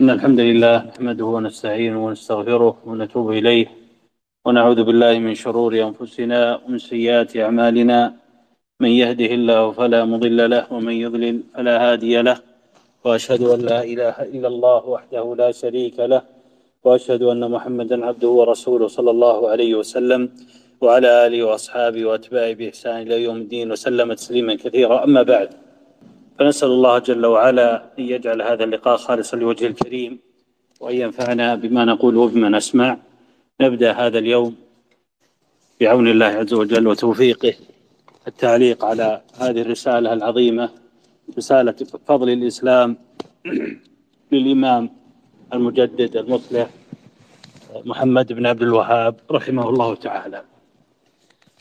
إن الحمد لله نحمده ونستعينه ونستغفره ونتوب إليه ونعوذ بالله من شرور أنفسنا ومن سيئات أعمالنا. من يهده الله فلا مضل له ومن يضلل فلا هادي له. وأشهد أن لا إله إلا الله وحده لا شريك له. وأشهد أن محمدا عبده ورسوله صلى الله عليه وسلم. وعلى آله وأصحابه وأتباعه بإحسان إلى يوم الدين وسلم تسليما كثيرا. أما بعد فنسأل الله جل وعلا أن يجعل هذا اللقاء خالصا لوجه الكريم وأن ينفعنا بما نقول وبما نسمع. نبدأ هذا اليوم بعون الله عز وجل وتوفيقه. التعليق على هذه الرسالة العظيمة رسالة فضل الإسلام للإمام المجدد المصلح محمد بن عبد الوهاب رحمه الله تعالى.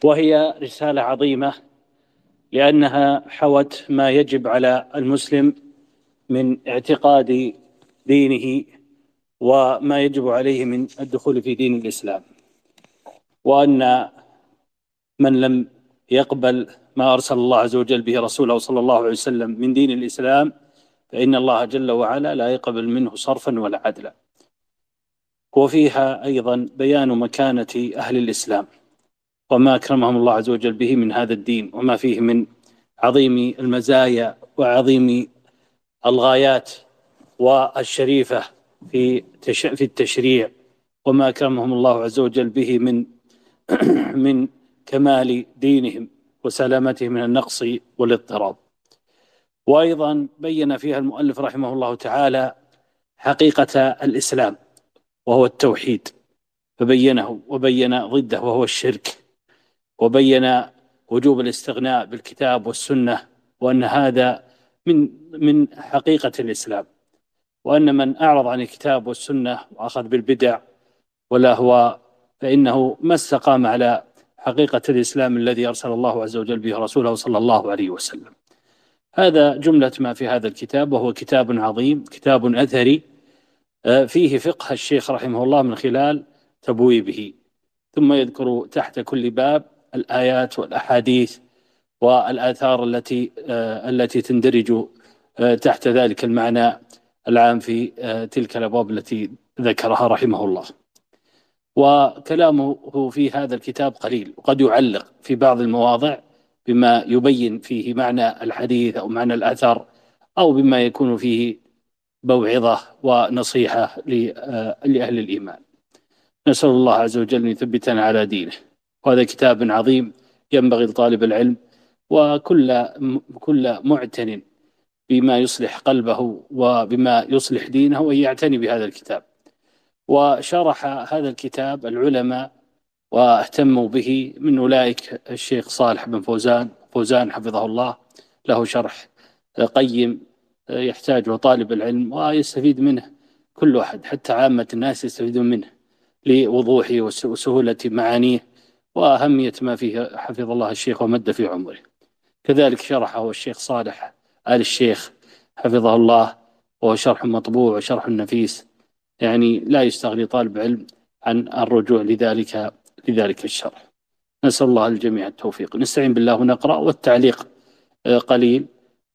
وهي رسالة عظيمة لأنها حوت ما يجب على المسلم من اعتقاد دينه وما يجب عليه من الدخول في دين الإسلام. وأن من لم يقبل ما أرسل الله عز وجل به رسوله صلى الله عليه وسلم من دين الإسلام فإن الله جل وعلا لا يقبل منه صرفا ولا عدلا. وفيها أيضا بيان مكانة أهل الإسلام. وما أكرمهم الله عز وجل به من هذا الدين وما فيه من عظيم المزايا وعظيم الغايات والشريفة في في التشريع. وما أكرمهم الله عز وجل به من من كمال دينهم وسلامته من النقص والاضطراب. وأيضا بين فيها المؤلف رحمه الله تعالى حقيقة الإسلام وهو التوحيد فبينه وبين ضده وهو الشرك. وبين وجوب الاستغناء بالكتاب والسنة وأن هذا من من حقيقة الإسلام وأن من أعرض عن الكتاب والسنة وأخذ بالبدع والأهواء فإنه ما استقام على حقيقة الإسلام الذي أرسل الله عز وجل به رسوله صلى الله عليه وسلم. هذا جملة ما في هذا الكتاب وهو كتاب عظيم كتاب أثري آه، فيه فقه الشيخ رحمه الله من خلال تبويبه. ثم يذكر تحت كل باب الآيات والأحاديث والآثار التي آه، التي تندرج آه، تحت ذلك المعنى العام في آه، تلك الأبواب التي ذكرها رحمه الله. وكلامه في هذا الكتاب قليل وقد يعلق في بعض المواضع بما يبين فيه معنى الحديث أو معنى الأثر أو بما يكون فيه موعظة ونصيحة لأهل الإيمان. نسأل الله عز وجل أن يثبتنا على دينه. وهذا كتاب عظيم ينبغي لطالب العلم وكل كل معتن بما يصلح قلبه وبما يصلح دينه أن يعتني بهذا الكتاب. وشرح هذا الكتاب العلماء واهتموا به من أولئك الشيخ صالح بن فوزان فوزان حفظه الله. له شرح قيم يحتاجه طالب العلم ويستفيد منه كل أحد حتى عامة الناس يستفيدون منه لوضوحه وسهولة معانيه. وأهمية ما فيه حفظ الله الشيخ ومد في عمره. كذلك شرحه الشيخ صالح آل الشيخ حفظه الله وهو شرح مطبوع وشرح نفيس. يعني لا يستغني طالب علم عن الرجوع لذلك لذلك الشرح. نسأل الله الجميع التوفيق. نستعين بالله ونقرأ والتعليق آه، قليل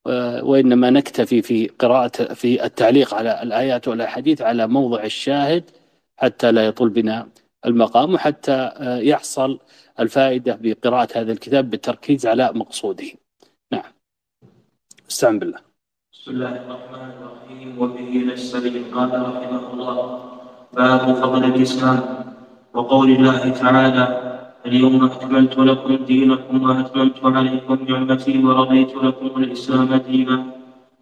آه، وإنما نكتفي في قراءة في التعليق على الآيات والأحاديث على موضع الشاهد حتى لا يطول بنا. المقام وحتى آه، يحصل الفائدة بقراءة هذا الكتاب بالتركيز على مقصوده. نعم. استعن بالله. بسم الله الرحمن الرحيم. وبه نستعين قال رحمه الله. باب فضل الإسلام. وقول الله تعالى اليوم أكملت لكم دينكم وأتممت عليكم نعمتي ورضيت لكم الإسلام دينا.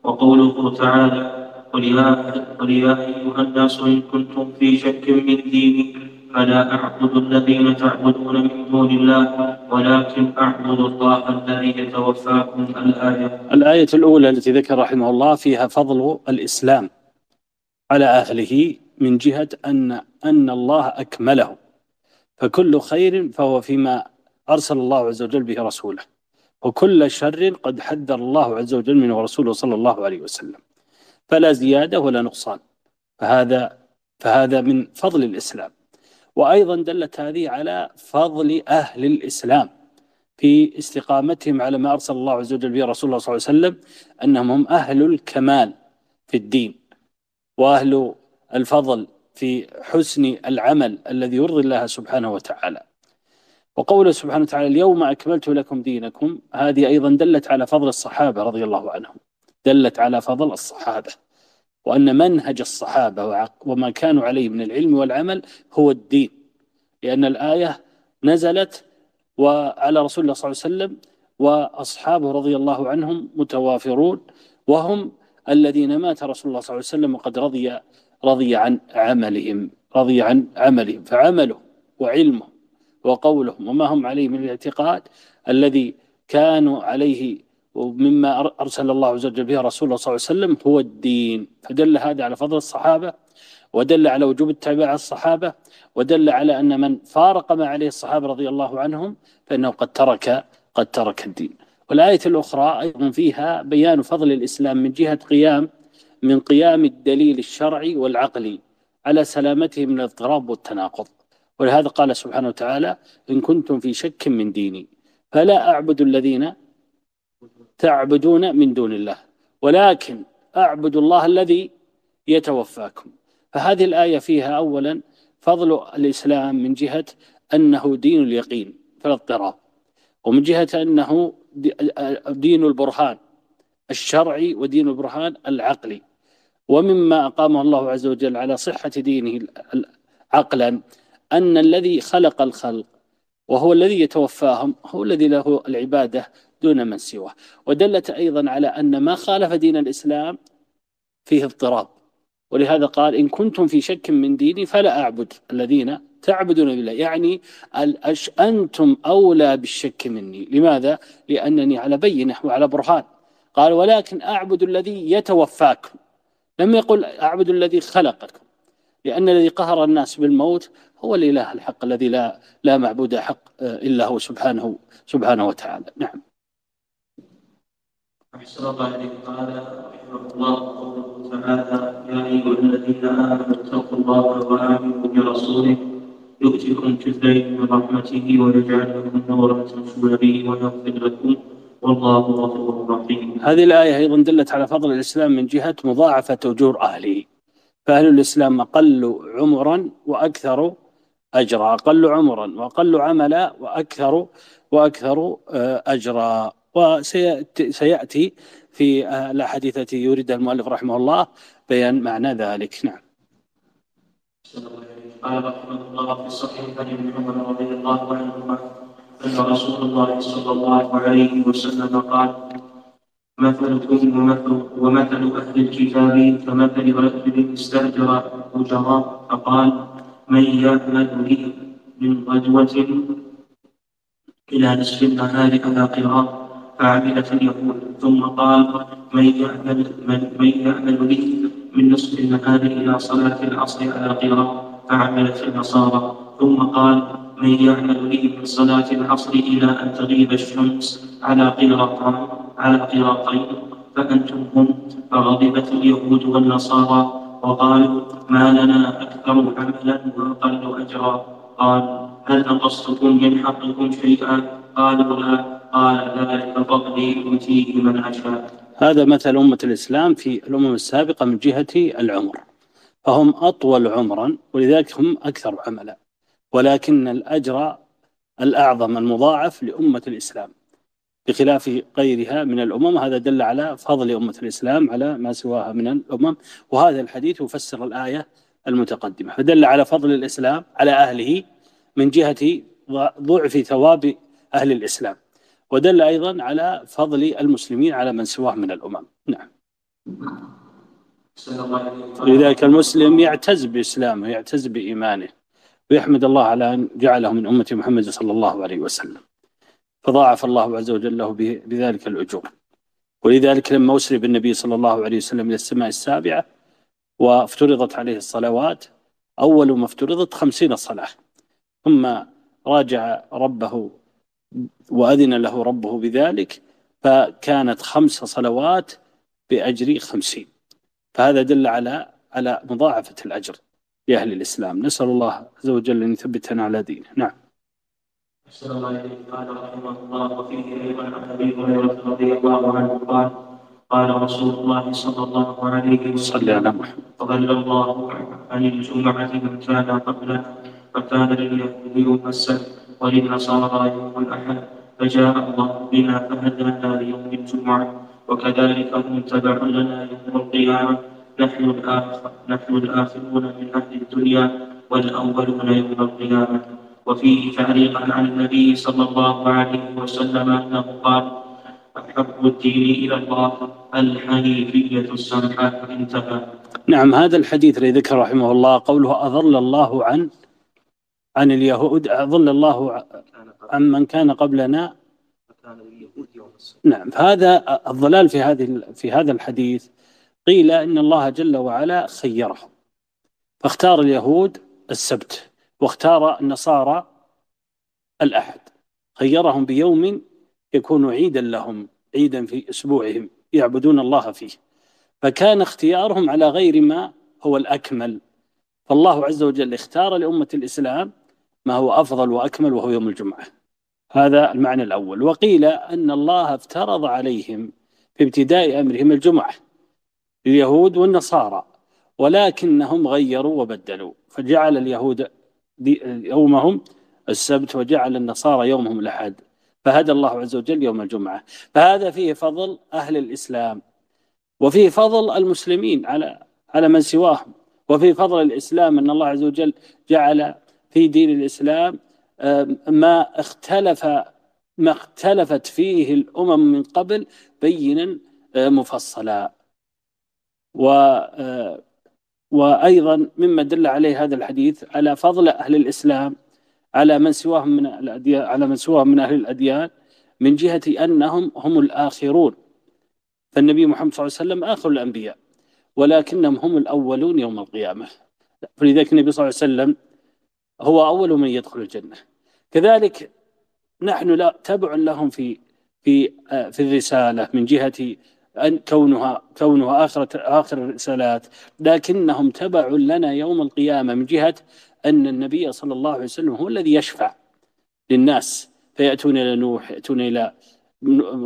وقوله تعالى قل يا أيها الناس إن كنتم في شك من ديني فلا أعبد الذين تعبدون من دون الله ولكن أعبد الله الذي يتوفاكم الآية. الآية الأولى التي ذكر رحمه الله فيها فضل الإسلام على أهله من جهة أن أن الله أكمله. فكل خير فهو فيما أرسل الله عز وجل به رسوله. وكل شر قد حذر الله عز وجل منه رسوله صلى الله عليه وسلم. فلا زيادة ولا نقصان. فهذا فهذا من فضل الإسلام. وأيضا دلت هذه على فضل أهل الإسلام في استقامتهم على ما أرسل الله عز وجل به رسول الله صلى الله عليه وسلم أنهم هم أهل الكمال في الدين وأهل الفضل في حسن العمل الذي يرضي الله سبحانه وتعالى. وقوله سبحانه وتعالى اليوم أكملت لكم دينكم هذه أيضا دلت على فضل الصحابة رضي الله عنهم دلت على فضل الصحابة. وأن منهج الصحابة وما كانوا عليه من العلم والعمل هو الدين. لأن الآية نزلت وعلى رسول الله صلى الله عليه وسلم وأصحابه رضي الله عنهم متوافرون وهم الذين مات رسول الله صلى الله عليه وسلم وقد رضي رضي عن عملهم رضي عن عملهم فعمله وعلمه وقولهم وما هم عليه من الاعتقاد الذي كانوا عليه ومما أرسل الله عز وجل به رسوله صلى الله عليه وسلم هو الدين. فدل هذا على فضل الصحابة ودل على وجوب اتباع الصحابة ودل على أن من فارق ما عليه الصحابة رضي الله عنهم فإنه قد ترك قد ترك الدين. والآية الأخرى أيضا فيها بيان فضل الإسلام من جهة قيام من قيام الدليل الشرعي والعقلي على سلامته من الاضطراب والتناقض. ولهذا قال سبحانه وتعالى إن كنتم في شك من ديني فلا أعبد الذين تعبدون من دون الله. ولكن أعبد الله الذي يتوفاكم. فهذه الآية فيها أولا فضل الإسلام من جهة أنه دين اليقين فلا اضطراب. ومن جهة أنه دين البرهان الشرعي ودين البرهان العقلي. ومما أقامه الله عز وجل على صحة دينه عقلا أن الذي خلق الخلق وهو الذي يتوفاهم هو الذي له العبادة دون من سواه. ودلت أيضا على أن ما خالف دين الإسلام فيه اضطراب. ولهذا قال إن كنتم في شك من ديني فلا أعبد الذين تعبدون بالله. يعني أنتم أولى بالشك مني. لماذا؟ لأنني على بينة وعلى برهان. قال ولكن أعبد الذي يتوفاكم. لم يقل أعبد الذي خلقكم. لأن الذي قهر الناس بالموت هو الإله الحق الذي لا لا معبود حق إلا هو سبحانه سبحانه وتعالى. نعم. أحسن الله إليك قال رحمه الله قوله تعالى يا أيها الذين آمنوا اتقوا الله وآمنوا برسوله يؤتكم كفلين من رحمته ويجعل لكم نورا تمشون به ويغفر لكم والله غفور رحيم. هذه الآية أيضا دلت على فضل الإسلام من جهة مضاعفة أجور أهله. فأهل الإسلام أقل عمرا وأكثر أجرا، أقل عمرا وأقل عملا وأكثر وأكثر آه، أجرا. وسيأتي في الأحاديث التي يريدها المؤلف رحمه الله بيان معنى ذلك. نعم. قال رحمه الله في الصحيح عن ابن عمر رضي الله عنهما أن رسول الله صلى الله عليه وسلم قال مثلكم ومثل, ومثل أهل الكتاب كمثل رجل استأجر أجراء فقال من يعمل لي من غدوة إلى نصف النهار على قراءة فعملت اليهود ثم قال من يعمل من, من يعمل لي من نصف النهار إلى صلاة العصر على قراءة فعملت النصارى. ثم قال من يعمل لي من صلاة العصر إلى أن تغيب الشمس على قراطين على قراطين فأنتم هم فغضبت اليهود والنصارى. وقالوا ما لنا أكثر عملا وأقل أجرا. قال هل نقصتكم من حقكم شيئا؟ قالوا لا. قال ذلك فضلي أوتيه من أشاء هذا مثل أمة الإسلام في الأمم السابقة من جهة العمر. فهم أطول عمرا ولذلك هم أكثر عملا ولكن الأجر الأعظم المضاعف لأمة الإسلام. بخلاف غيرها من الأمم هذا دل على فضل أمة الإسلام على ما سواها من الأمم. وهذا الحديث يفسر الآية المتقدمة. فدل على فضل الإسلام على أهله من جهة ضعف ثواب أهل الإسلام. ودل أيضا على فضل المسلمين على من سواه من الأمم. نعم. لذلك المسلم يعتز بإسلامه يعتز بإيمانه ويحمد الله على أن جعله من أمة محمد صلى الله عليه وسلم فضاعف الله عز وجل له بذلك الأجور. ولذلك لما أسري بالنبي صلى الله عليه وسلم إلى السماء السابعة وافترضت عليه الصلوات أول ما افترضت خمسين صلاة. ثم راجع ربه وأذن له ربه بذلك فكانت خمس صلوات بأجر خمسين. فهذا دل على على مضاعفة الأجر لأهل الإسلام. نسأل الله عز وجل أن يثبتنا على دينه. نعم. الله إليك قال رحمه الله وفيه أيضا عن أبي هريرة رضي الله عنه قال قال رسول الله صلى الله عليه وسلم فضل الله عن الجمعة من كان قبلنا فكان لليهود يوم السبت وللنصارى يوم الأحد فجاء الله بنا فهدانا ليوم الجمعة وكذلك هم تبع لنا يوم القيامة. نحن الآخر نحن الآخرون من أهل الدنيا والأولون يوم القيامة. وفيه تعليقا عن النبي صلى الله عليه وسلم أنه قال أحب الدين إلى الله الحنيفية السمحة انتهى نعم هذا الحديث الذي ذكر رحمه الله قوله أضل الله عن عن اليهود أضل الله عن من كان قبلنا؟ نعم فهذا الضلال في هذه في هذا الحديث. قيل إن الله جل وعلا خيرهم فاختار اليهود السبت واختار النصارى الأحد. خيرهم بيوم يكون عيدا لهم عيدا في أسبوعهم يعبدون الله فيه. فكان اختيارهم على غير ما هو الأكمل. فالله عز وجل اختار لأمة الإسلام ما هو أفضل وأكمل وهو يوم الجمعة. هذا المعنى الأول. وقيل أن الله افترض عليهم في ابتداء أمرهم الجمعة اليهود والنصارى ولكنهم غيروا وبدلوا. فجعل اليهود يومهم السبت وجعل النصارى يومهم الأحد. فهدى الله عز وجل يوم الجمعة. فهذا فيه فضل أهل الإسلام وفيه فضل المسلمين على على من سواهم. وفي فضل الإسلام أن الله عز وجل جعل في دين الإسلام ما اختلف ما اختلفت فيه الأمم من قبل بينا مفصلا. و وأيضا مما دل عليه هذا الحديث على فضل أهل الإسلام على من سواهم من الأديان على من سواهم من أهل الأديان من جهة أنهم هم الآخرون. فالنبي محمد صلى الله عليه وسلم آخر الأنبياء ولكنهم هم الأولون يوم القيامة. فلذلك النبي صلى الله عليه وسلم هو أول من يدخل الجنة. كذلك نحن لا تبع لهم في في في الرسالة من جهة أن كونها كونها آخر آخر الرسالات لكنهم تبع لنا يوم القيامة من جهة أن النبي صلى الله عليه وسلم هو الذي يشفع للناس. فيأتون إلى نوح يأتون إلى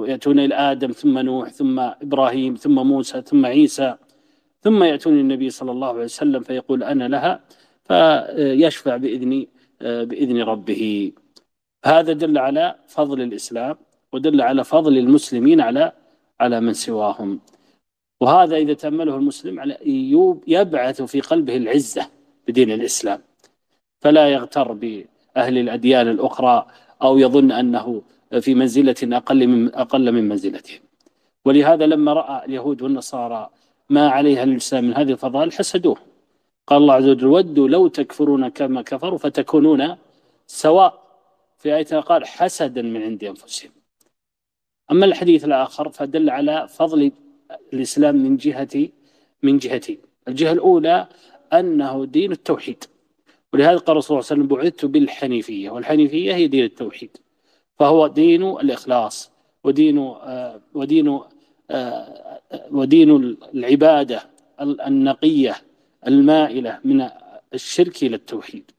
يأتون إلى آدم ثم نوح ثم إبراهيم ثم موسى ثم عيسى ثم يأتون النبي صلى الله عليه وسلم فيقول أنا لها. فيشفع بإذن بإذن ربه. هذا دل على فضل الإسلام ودل على فضل المسلمين على على من سواهم. وهذا إذا تأمله المسلم على يبعث في قلبه العزة بدين الإسلام. فلا يغتر بأهل الأديان الأخرى أو يظن أنه في منزلة أقل من أقل من منزلتهم ولهذا لما رأى اليهود والنصارى ما عليها الإسلام من هذه الفضائل حسدوه. قال الله عز وجل ودوا لو تكفرون كما كفروا فتكونون سواء. في آية قال حسدا من عند أنفسهم. أما الحديث الآخر فدل على فضل الإسلام من جهة من جهتين الجهة الأولى أنه دين التوحيد. ولهذا قال الرسول صلى الله عليه وسلم بعثت بالحنيفية. والحنيفية هي دين التوحيد. فهو دين الإخلاص ودين آه ودين آه ودين العبادة النقية. المائلة من الشرك إلى التوحيد.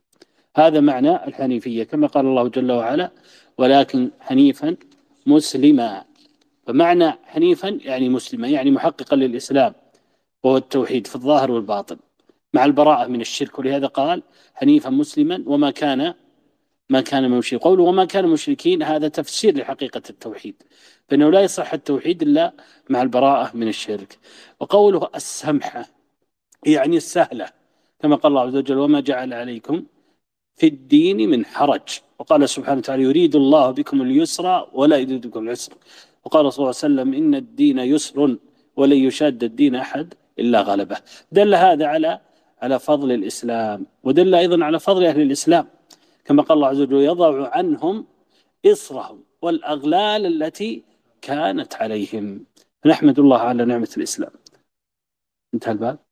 هذا معنى الحنيفية كما قال الله جل وعلا ولكن حنيفا مسلما. فمعنى حنيفا يعني مسلما يعني محققا للإسلام وهو التوحيد في الظاهر والباطن. مع البراءة من الشرك ولهذا قال حنيفا مسلما وما كان ما كان مشرك قوله وما كان مشركين هذا تفسير لحقيقة التوحيد فإنه لا يصح التوحيد إلا مع البراءة من الشرك. وقوله السمحة يعني السهلة كما قال الله عز وجل وما جعل عليكم في الدين من حرج. وقال سبحانه وتعالى يريد الله بكم اليسر ولا يريد بكم العسر. وقال صلى الله عليه وسلم إن الدين يسر ولن يشاد الدين أحد إلا غلبه. دل هذا على على فضل الإسلام ودل أيضا على فضل أهل الإسلام. كما قال الله عز وجل يضع عنهم إصرهم والأغلال التي كانت عليهم. نحمد الله على نعمة الإسلام. انتهى الباب.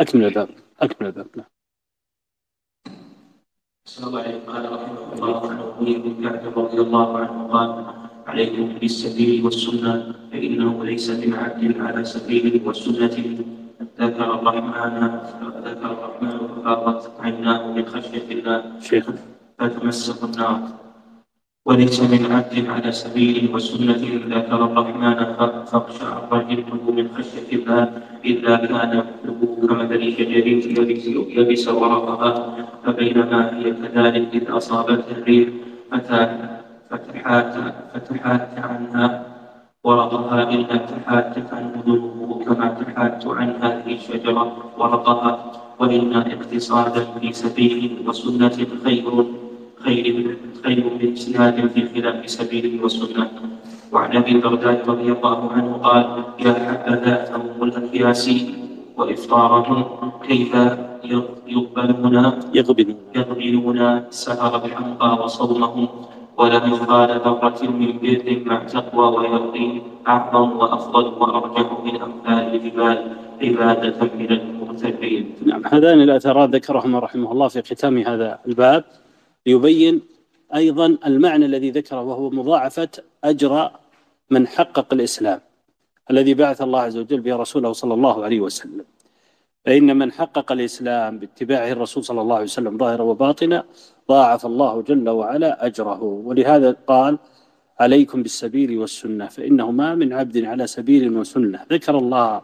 أكمل الباب. أكمل الباب. نعم. صلى الله عليه قال رحمه الله عن أبي بن كعب رضي الله عنه قال عليكم بالسبيل والسنة فإنه ليس من عبد على سبيل والسنة ذكر الرحمن ذكر الرحمن ففاضت عيناه من خشيه الله شيخ. فتمسك النار. وليس من عبد على سبيل وسنة ذكر الرحمن فاقشعر جلده من خشية الله إلا كان مثله كمثل شجرة يبس ورقها فبينما هي كذلك إذ أصابتها الريح فتحات فتحات عنها ورقها إلا تحاتت عنه ذنوبه كما تحات عن هذه الشجرة ورقها وإن اقتصادا في سبيل وسنة خير. خير خير من اجتهاد في خلاف سبيله والسنة وعن أبي الدرداء رضي الله عنه قال يا حبذا نوم الاكياس وإفطارهم كيف يقبلون يقبلون يقبلون سهر الحمقى وصومهم؟ ولم يقال ذرة من بر مع تقوى ويقين أعظم وأفضل وأرجح من أمثال الجبال عبادة من المغترين. نعم هذان الآثارات ذكرهما رحمه الله في ختام هذا الباب. ليبين أيضا المعنى الذي ذكره وهو مضاعفة أجر من حقق الإسلام الذي بعث الله عز وجل به رسوله صلى الله عليه وسلم. فإن من حقق الإسلام باتباعه الرسول صلى الله عليه وسلم ظاهرا وباطنا ضاعف الله جل وعلا أجره. ولهذا قال عليكم بالسبيل والسنة فإنه ما من عبد على سبيل وسنة. ذكر الله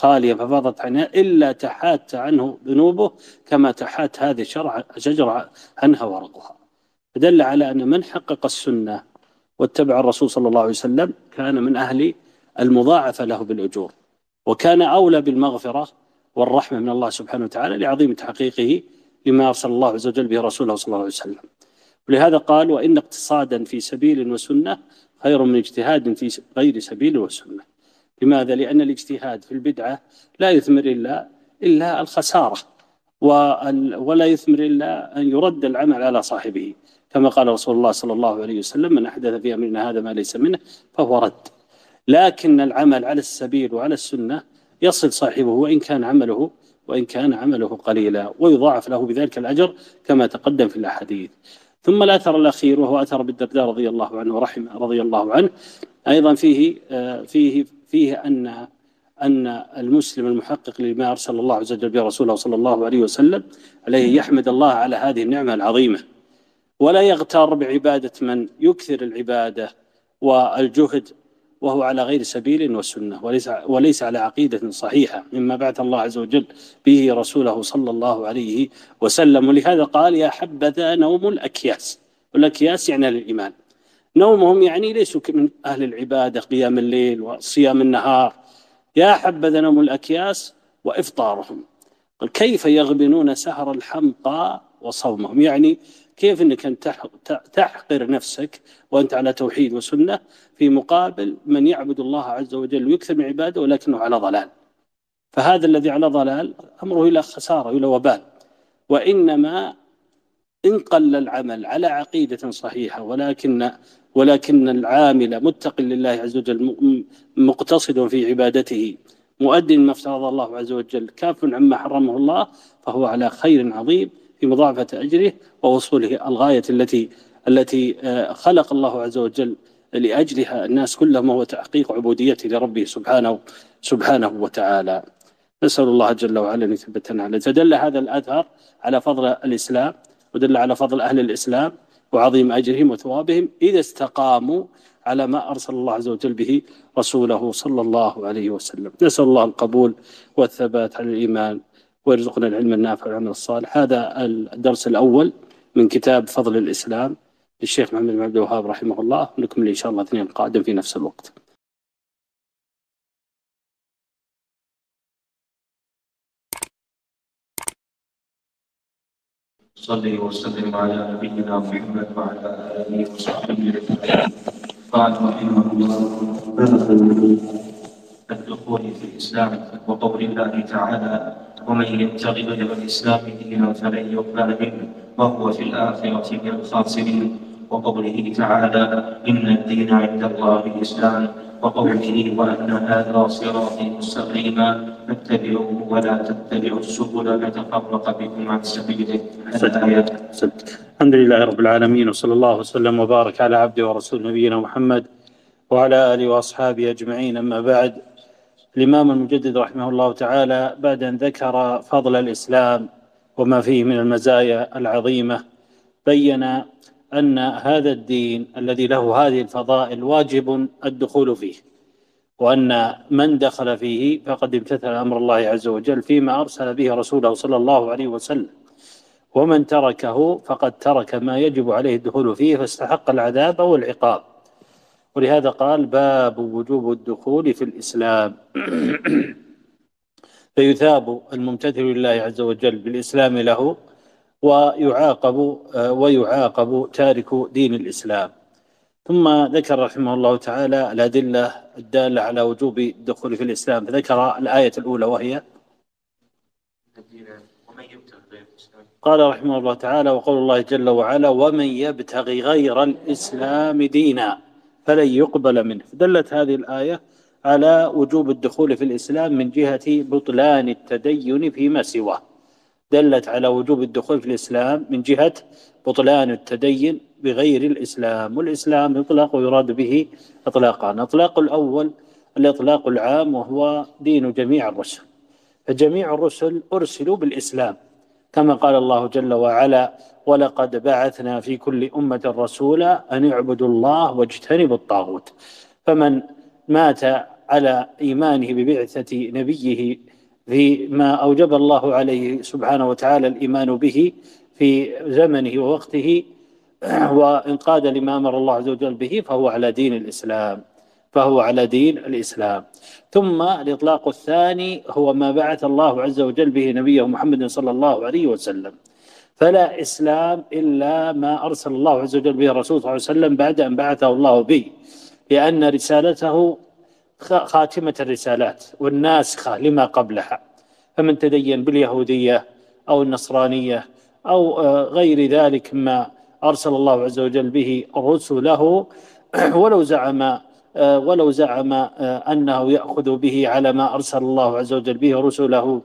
خالية ففاضت عنها إلا تحات عنه ذنوبه كما تحات هذه الشجرة عنها ورقها. فدل على أن من حقق السنة واتبع الرسول صلى الله عليه وسلم كان من أهل المضاعفة له بالأجور وكان أولى بالمغفرة والرحمة من الله سبحانه وتعالى لعظيم تحقيقه لما أرسل الله عز وجل به رسوله صلى الله عليه وسلم. ولهذا قال وإن اقتصادا في سبيل وسنة خير من اجتهاد في غير سبيل وسنة. لماذا؟ لأن الاجتهاد في البدعة لا يثمر إلا إلا الخسارة ولا يثمر إلا أن يرد العمل على صاحبه. كما قال رسول الله صلى الله عليه وسلم من أحدث في أمرنا هذا ما ليس منه فهو رد. لكن العمل على السبيل وعلى السنة يصل صاحبه وإن كان عمله وإن كان عمله قليلا ويضاعف له بذلك الأجر كما تقدم في الأحاديث. ثم الأثر الأخير وهو أثر بالدرداء رضي الله عنه ورحمه رضي الله عنه أيضا فيه آه، فيه فيه أن أن المسلم المحقق لما أرسل الله عز وجل به رسوله صلى الله عليه وسلم عليه يحمد الله على هذه النعمة العظيمة. ولا يغتر بعبادة من يكثر العبادة والجهد وهو على غير سبيل وسنة وليس, وليس على عقيدة صحيحة مما بعث الله عز وجل به رسوله صلى الله عليه وسلم. ولهذا قال يا حبذا نوم الأكياس. والأكياس يعني الإيمان. نومهم يعني ليسوا من أهل العبادة قيام الليل وصيام النهار. يا حبذا نوم الأكياس وإفطارهم. كيف يغبنون سهر الحمقى وصومهم؟ يعني كيف أنك أن تحقر نفسك وأنت على توحيد وسنة في مقابل من يعبد الله عز وجل ويكثر من عباده ولكنه على ضلال. فهذا الذي على ضلال أمره إلى خسارة إلى وبال. وإنما إن قل العمل على عقيدة صحيحة ولكن ولكن العامل متق لله عز وجل مقتصد في عبادته مؤد ما افترض الله عز وجل كاف عما حرمه الله فهو على خير عظيم في مضاعفة أجره ووصوله الغاية التي التي آه، خلق الله عز وجل لأجلها الناس كلهم هو تحقيق عبوديته لربه سبحانه سبحانه وتعالى. نسأل الله جل وعلا أن يثبتنا على فدل هذا الأثر على فضل الإسلام ودل على فضل أهل الإسلام وعظيم أجرهم وثوابهم إذا استقاموا على ما أرسل الله عز وجل به رسوله صلى الله عليه وسلم. نسأل الله القبول والثبات على الإيمان ويرزقنا العلم النافع والعمل الصالح. هذا الدرس الأول من كتاب فضل الإسلام للشيخ محمد بن عبد الوهاب رحمه الله. نكمل إن شاء الله اثنين القادم في نفس الوقت. صلي وسلم على نبينا محمد وعلى آله وصحبه اجمعين قال رحمه الله الدخول في الإسلام وقول الله تعالى ومن يبتغي غير الإسلام دينا فلن يقبل منه وهو في الآخرة من الخاسرين. وقوله تعالى إن الدين عند الله الإسلام. وقوله وأن هذا صراطي مستقيما فاتبعوه ولا تتبعوا السبل فتفرق بكم عن سبيله. الحمد لله رب العالمين وصلى الله وسلم وبارك على عبده ورسول نبينا محمد وعلى آله وأصحابه أجمعين. أما بعد الإمام المجدد رحمه الله تعالى بعد أن ذكر فضل الإسلام وما فيه من المزايا العظيمة بين أن هذا الدين الذي له هذه الفضائل واجب الدخول فيه وأن من دخل فيه فقد امتثل أمر الله عز وجل فيما أرسل به رسوله صلى الله عليه وسلم. ومن تركه فقد ترك ما يجب عليه الدخول فيه فاستحق العذاب أو العقاب ولهذا قال باب وجوب الدخول في الإسلام. فيثاب الممتثل لله عز وجل بالإسلام له ويعاقب ويعاقب تارك دين الإسلام. ثم ذكر رحمه الله تعالى الأدلة الدالة على وجوب الدخول في الإسلام. فذكر الآية الأولى وهي قال رحمه الله تعالى وقول الله جل وعلا ومن يبتغي غير الإسلام دينا فلن يقبل منه. دلت هذه الآية على وجوب الدخول في الإسلام من جهة بطلان التدين فيما سواه. دلت على وجوب الدخول في الإسلام من جهة بطلان التدين بغير الإسلام والإسلام يطلق ويراد به إطلاقان إطلاق الأول الإطلاق العام وهو دين جميع الرسل. فجميع الرسل أرسلوا بالإسلام. كما قال الله جل وعلا ولقد بعثنا في كل أمة رسولا أن يعبدوا الله واجتنبوا الطاغوت فمن مات على إيمانه ببعثة نبيه فيما أوجب الله عليه سبحانه وتعالى الإيمان به في زمنه ووقته وانقاد لما أمر الله عز وجل به فهو على دين الإسلام فهو على دين الإسلام. ثم الإطلاق الثاني هو ما بعث الله عز وجل به نبيه محمد صلى الله عليه وسلم. فلا إسلام إلا ما أرسل الله عز وجل به الرسول صلى الله عليه وسلم بعد أن بعثه الله به لأن رسالته خاتمة الرسالات والناسخة لما قبلها. فمن تدين باليهودية أو النصرانية أو آه، غير ذلك ما أرسل الله عز وجل به رسله ولو زعم آه، ولو زعم آه، أنه يأخذ به على ما أرسل الله عز وجل به رسله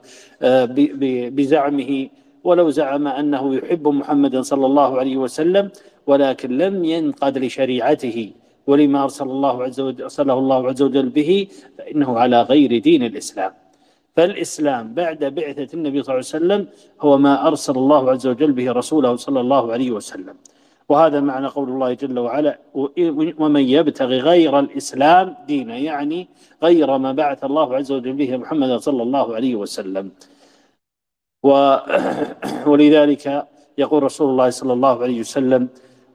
بزعمه ولو زعم أنه يحب محمدا صلى الله عليه وسلم ولكن لم ينقد لشريعته. ولما أرسل الله عز وجل أرسله الله عز وجل به فإنه على غير دين الإسلام. فالإسلام بعد بعثة النبي صلى الله عليه وسلم هو ما أرسل الله عز وجل به رسوله صلى الله عليه وسلم. وهذا معنى قول الله جل وعلا ومن يبتغي غير الإسلام دينا يعني غير ما بعث الله عز وجل به محمد صلى الله عليه وسلم. و ولذلك يقول رسول الله صلى الله عليه وسلم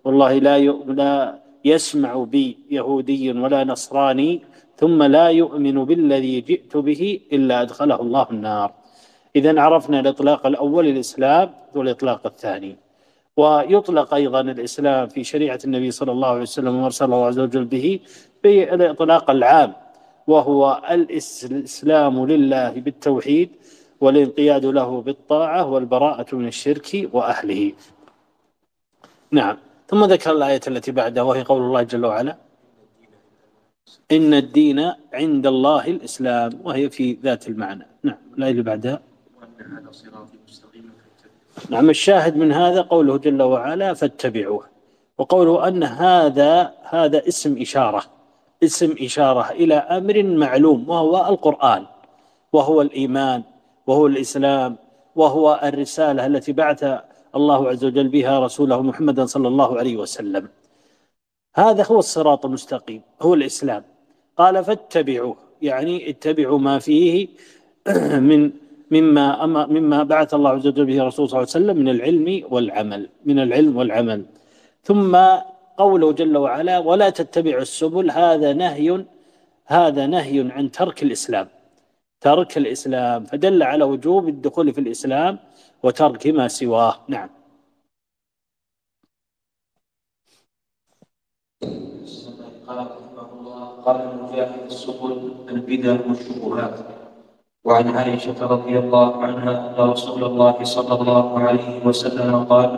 والله لا لا يسمع بي يهودي ولا نصراني ثم لا يؤمن بالذي جئت به إلا أدخله الله النار. إذا عرفنا الإطلاق الأول الإسلام والإطلاق الثاني. ويطلق أيضا الإسلام في شريعة النبي صلى الله عليه وسلم وأرسل الله عز وجل به بالإطلاق العام وهو الإسلام لله بالتوحيد والانقياد له بالطاعة والبراءة من الشرك وأهله. نعم. ثم ذكر الآية التي بعدها وهي قول الله جل وعلا إن الدين عند الله الإسلام وهي في ذات المعنى. نعم الآية اللي بعدها. نعم الشاهد من هذا قوله جل وعلا فاتبعوه وقوله أن هذا هذا اسم إشارة اسم إشارة إلى أمر معلوم وهو القرآن وهو الإيمان وهو الإسلام وهو الرسالة التي بعث الله عز وجل بها رسوله محمدا صلى الله عليه وسلم. هذا هو الصراط المستقيم هو الإسلام. قال فاتبعوه يعني اتبعوا ما فيه من مما مما بعث الله عز وجل به رسول صلى الله عليه وسلم من العلم والعمل من العلم والعمل. ثم قوله جل وعلا ولا تتبعوا السبل هذا نهي هذا نهي عن ترك الإسلام. ترك الإسلام فدل على وجوب الدخول في الإسلام وترك ما سواه. نعم. قال رحمه الله قال المجاهد السبل البدع والشبهات. وعن عائشة رضي الله عنها أن رسول الله صلى الله عليه وسلم قال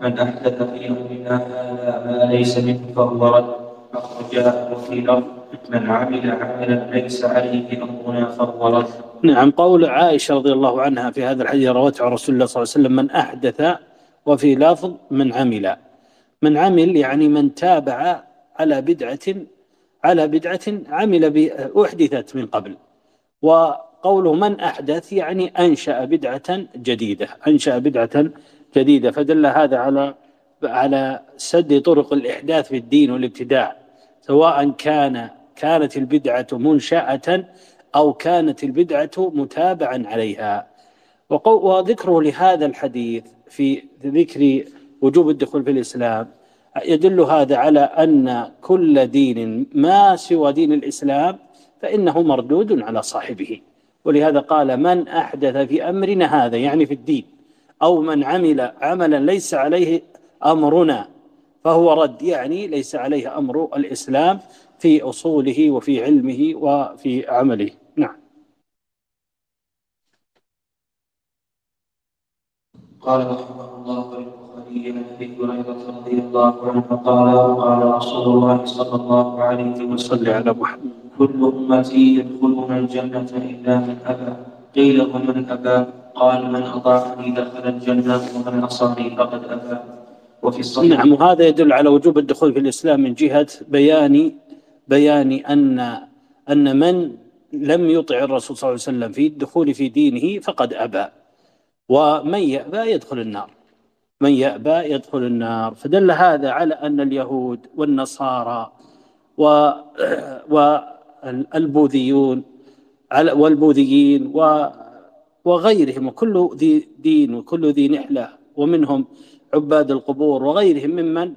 من أحدث في أمرنا هذا ما ليس منه فهو رد أخرجاه وفي لفظ من عمل عملا ليس عليه أمرنا فهو رد. نعم قول عائشة رضي الله عنها في هذا الحديث روته عن رسول الله صلى الله عليه وسلم من أحدث وفي لفظ من عمل. من عمل يعني من تابع على بدعة على بدعة عمل أحدثت من قبل. وقوله من أحدث يعني أنشأ بدعة جديدة أنشأ بدعة جديدة. فدل هذا على على سد طرق الإحداث في الدين والابتداع سواء كان كانت البدعة منشأة أو كانت البدعة متابعا عليها. وذكره لهذا الحديث في ذكر وجوب الدخول في الإسلام. يدل هذا على أن كل دين ما سوى دين الإسلام فإنه مردود على صاحبه. ولهذا قال من أحدث في أمرنا هذا يعني في الدين أو من عمل عملا ليس عليه أمرنا فهو رد يعني ليس عليه أمر الإسلام في أصوله وفي علمه وفي عمله. نعم. قال رحمه الله البخاري عن أبي هريرة رضي الله عنه قال قال رسول الله صلى الله عليه وسلم على محمد. كل أمتي يدخلون الجنة إلا من أبى. قيل ومن أبى؟ قال من اطاعني دخل الجنة ومن عصاني فقد أبى. وفي الصحيح نعم وهذا يدل على وجوب الدخول في الإسلام من جهة بيان بيان ان أن من لم يطع الرسول صلى الله عليه وسلم في الدخول في دينه فقد أبى. ومن يأبى يدخل النار. من يأبى يدخل النار. فدل هذا على أن اليهود والنصارى و والبوذيون والبوذيين وغيرهم وكل ذي دين وكل ذي نحلة ومنهم عباد القبور وغيرهم ممن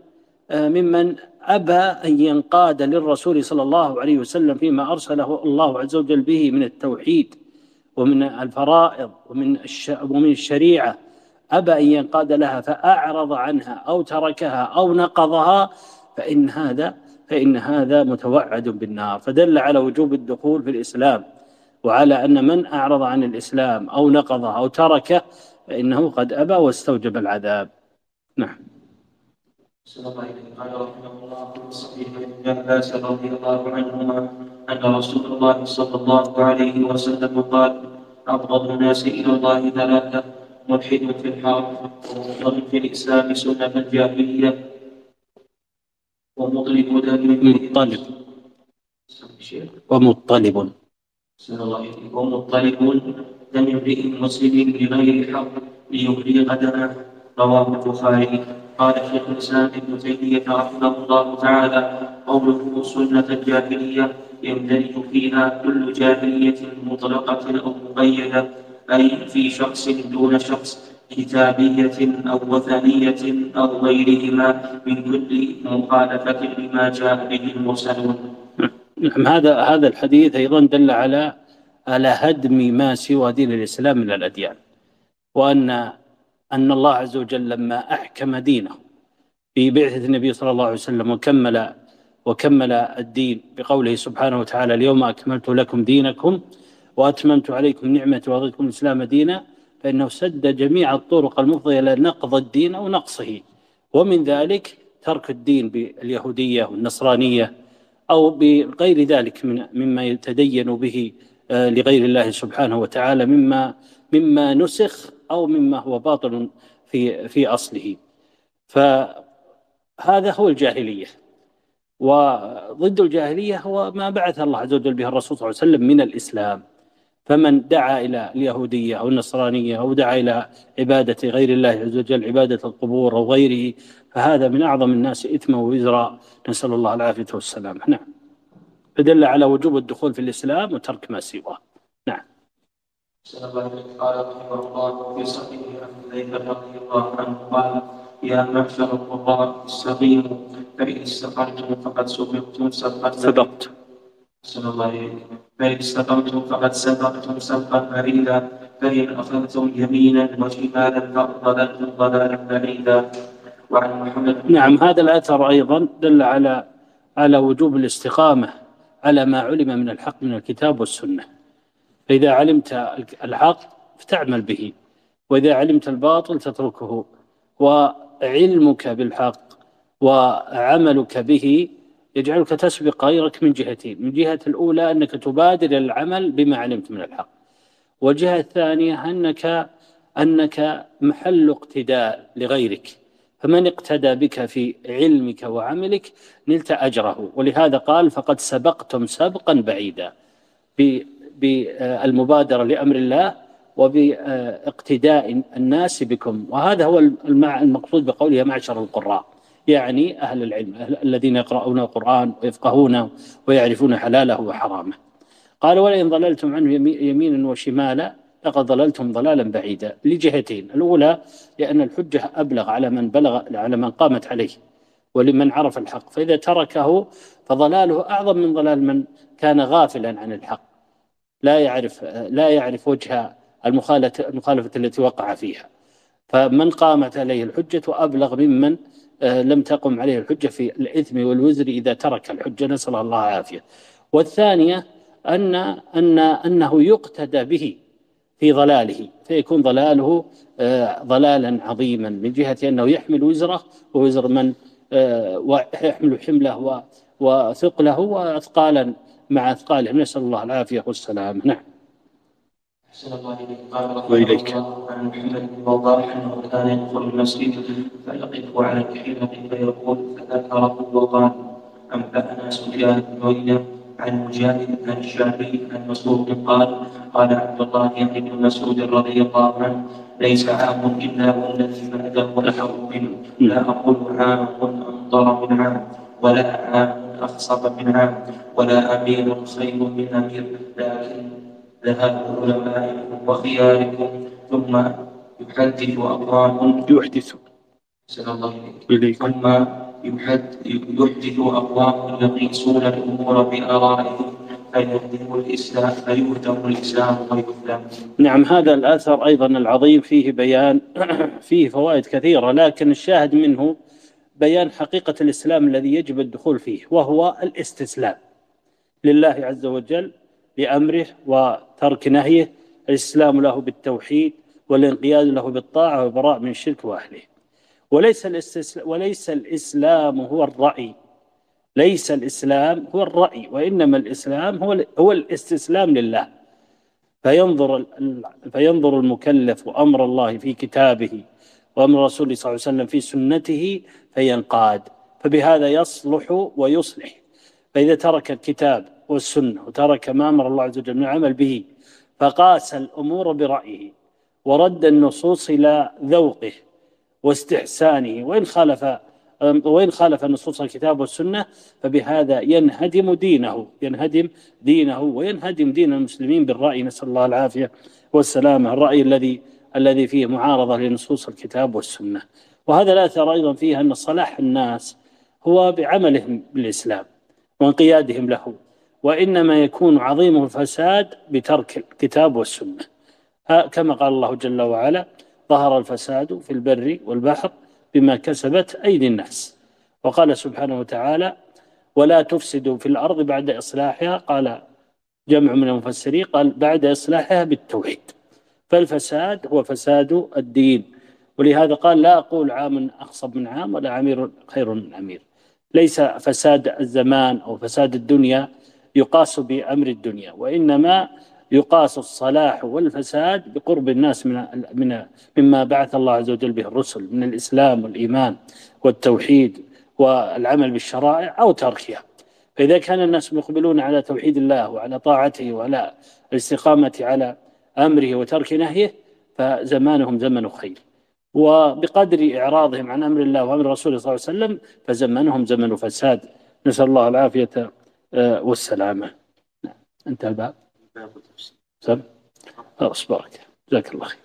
ممن أبى أن ينقاد للرسول صلى الله عليه وسلم فيما أرسله الله عز وجل به من التوحيد ومن الفرائض ومن ومن الشريعة. أبى أن ينقاد لها فأعرض عنها أو تركها أو نقضها فإن هذا فإن هذا متوعد بالنار. فدل على وجوب الدخول في الإسلام وعلى أن من أعرض عن الإسلام أو نقضه أو تركه فإنه قد أبى واستوجب العذاب. نعم. قال رحمه الله في صحيح ابن عباس رضي الله عنهما أن رسول الله صلى الله عليه وسلم قال أبغض الناس إلى الله ثلاثة ملحد في الحرب ومضطرب في الإسلام سنة الجاهلية ومطلب دم مطلب ومطلب ومطلب دم امرئ مسلم بغير حق ليبلغ دمه رواه البخاري قال شيخ الإسلام ابن تيمية رحمه الله تعالى قوله سنة الجاهلية يندرج فيها كل جاهلية مطلقة أو مقيدة أي في شخص دون شخص كتابية أو وثنية أو غيرهما من كل مخالفة لما جاء به المرسلون. نعم هذا هذا الحديث أيضا دل على على هدم ما سوى دين الإسلام من الأديان وأن أن الله عز وجل لما أحكم دينه في بعثة النبي صلى الله عليه وسلم وكمل وكمل الدين بقوله سبحانه وتعالى اليوم أكملت لكم دينكم وأتممت عليكم نعمتي ورضيتكم الإسلام دينا فإنه سد جميع الطرق المفضية إلى نقض الدين أو نقصه. ومن ذلك ترك الدين باليهودية والنصرانية أو بغير ذلك من مما يتدين به آه، لغير الله سبحانه وتعالى مما مما نسخ أو مما هو باطل في في أصله. فهذا هو الجاهلية. وضد الجاهلية هو ما بعث الله عز وجل به الرسول صلى الله عليه وسلم من الإسلام. فمن دعا إلى اليهودية أو النصرانية أو دعا إلى عبادة غير الله عز وجل عبادة القبور أو غيره فهذا من أعظم الناس إثما ووزرا. نسأل الله العافية والسلام نعم. فدل على وجوب الدخول في الإسلام وترك ما سواه. قال رحمه الله في صحيح عن حذيفه رضي الله عنه قال يا معشر القراء استقيموا فإن استقمتم فقد سبقتم سبقا سبقت صلى الله عليه فإن استقمتم فقد سبقتم سبقا بعيدا فإن أخذتم يمينا وشمالا فضللتم ضلالا بعيدا وعن محمد نعم هذا الأثر أيضا دل على على وجوب الاستقامة على ما علم من الحق من الكتاب والسنة. فإذا علمت الحق فتعمل به وإذا علمت الباطل تتركه. وعلمك بالحق وعملك به يجعلك تسبق غيرك من جهتين. من جهة الأولى أنك تبادر العمل بما علمت من الحق. والجهة الثانية أنك أنك محل اقتداء لغيرك. فمن اقتدى بك في علمك وعملك نلت أجره. ولهذا قال فقد سبقتم سبقا بعيدا. بالمبادرة لأمر الله وباقتداء الناس بكم. وهذا هو المقصود بقوله معشر القراء. يعني أهل العلم الذين يقرؤون القرآن ويفقهونه ويعرفون حلاله وحرامه. قال ولئن ضللتم عنه يمينا وشمالا لقد ضللتم ضلالا بعيدا. لجهتين الأولى لأن الحجة أبلغ على من بلغ على من قامت عليه ولمن عرف الحق. فإذا تركه فضلاله أعظم من ضلال من كان غافلا عن الحق. لا يعرف لا يعرف وجه المخالفة التي وقع فيها. فمن قامت عليه الحجة أبلغ ممن آه، لم تقم عليه الحجة في الإثم والوزر إذا ترك الحجة. نسأل الله العافية. والثانية أن أن أنه يقتدى به في ضلاله فيكون ضلاله آه، ضلالا عظيما من جهة أنه يحمل وزره ووزر من آه، ويحمل حمله وثقله وأثقالا مع أثقالهم. نسأل الله العافية والسلام نعم. أحسن الله إليك. قال وإليك. عن محمد بن وضاح أنه كان يدخل المسجد. فيقف على الحلق فيقول فذكره وقال أنبأنا سفيان بن عيينة عن مجاهد عن الشافعي عن مسعود قال قال عبد الله يعني بن مسعود رضي الله عنه ليس عام إلا والذي بعده أحر منه لا أقول عام أمطر من عام ولا عام أخصب من عام ولا أمير خير من أمير لكن ذهاب علمائكم وخياركم ثم يحدث أقوام يحدث. الله ثم يحدث أقوام يقيسون الأمور بآرائهم فيهدم الإسلام فيهدم الإسلام نعم هذا الأثر أيضا العظيم فيه بيان فيه فوائد كثيرة لكن الشاهد منه بيان حقيقة الإسلام الذي يجب الدخول فيه وهو الاستسلام لله عز وجل بأمره وترك نهيه. الإسلام له بالتوحيد والانقياد له بالطاعة والبراء من الشرك وأهله. وليس الاستسلام وليس الإسلام هو الرأي. ليس الإسلام هو الرأي وإنما الإسلام هو هو الاستسلام لله. فينظر فينظر المكلف أمر الله في كتابه وأمر رسوله صلى الله عليه وسلم في سنته فينقاد فبهذا يصلح ويصلح. فإذا ترك الكتاب والسنة وترك ما أمر الله عز وجل من العمل به فقاس الأمور برأيه ورد النصوص إلى ذوقه واستحسانه. وإن خالف وإن خالف نصوص الكتاب والسنة فبهذا ينهدم دينه ينهدم دينه وينهدم دين المسلمين بالرأي. نسأل الله العافية والسلامة. الرأي الذي الذي فيه معارضة لنصوص الكتاب والسنة. وهذا ترى أيضا فيه أن صلاح الناس هو بعملهم بالإسلام وانقيادهم له وإنما يكون عظيم الفساد بترك الكتاب والسنة. كما قال الله جل وعلا ظهر الفساد في البر والبحر بما كسبت أيدي الناس وقال سبحانه وتعالى ولا تفسدوا في الأرض بعد إصلاحها قال جمع من المفسرين قال بعد إصلاحها بالتوحيد فالفساد هو فساد الدين. ولهذا قال لا أقول عام أخصب من عام ولا عمير خير من عمير. ليس فساد الزمان أو فساد الدنيا يقاس بأمر الدنيا وإنما يقاس الصلاح والفساد بقرب الناس من من مما بعث الله عز وجل به الرسل من الإسلام والإيمان والتوحيد والعمل بالشرائع أو تركها. فإذا كان الناس مقبلون على توحيد الله وعلى طاعته وعلى الاستقامة على أمره وترك نهيه فزمانهم زمن خير. وبقدر إعراضهم عن أمر الله وأمر رسوله صلى الله عليه وسلم فزمنهم زمن فساد. نسأل الله العافية آه، والسلامة. نعم. انتهى الباب. سم. خلاص بارك جزاك الله خير.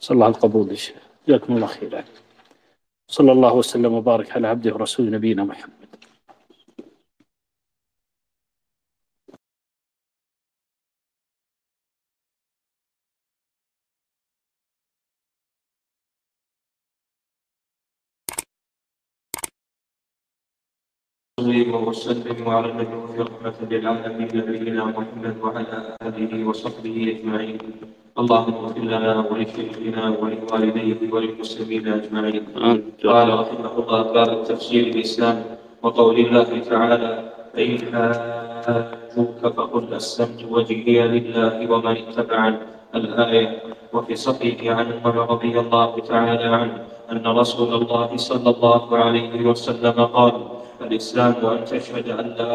صلى الله القبول يا شيخ. جزاكم الله خير صلى الله وسلم وبارك على عبده ورسوله نبينا محمد. وسلم على المبعوث رحمة للعالمين نبينا محمد وعلى آله وصحبه أجمعين. اللهم اغفر لنا ولشيخنا ولوالديه وللمسلمين أجمعين. قال رحمه الله باب التفسير الإسلام وقول الله تعالى فإن حاجوك فقل أسلمت وجهي لله ومن اتبعني الآية وفي صحيح عن عمر رضي الله تعالى عنه أن رسول الله صلى الله عليه وسلم قال الإسلام أن تشهد أن لا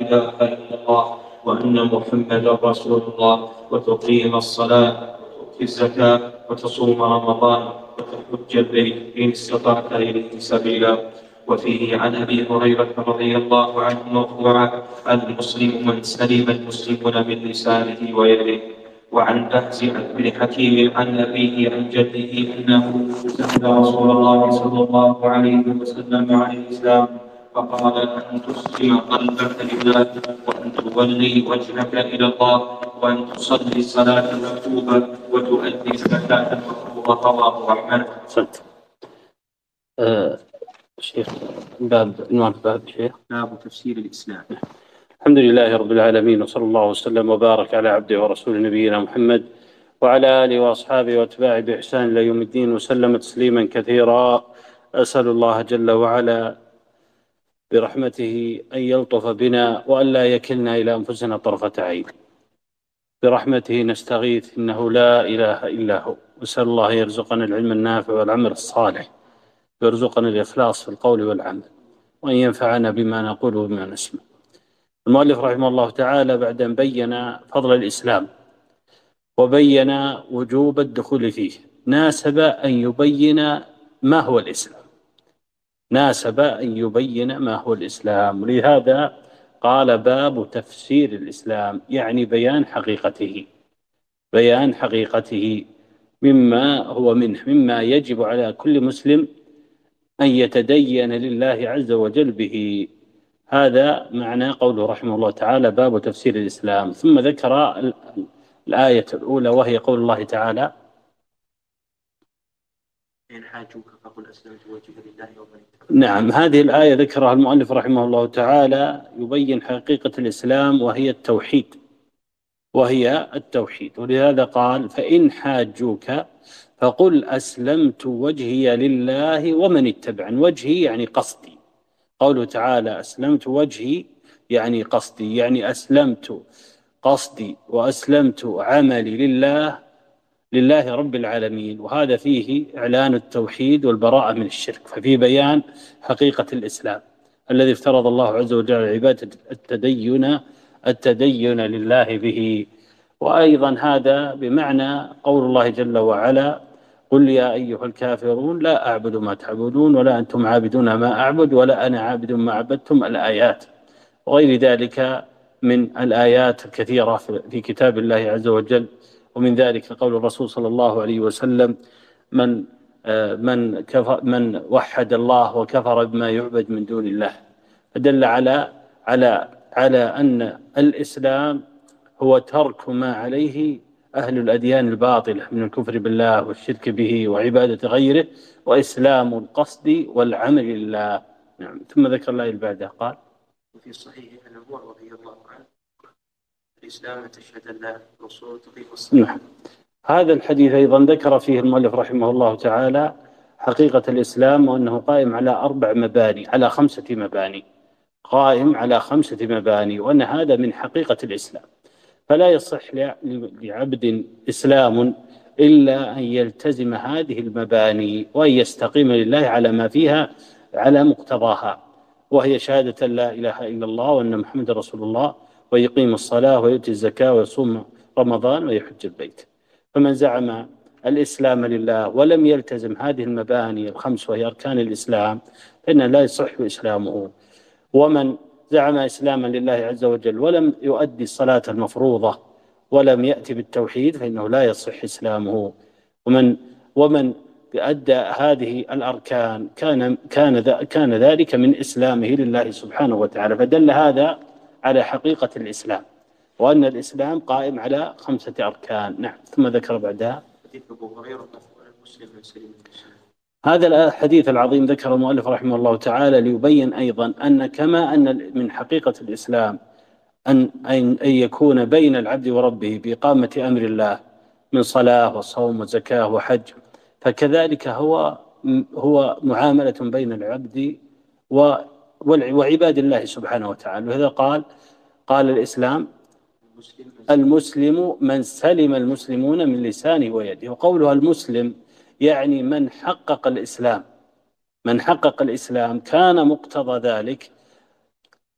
إله إلا الله وأن محمدا رسول الله وتقيم الصلاة وتؤتي الزكاة وتصوم رمضان وتحج البيت إن استطعت إليه سبيلا. وفيه عن أبي هريرة رضي الله عنه مرفوعا المسلم من سلم المسلمون من لسانه ويده. وعن بهز بن حكيم عن أبيه عن جده أنه سال رسول الله صلى الله عليه وسلم عن الإسلام. فقال أن تسلم قلبك لله وأن تولي وجهك إلى الله وأن تصلي الصلاه المكتوبه وتؤدي الزكاه المفروضه رواه أحمد. أه شيخ باب عنوان باب شيخ. باب تفسير الإسلام. الحمد لله رب العالمين وصلى الله وسلم وبارك على عبده ورسوله نبينا محمد وعلى آله وأصحابه وأتباعه بإحسان إلى يوم الدين وسلم تسليما كثيرا. أسأل الله جل وعلا برحمته أن يلطف بنا وأن لا يكلنا إلى أنفسنا طرفة عين. برحمته نستغيث إنه لا إله إلا هو. نسال الله يرزقنا العلم النافع والعمل الصالح. ويرزقنا الإخلاص في القول والعمل. وأن ينفعنا بما نقول وبما نسمع. المؤلف رحمه الله تعالى بعد أن بين فضل الإسلام وبين وجوب الدخول فيه ناسب أن يبين ما هو الإسلام. ناسب أن يبين ما هو الإسلام. لهذا قال باب تفسير الإسلام يعني بيان حقيقته بيان حقيقته مما هو منه مما يجب على كل مسلم أن يتدين لله عز وجل به. هذا معنى قوله رحمه الله تعالى باب تفسير الإسلام. ثم ذكر الآية الأولى وهي قول الله تعالى إن حاجوك فقل أسلمت لله نعم هذه الآية ذكرها المؤلف رحمه الله تعالى يبين حقيقة الإسلام وهي التوحيد وهي التوحيد. ولهذا قال فإن حاجوك فقل أسلمت وجهي لله ومن اتبعني. وجهي يعني قصدي. قوله تعالى أسلمت وجهي يعني قصدي يعني أسلمت قصدي وأسلمت عملي لله لله رب العالمين. وهذا فيه إعلان التوحيد والبراءة من الشرك ففي بيان حقيقة الإسلام الذي افترض الله عز وجل عبادة التدين التدين لله به. وأيضا هذا بمعنى قول الله جل وعلا قل يا أيها الكافرون لا أعبد ما تعبدون ولا أنتم عابدون ما أعبد ولا أنا عابد ما عبدتم الآيات. وغير ذلك من الآيات الكثيرة في كتاب الله عز وجل ومن ذلك قول الرسول صلى الله عليه وسلم من من كفر من وحد الله وكفر بما يعبد من دون الله. فدل على على على أن الإسلام هو ترك ما عليه أهل الأديان الباطلة من الكفر بالله والشرك به وعبادة غيره وإسلام القصد والعمل لله. نعم. ثم ذكر الله بعده قال وفي الصحيح أن عمر رضي الله عنه الإسلام تشهد لا الرسول تقيم الصلاة. نعم. هذا الحديث أيضا ذكر فيه المؤلف رحمه الله تعالى حقيقة الإسلام وأنه قائم على أربع مباني على خمسة مباني. قائم على خمسة مباني وأن هذا من حقيقة الإسلام. فلا يصح لعبد إسلام إلا أن يلتزم هذه المباني وأن يستقيم لله على ما فيها على مقتضاها. وهي شهادة لا إله إلا الله وأن محمد رسول الله ويقيم الصلاة ويؤتي الزكاة ويصوم رمضان ويحج البيت. فمن زعم الإسلام لله ولم يلتزم هذه المباني الخمس وهي أركان الإسلام فإن لا يصح إسلامه. ومن زعم إسلاما لله عز وجل ولم يؤدي الصلاة المفروضة ولم يأتي بالتوحيد فإنه لا يصح إسلامه. ومن ومن أدى هذه الأركان كان كان كان ذلك من إسلامه لله سبحانه وتعالى. فدل هذا على حقيقة الإسلام وأن الإسلام قائم على خمسة أركان. نعم ثم ذكر بعدها. حديث أبو هريرة هذا الحديث العظيم ذكر المؤلف رحمه الله تعالى ليبين أيضا أن كما أن من حقيقة الإسلام أن أن يكون بين العبد وربه بإقامة أمر الله من صلاة وصوم وزكاة وحج فكذلك هو هو معاملة بين العبد وعباد الله سبحانه وتعالى. وهذا قال قال الإسلام المسلم من سلم المسلمون من لسانه ويده. وقولها المسلم يعني من حقق الإسلام. من حقق الإسلام كان مقتضى ذلك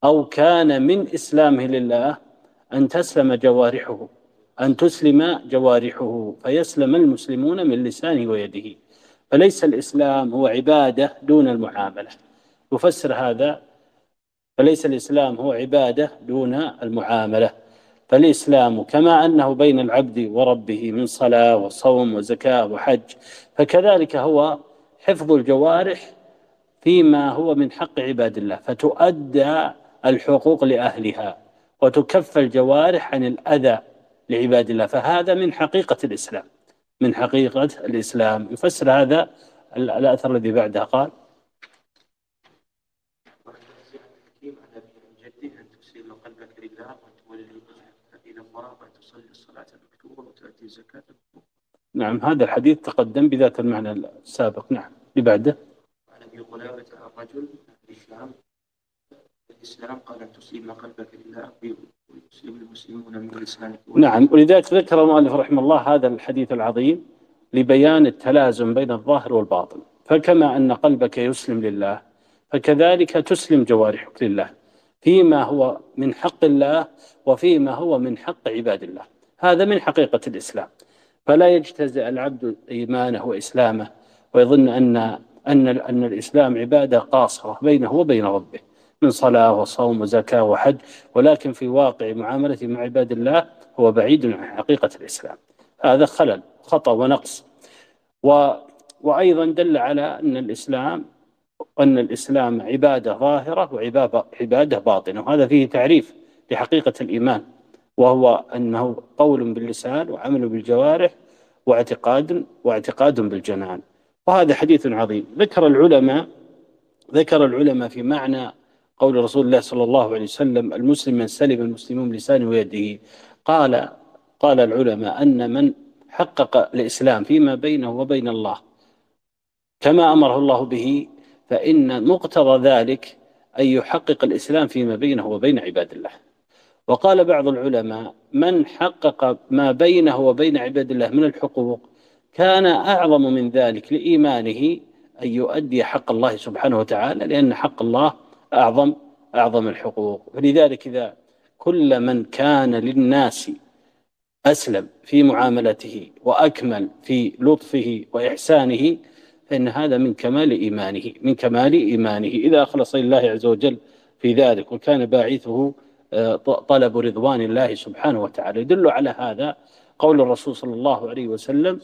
أو كان من إسلامه لله أن تسلم جوارحه أن تسلم جوارحه فيسلم المسلمون من لسانه ويده. فليس الإسلام هو عبادة دون المعاملة. يفسر هذا فليس الإسلام هو عبادة دون المعاملة. فالإسلام كما أنه بين العبد وربه من صلاة وصوم وزكاة وحج فكذلك هو حفظ الجوارح فيما هو من حق عباد الله فتؤدى الحقوق لأهلها وتكف الجوارح عن الأذى لعباد الله. فهذا من حقيقة الإسلام. من حقيقة الإسلام. يفسر هذا الأثر الذي بعده قال نعم هذا الحديث تقدم بذات المعنى السابق. نعم اللي بعده؟ عن أبي قلابه الرجل الإسلام الإسلام قال أن تسلم قلبك لله ويسلم المسلمون من لسانك. نعم ولذلك ذكر المؤلف رحمه الله هذا الحديث العظيم لبيان التلازم بين الظاهر والباطن. فكما أن قلبك يسلم لله فكذلك تسلم جوارحك لله فيما هو من حق الله وفيما هو من حق عباد الله. هذا من حقيقة الإسلام. فلا يجتزئ العبد إيمانه وإسلامه ويظن أن أن أن الإسلام عبادة قاصرة بينه وبين ربه من صلاة وصوم وزكاة وحج. ولكن في واقع معاملته مع عباد الله هو بعيد عن حقيقة الإسلام. هذا خلل خطأ ونقص. و وأيضا دل على أن الإسلام أن الإسلام عبادة ظاهرة وعبادة باطنة. وهذا فيه تعريف لحقيقة الإيمان. وهو أنه قول باللسان وعمل بالجوارح واعتقاد واعتقاد بالجنان. وهذا حديث عظيم. ذكر العلماء ذكر العلماء في معنى قول رسول الله صلى الله عليه وسلم المسلم من سلم المسلمون بلسانه ويده. قال قال العلماء أن من حقق الإسلام فيما بينه وبين الله كما أمره الله به فإن مقتضى ذلك أن يحقق الإسلام فيما بينه وبين عباد الله. وقال بعض العلماء من حقق ما بينه وبين عباد الله من الحقوق كان أعظم من ذلك لإيمانه أن يؤدي حق الله سبحانه وتعالى لأن حق الله أعظم أعظم الحقوق. فلذلك إذا كل من كان للناس أسلم في معاملته وأكمل في لطفه وإحسانه فإن هذا من كمال إيمانه من كمال إيمانه. إذا أخلص لله عز وجل في ذلك وكان باعثه طلب رضوان الله سبحانه وتعالى. يدل على هذا قول الرسول صلى الله عليه وسلم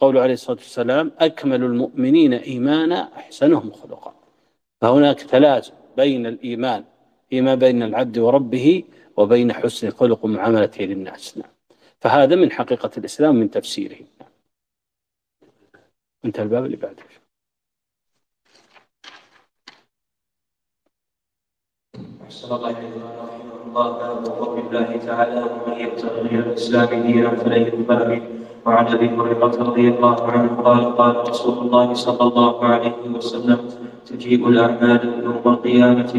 قول عليه الصلاة والسلام أكمل المؤمنين إيمانا أحسنهم خلقا. فهناك تلازم بين الإيمان فيما بين العبد وربه وبين حسن الخلق ومعاملته للناس. نعم. فهذا من حقيقة الإسلام من تفسيره. انتهى الباب اللي بعده. أحسن الله رحمه الله باب قول الله تعالى. ومن يبتغي الإسلام دينا فلن يقبل وعن أبي هريرة رضي الله عنه قال قال رسول الله صلى الله عليه وسلم تجيء الأعمال يوم القيامة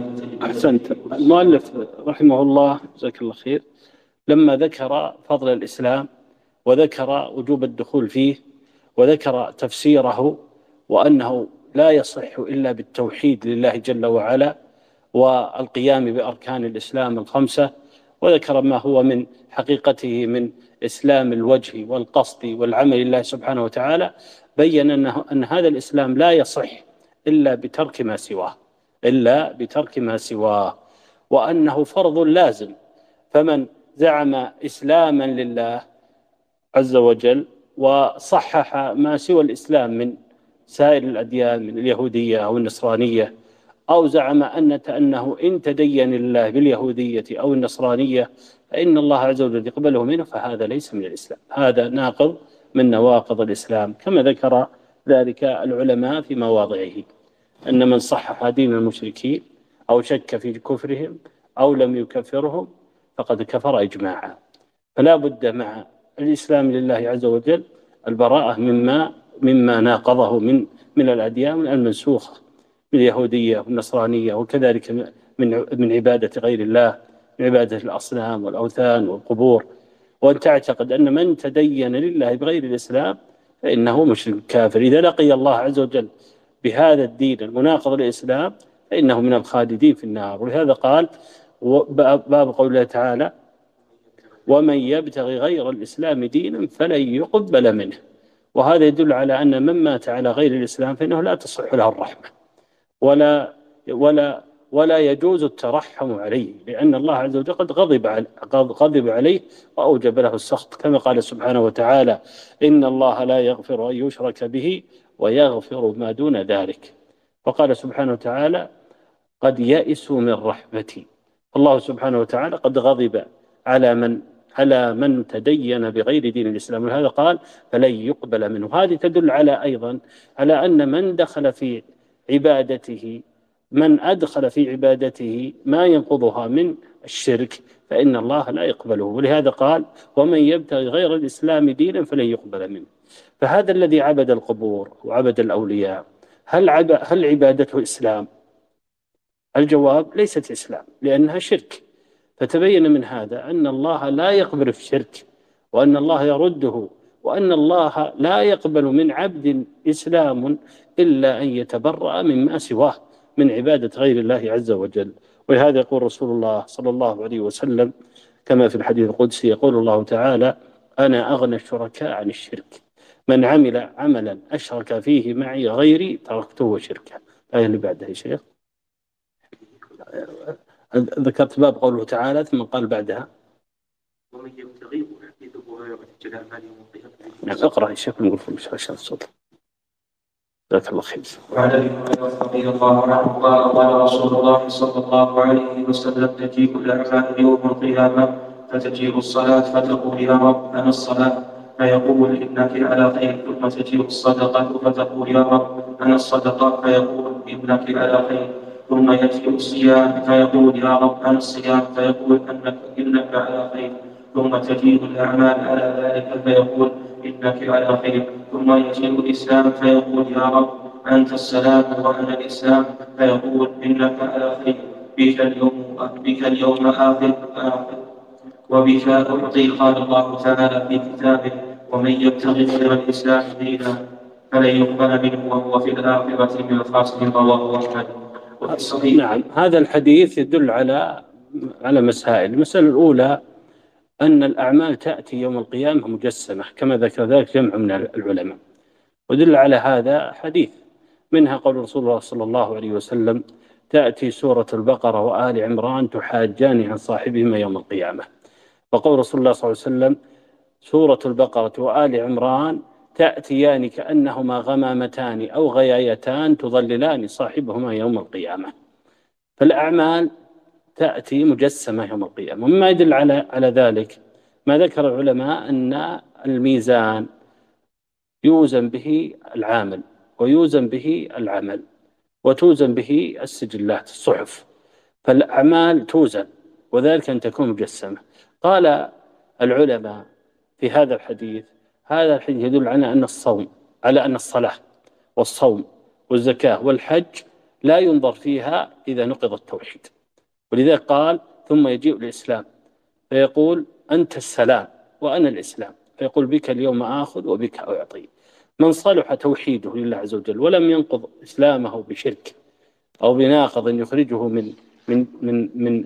أحسنت. المؤلف رحمه الله جزاك الله خير. لما ذكر فضل الإسلام وذكر وجوب الدخول فيه وذكر تفسيره وأنه لا يصح إلا بالتوحيد لله جل وعلا والقيام بأركان الإسلام الخمسة وذكر ما هو من حقيقته من إسلام الوجه والقصد والعمل لله سبحانه وتعالى بين أنه أن هذا الإسلام لا يصح إلا بترك ما سواه إلا بترك ما سواه وأنه فرض لازم. فمن زعم إسلاما لله عز وجل وصحح ما سوى الإسلام من سائر الأديان من اليهودية أو النصرانية أو زعم أن أنه إن تدين الله باليهودية أو النصرانية فإن الله عز وجل يقبله منه فهذا ليس من الإسلام. هذا ناقض من نواقض الإسلام كما ذكر ذلك العلماء في مواضعه أن من صحح دين المشركين أو شك في كفرهم أو لم يكفرهم فقد كفر إجماعا. فلا بد مع الإسلام لله عز وجل البراءة مما مما ناقضه من من الأديان المنسوخة. من اليهودية والنصرانية وكذلك من من عبادة غير الله من عبادة الأصنام والأوثان والقبور. وأن تعتقد أن من تدين لله بغير الإسلام فإنه مشرك كافر. إذا لقي الله عز وجل بهذا الدين المناقض للإسلام فإنه من الخالدين في النار. ولهذا قال باب قول الله تعالى ومن يبتغي غير الإسلام دينا فلن يقبل منه. وهذا يدل على أن من مات على غير الإسلام فإنه لا تصح له الرحمة. ولا ولا ولا يجوز الترحم عليه لأن الله عز وجل قد غضب غضب عليه وأوجب له السخط. كما قال سبحانه وتعالى إن الله لا يغفر أن يشرك به ويغفر ما دون ذلك. وقال سبحانه وتعالى قد يئسوا من رحمتي. الله سبحانه وتعالى قد غضب على من على من تدين بغير دين الإسلام. ولهذا قال فلن يقبل منه. هذه تدل على أيضا على أن من دخل في عبادته. من أدخل في عبادته ما ينقضها من الشرك فإن الله لا يقبله. ولهذا قال ومن يبتغي غير الإسلام دينا فلن يقبل منه. فهذا الذي عبد القبور وعبد الأولياء هل, عب هل عبادته إسلام؟ الجواب ليست إسلام لأنها شرك. فتبين من هذا أن الله لا يقبل الشرك وأن الله يرده وأن الله لا يقبل من عبد إسلام إلا أن يتبرأ مما سواه من عبادة غير الله عز وجل. ولهذا يقول رسول الله صلى الله عليه وسلم كما في الحديث القدسي يقول الله تعالى أنا أغنى الشركاء عن الشرك. من عمل عملا أشرك فيه معي غيري تركته وشركه. الآية اللي بعدها يا شيخ. ذكرت باب قوله تعالى ثم قال بعدها. ومن يبتغي اقرا يا شيخ نقول في عشان الصوت. جزاك الله خير. وعن ابي هريره رضي الله عنه قال قال رسول الله صلى الله عليه وسلم تجيء الاعمال يوم القيامة فتجيء الصلاة فتقول يا رب أنا الصلاة. فيقول إنك على خير. ثم تجيء الصدقة فتقول يا رب أنا الصدقة. فيقول إنك على خير. ثم يأتي الصيام فيقول يا رب أنا الصيام. فيقول أنك إنك على خير. ثم تجيء الأعمال على ذلك فيقول إنك على خير. ثم يجيء الإسلام فيقول يا رب أنت السلام وأنا الإسلام. فيقول إنك على خير. بك اليوم بك اليوم آخر. آخر وبك أعطي قال الله تعالى في كتابه ومن يبتغي غير الإسلام دينا فلن يقبل منه وهو في الآخرة من الخاسرين. رواه أحمد. نعم. هذا الحديث يدل على على مسائل. المسألة الأولى أن الأعمال تأتي يوم القيامة مجسمة كما ذكر ذلك جمع من العلماء. ودل على هذا حديث. منها قول رسول الله صلى الله عليه وسلم تأتي سورة البقرة وآل عمران تحاجان عن صاحبهما يوم القيامة. وقول رسول الله صلى الله عليه وسلم سورة البقرة وآل عمران تأتيان كأنهما غمامتان أو غيايتان تظللان صاحبهما يوم القيامة. فالأعمال تأتي مجسمة يوم القيامة. ومما يدل على على ذلك ما ذكر العلماء أن الميزان يوزن به العامل ويوزن به العمل وتوزن به السجلات الصحف. فالأعمال توزن وذلك أن تكون مجسمة. قال العلماء في هذا الحديث هذا الحديث يدل على أن الصوم على أن الصلاة والصوم والزكاة والحج لا ينظر فيها إذا نقض التوحيد. ولذلك قال ثم يجيء الإسلام. فيقول أنت السلام وأنا الإسلام. فيقول بك اليوم آخذ وبك أعطي. من صلح توحيده لله عز وجل ولم ينقض إسلامه بشرك أو بناقض يخرجه من من من من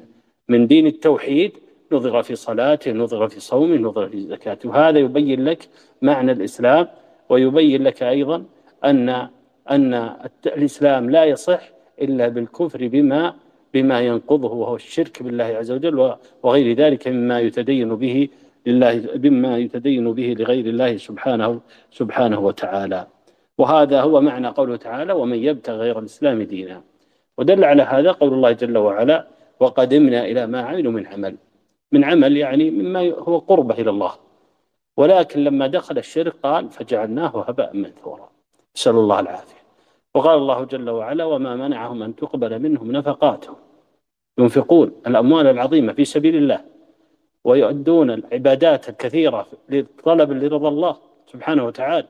من دين التوحيد نظر في صلاته نظر في صومه نظر في زكاته. وهذا يبين لك معنى الإسلام ويبين لك أيضا أن أن الإسلام لا يصح إلا بالكفر بما بما ينقضه وهو الشرك بالله عز وجل وغير ذلك مما يتدين به لله بما يتدين به لغير الله سبحانه سبحانه وتعالى. وهذا هو معنى قوله تعالى ومن يبتغي غير الإسلام دينا ودل على هذا قول الله جل وعلا وقدمنا إلى ما عملوا من عمل من عمل يعني مما هو قربة إلى الله. ولكن لما دخل الشرك قال فجعلناه هباء منثورا نسأل الله العافية. وقال الله جل وعلا وما منعهم أن تقبل منهم نفقاتهم ينفقون الأموال العظيمة في سبيل الله ويؤدون العبادات الكثيرة لطلب لرضا الله سبحانه وتعالى.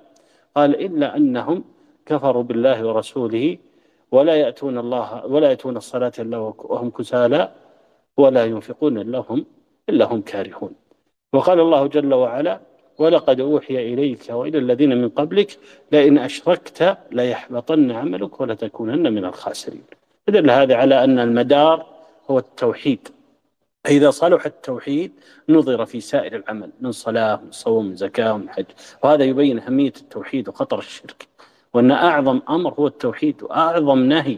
قال إلا أنهم كفروا بالله ورسوله ولا يأتون الله ولا يأتون الصلاة إلا وهم كسالى ولا ينفقون إلا هم إلا هم كارهون. وقال الله جل وعلا ولقد أوحي إليك وإلى الذين من قبلك لئن أشركت ليحبطن عملك ولتكونن من الخاسرين. دل هذا على أن المدار هو التوحيد. إذا صلح التوحيد نظر في سائر العمل من صلاة من صوم من زكاة من حج. وهذا يبين أهمية التوحيد وخطر الشرك. وأن أعظم أمر هو التوحيد وأعظم نهي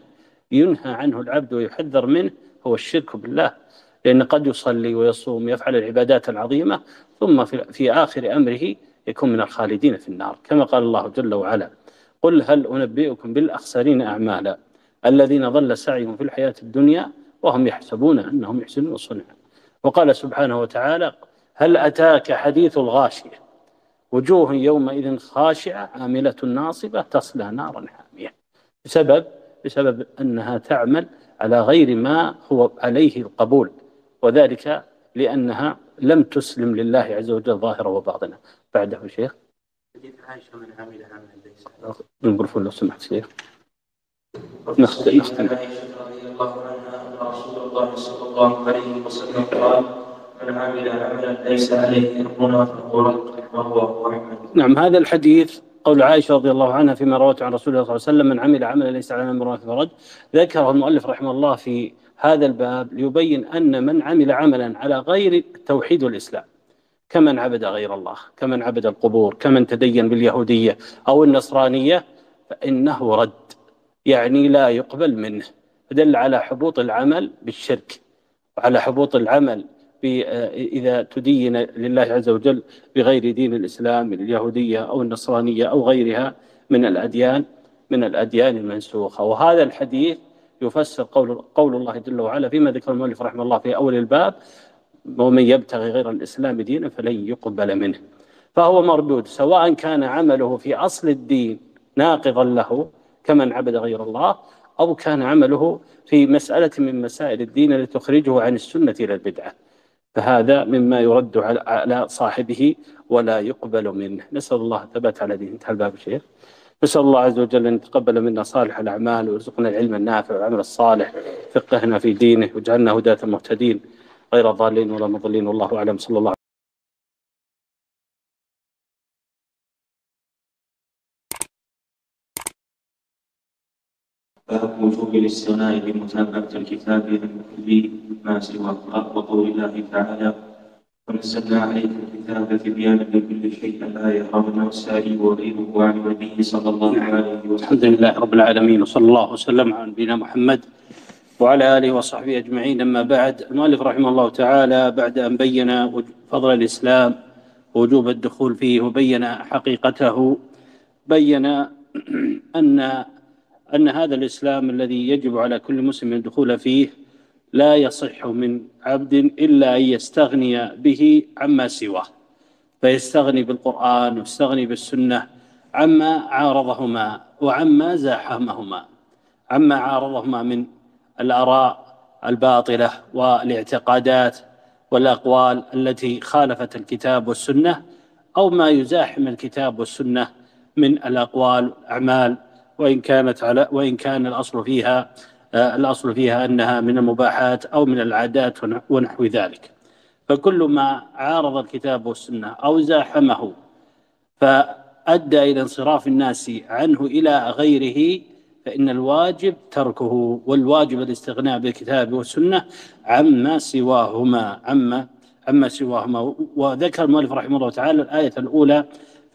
ينهى عنه العبد ويحذر منه هو الشرك بالله. لأن قد يصلي ويصوم ويفعل العبادات العظيمة ثم في آخر أمره يكون من الخالدين في النار. كما قال الله جل وعلا قل هل أنبئكم بالأخسرين أعمالا؟ الذين ضل سعيهم في الحياة الدنيا وهم يحسبون أنهم يحسنون صنعا وقال سبحانه وتعالى هل أتاك حديث الغاشية؟ وجوه يومئذ خاشعة عاملة ناصبة تصلى نارا حامية. بسبب بسبب أنها تعمل على غير ما هو عليه القبول. وذلك لأنها لم تسلم لله عز وجل ظاهرة وباطنة. بعده شيخ. حديث عائشة من عمل عملا ليس نقول لو سمحت شيخ. نختم. نختم رضي الله عنها رسول الله صلى الله عليه وسلم قال من عمل عملا ليس عليه امرنا فهو رد نعم هذا الحديث قول عائشة رضي الله عنها فيما روته عن رسول الله صلى الله عليه وسلم من عمل عملا ليس على امرنا فهو رد ذكره المؤلف رحمه الله في هذا الباب ليبين أن من عمل عملا على غير التوحيد والإسلام كمن عبد غير الله كمن عبد القبور كمن تدين باليهودية أو النصرانية فإنه رد يعني لا يقبل منه فدل على حبوط العمل بالشرك وعلى حبوط العمل إذا تدين لله عز وجل بغير دين الإسلام اليهودية أو النصرانية أو غيرها من الأديان من الأديان المنسوخة. وهذا الحديث يفسر قول, قول الله جل وعلا فيما ذكر المؤلف رحمه الله في أول الباب ومن يبتغي غير الإسلام دينا فلن يقبل منه. فهو مردود سواء كان عمله في أصل الدين ناقضا له كمن عبد غير الله أو كان عمله في مسألة من مسائل الدين التي تخرجه عن السنة إلى البدعة. فهذا مما يرد على صاحبه ولا يقبل منه. نسأل الله الثبات على دين. انتهى الباب شيخ. نسأل الله عز وجل أن يتقبل منا صالح الأعمال ويرزقنا العلم النافع والعمل الصالح. فقهنا في دينه واجعلنا هداة مهتدين. غير ضالين ولا مضلين. والله أعلم. صلى الله باب وجوب الاستغناء بمتابعة الكتاب عن كل ما سواه وقول الله تعالى ونزلنا عليك الكتاب تبيانا لكل شيء لا يرونه السائل وغيره عن النبي صلى الله عليه وسلم الحمد لله رب العالمين وصلى الله وسلم على نبينا محمد وعلى آله وصحبه أجمعين. أما بعد المؤلف رحمه الله تعالى بعد أن بين فضل الإسلام ووجوب الدخول فيه وبين حقيقته بين أن أن هذا الإسلام الذي يجب على كل مسلم الدخول فيه لا يصح من عبد إلا أن يستغني به عما سواه فيستغني بالقرآن ويستغني بالسنة عما عارضهما وعما زاحمهما عما عارضهما من الآراء الباطلة والاعتقادات والأقوال التي خالفت الكتاب والسنة أو ما يزاحم الكتاب والسنة من الأقوال والأعمال وإن كانت على وإن كان الأصل فيها آه، الأصل فيها أنها من المباحات أو من العادات ونحو ذلك. فكل ما عارض الكتاب والسنة أو زاحمه فأدى إلى انصراف الناس عنه إلى غيره فإن الواجب تركه والواجب الاستغناء بالكتاب والسنة عما سواهما عما عما سواهما. وذكر المؤلف رحمه الله تعالى الآية الأولى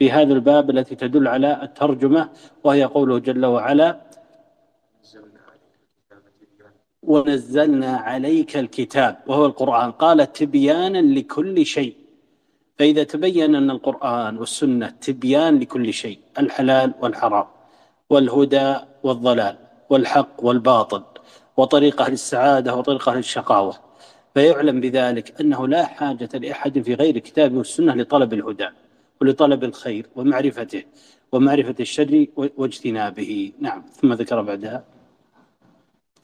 في هذا الباب التي تدل على الترجمة وهي قوله جل وعلا ونزلنا عليك الكتاب وهو القرآن. قال تبيانا لكل شيء فإذا تبين أن القرآن والسنة تبيان لكل شيء الحلال والحرام والهدى والضلال والحق والباطل وطريقة للسعادة وطريقة للشقاوة فيعلم بذلك أنه لا حاجة لأحد في غير الكتاب والسنة لطلب الهدى. ولطلب الخير ومعرفته ومعرفة الشر واجتنابه. نعم ثم ذكر بعدها.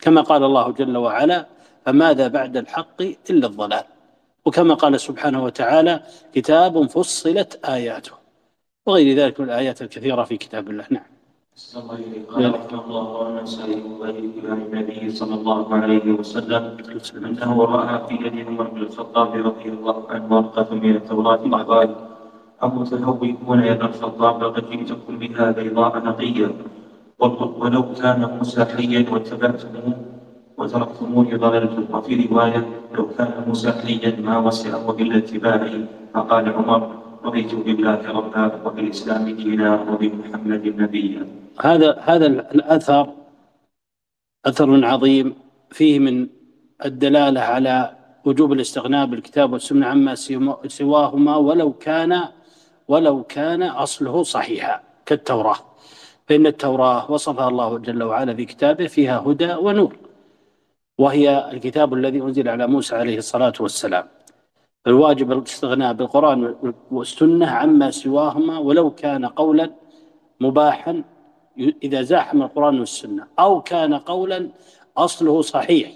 كما قال الله جل وعلا فماذا بعد الحق إلا الضلال. وكما قال سبحانه وتعالى كتاب فصلت آياته. وغير ذلك من الآيات الكثيرة في كتاب الله. نعم. قال رحمه الله عن النبي صلى الله عليه وسلم أنه رأى في يد عمر بن الخطاب رضي الله عنه ورقة من التوراة فقال المتهوكون يا ابن الخطاب لقد جئتكم بها بيضاء نقيه ولو كان موسى حيا واتبعتموه وتركتموني ضللت وفي رواية لو كان موسى حيا ما وسعه إلا اتباعي فقال عمر رضيت بالله ربا وبالإسلام دينا وبمحمد نبيا. هذا هذا الأثر أثر عظيم فيه من الدلالة على وجوب الاستغناء بالكتاب والسنة عما سواهما ولو كان ولو كان أصله صحيحا كالتوراة. فإن التوراة وصفها الله جل وعلا في كتابه فيها هدى ونور وهي الكتاب الذي أنزل على موسى عليه الصلاة والسلام. الواجب الاستغناء بالقرآن والسنة عما سواهما ولو كان قولا مباحا إذا زاحم القرآن والسنة أو كان قولا أصله صحيح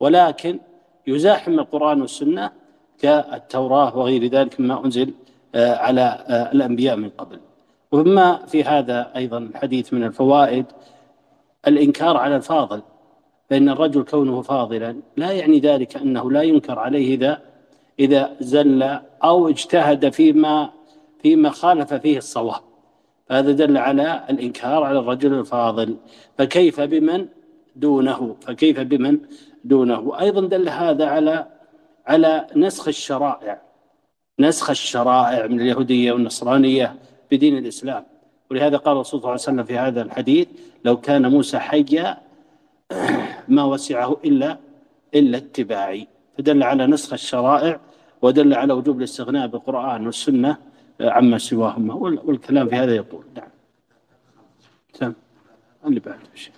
ولكن يزاحم القرآن والسنة كالتوراة وغير ذلك مما أنزل على آه، الأنبياء من قبل. ومما في هذا أيضا الحديث من الفوائد الإنكار على الفاضل فإن الرجل كونه فاضلا لا يعني ذلك أنه لا ينكر عليه إذا إذا زل أو اجتهد فيما فيما خالف فيه الصواب. هذا دل على الإنكار على الرجل الفاضل. فكيف بمن؟ دونه. فكيف بمن؟ دونه. أيضا دل هذا على على نسخ الشرائع. نسخ الشرائع من اليهودية والنصرانية بدين الإسلام. ولهذا قال الرسول صلى الله عليه وسلم في هذا الحديث لو كان موسى حيا ما وسعه إلا إلا اتباعي. فدل على نسخ الشرائع ودل على وجوب الاستغناء بالقرآن والسنة عما سواهما. والكلام في هذا يطول نعم. سم اللي بعد شيء.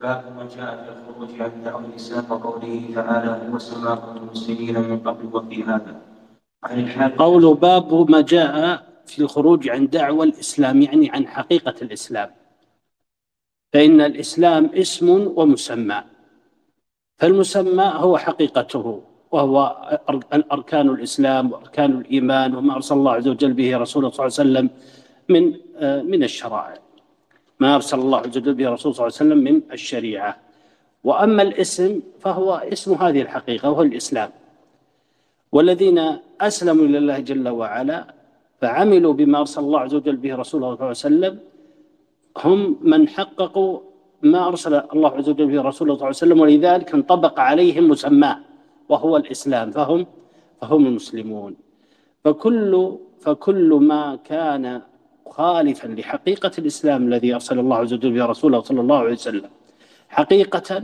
باب ما جاء في الخروج عن دعوة الإسلام وقوله تعالى وسماكم المسلمين من قبل وفي هذا. عن قوله باب ما جاء في الخروج عن دعوة الإسلام يعني عن حقيقة الإسلام. فإن الإسلام اسم ومسمى. فالمسمى هو حقيقته وهو أركان الإسلام وأركان الإيمان وما أرسل الله عز وجل به رسوله صلى الله عليه وسلم من من الشرائع. ما أرسل الله عز وجل به رسوله صلى الله عليه وسلم من الشريعة. وأما الاسم فهو اسم هذه الحقيقة وهو الإسلام. والذين أسلموا لله جل وعلا فعملوا بما أرسل الله عز وجل به رسوله صلى الله عليه وسلم هم من حققوا ما أرسل الله عز وجل به رسوله صلى الله عليه وسلم ولذلك انطبق عليهم مسماه وهو الإسلام فهم فهم المسلمون. فكل فكل ما كان خالفا لحقيقة الإسلام الذي أرسل الله عز وجل به رسوله صلى الله عليه وسلم حقيقة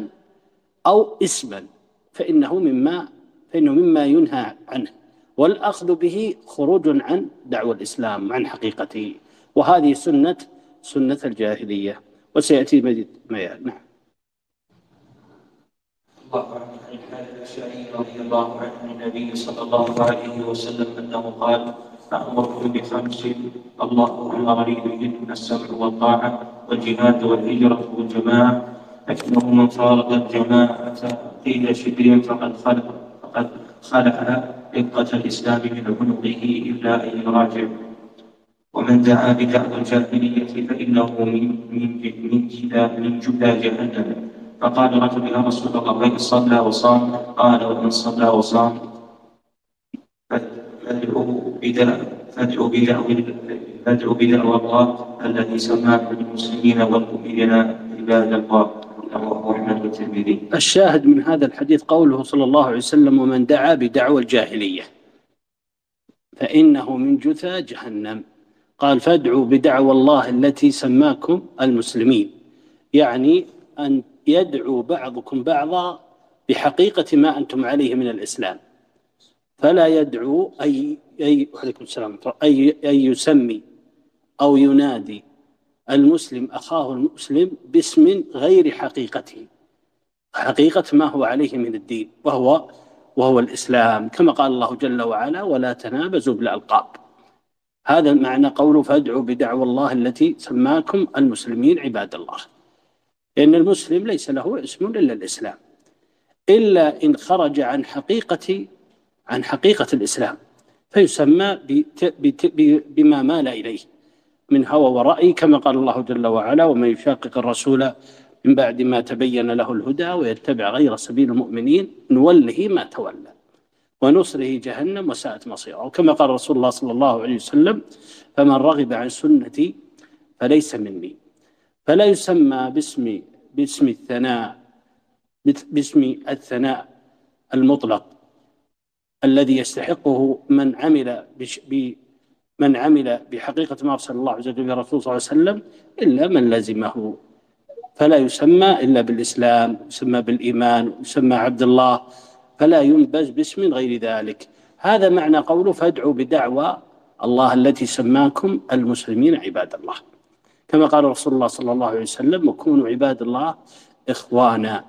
أو اسما فإنه مما فإنه مما ينهى عنه. والأخذ به خروج عن دعوة الإسلام عن حقيقته. وهذه سنة سنة الجاهلية. وسيأتي مزيد نعم. الله عنه عن الاشعري رضي الله عنه عن النبي صلى الله عليه وسلم أنه قال أأمركم بخمس الله أمرني بهن السمع والطاعة والجهاد والهجرة والجماعة لكنه من فارق الجماعة قيل شبر فقد خلق فقد خلع رقة الإسلام من عنقه إلا أن يراجع. ومن دعا بدعوى الجاهلية فإنه من من جدا من جدا جهنم. فقال رجل يا رسول الله من صلى وصام؟ قال ومن صلى وصام. فادعوا بدعوى فادعوا بدعوى الله الذي سماكم المسلمين والمؤمنين عباد الله. الشاهد من هذا الحديث قوله صلى الله عليه وسلم ومن دعا بدعوى الجاهلية فإنه من جثى جهنم. قال فادعوا بدعوى الله التي سماكم المسلمين يعني أن يدعو بعضكم بعضا بحقيقة ما أنتم عليه من الإسلام. فلا يدعو اي عليكم السلام اي أي يسمي أو ينادي المسلم أخاه المسلم باسم غير حقيقته. حقيقة ما هو عليه من الدين وهو وهو الإسلام. كما قال الله جل وعلا ولا تنابزوا بالألقاب هذا معنى قوله فادعوا بدعوى الله التي سماكم المسلمين عباد الله لأن المسلم ليس له اسم إلا الإسلام إلا إن خرج عن حقيقة عن حقيقة الإسلام فيسمى بما مال إليه. من هوى ورأي كما قال الله جل وعلا ومن يشاقق الرسول من بعد ما تبين له الهدى ويتبع غير سبيل المؤمنين نوله ما تولى ونصره جهنم وساءت مصيره. وكما قال رسول الله صلى الله عليه وسلم فمن رغب عن سنتي فليس مني. فلا يسمى باسم باسم الثناء باسم الثناء المطلق الذي يستحقه من عمل من عمل بحقيقة ما أرسل الله عز وجل برسول صلى الله عليه وسلم إلا من لزمه. فلا يسمى إلا بالإسلام يسمى بالإيمان يسمى عبد الله فلا ينبذ باسم غير ذلك. هذا معنى قوله فادعوا بدعوى الله التي سماكم المسلمين عباد الله. كما قال رسول الله صلى الله عليه وسلم وكونوا عباد الله إخوانا.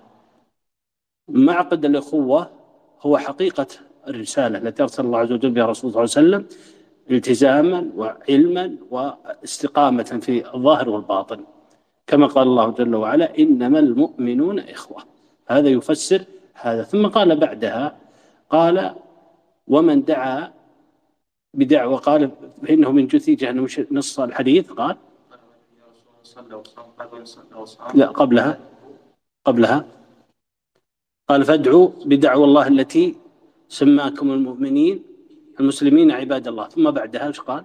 معقد الأخوة هو حقيقة الرسالة التي أرسل الله عز وجل بها رسول صلى الله عليه وسلم. التزاما وعلما واستقامة في الظاهر والباطن. كما قال الله جل وعلا إنما المؤمنون إخوة. هذا يفسر هذا. ثم قال بعدها قال ومن دعا بدعوة قال فإنه من جثي جهنم نص الحديث. قال لا قبلها قبلها. قال فادعوا بدعوى الله التي سماكم المؤمنين. المسلمين عباد الله. ثم بعدها إيش قال؟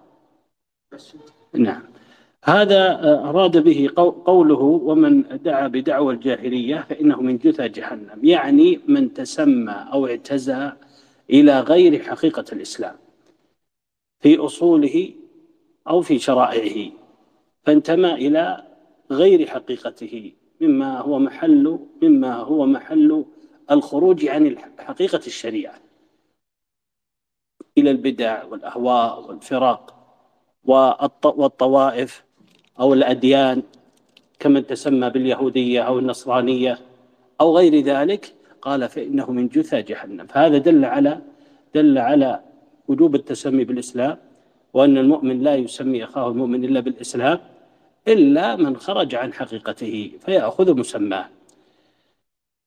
نعم. هذا أراد به قوله ومن دعا بدعوى الجاهلية فإنه من جثى جهنم. يعني من تسمى أو اعتزى إلى غير حقيقة الإسلام في أصوله أو في شرائعه فانتمى إلى غير حقيقته مما هو محل مما هو محل الخروج عن حقيقة الشريعة. إلى البدع والأهواء والفرق والطوائف أو الأديان كمن تسمى باليهودية أو النصرانية أو غير ذلك قال فإنه من جثى جهنم. فهذا دل على دل على وجوب التسمي بالإسلام وأن المؤمن لا يسمي أخاه المؤمن إلا بالإسلام إلا من خرج عن حقيقته فيأخذ مسماه.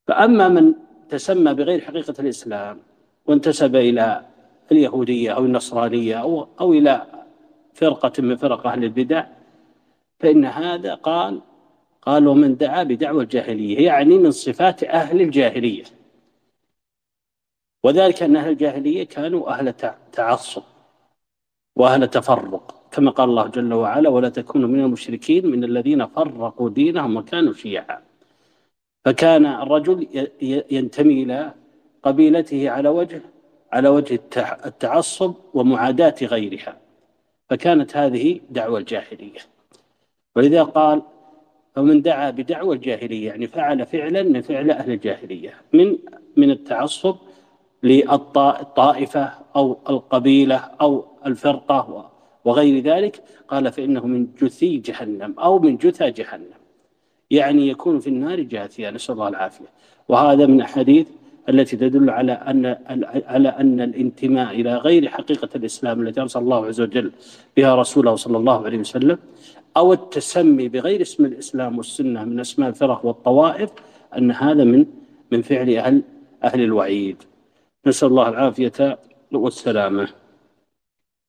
فأما من تسمى بغير حقيقة الإسلام وانتسب إلى اليهودية أو النصرانية أو, أو إلى فرقة من فرق أهل البدع فإن هذا قال قال ومن دعا بدعوى الجاهلية يعني من صفات أهل الجاهلية. وذلك أن أهل الجاهلية كانوا أهل تعصب وأهل تفرق كما قال الله جل وعلا ولا تكونوا من المشركين من الذين فرقوا دينهم وكانوا شيعا. فكان الرجل ينتمي إلى قبيلته على وجه على وجه التعصب ومعاداة غيرها فكانت هذه دعوة الجاهلية. ولذا قال فمن دعا بدعوى الجاهلية يعني فعل فعلا من فعل أهل الجاهلية من من التعصب للطائفة أو القبيلة أو الفرقة وغير ذلك قال فإنه من جثي جهنم أو من جثى جهنم. يعني يكون في النار جاثيا نسأل الله العافية. وهذا من أحاديث التي تدل على أن على أن الانتماء إلى غير حقيقة الإسلام التي أرسل الله عز وجل بها رسوله صلى الله عليه وسلم أو التسمي بغير اسم الإسلام والسنة من أسماء الفرق والطوائف أن هذا من من فعل أهل أهل الوعيد. نسأل الله العافية والسلامة.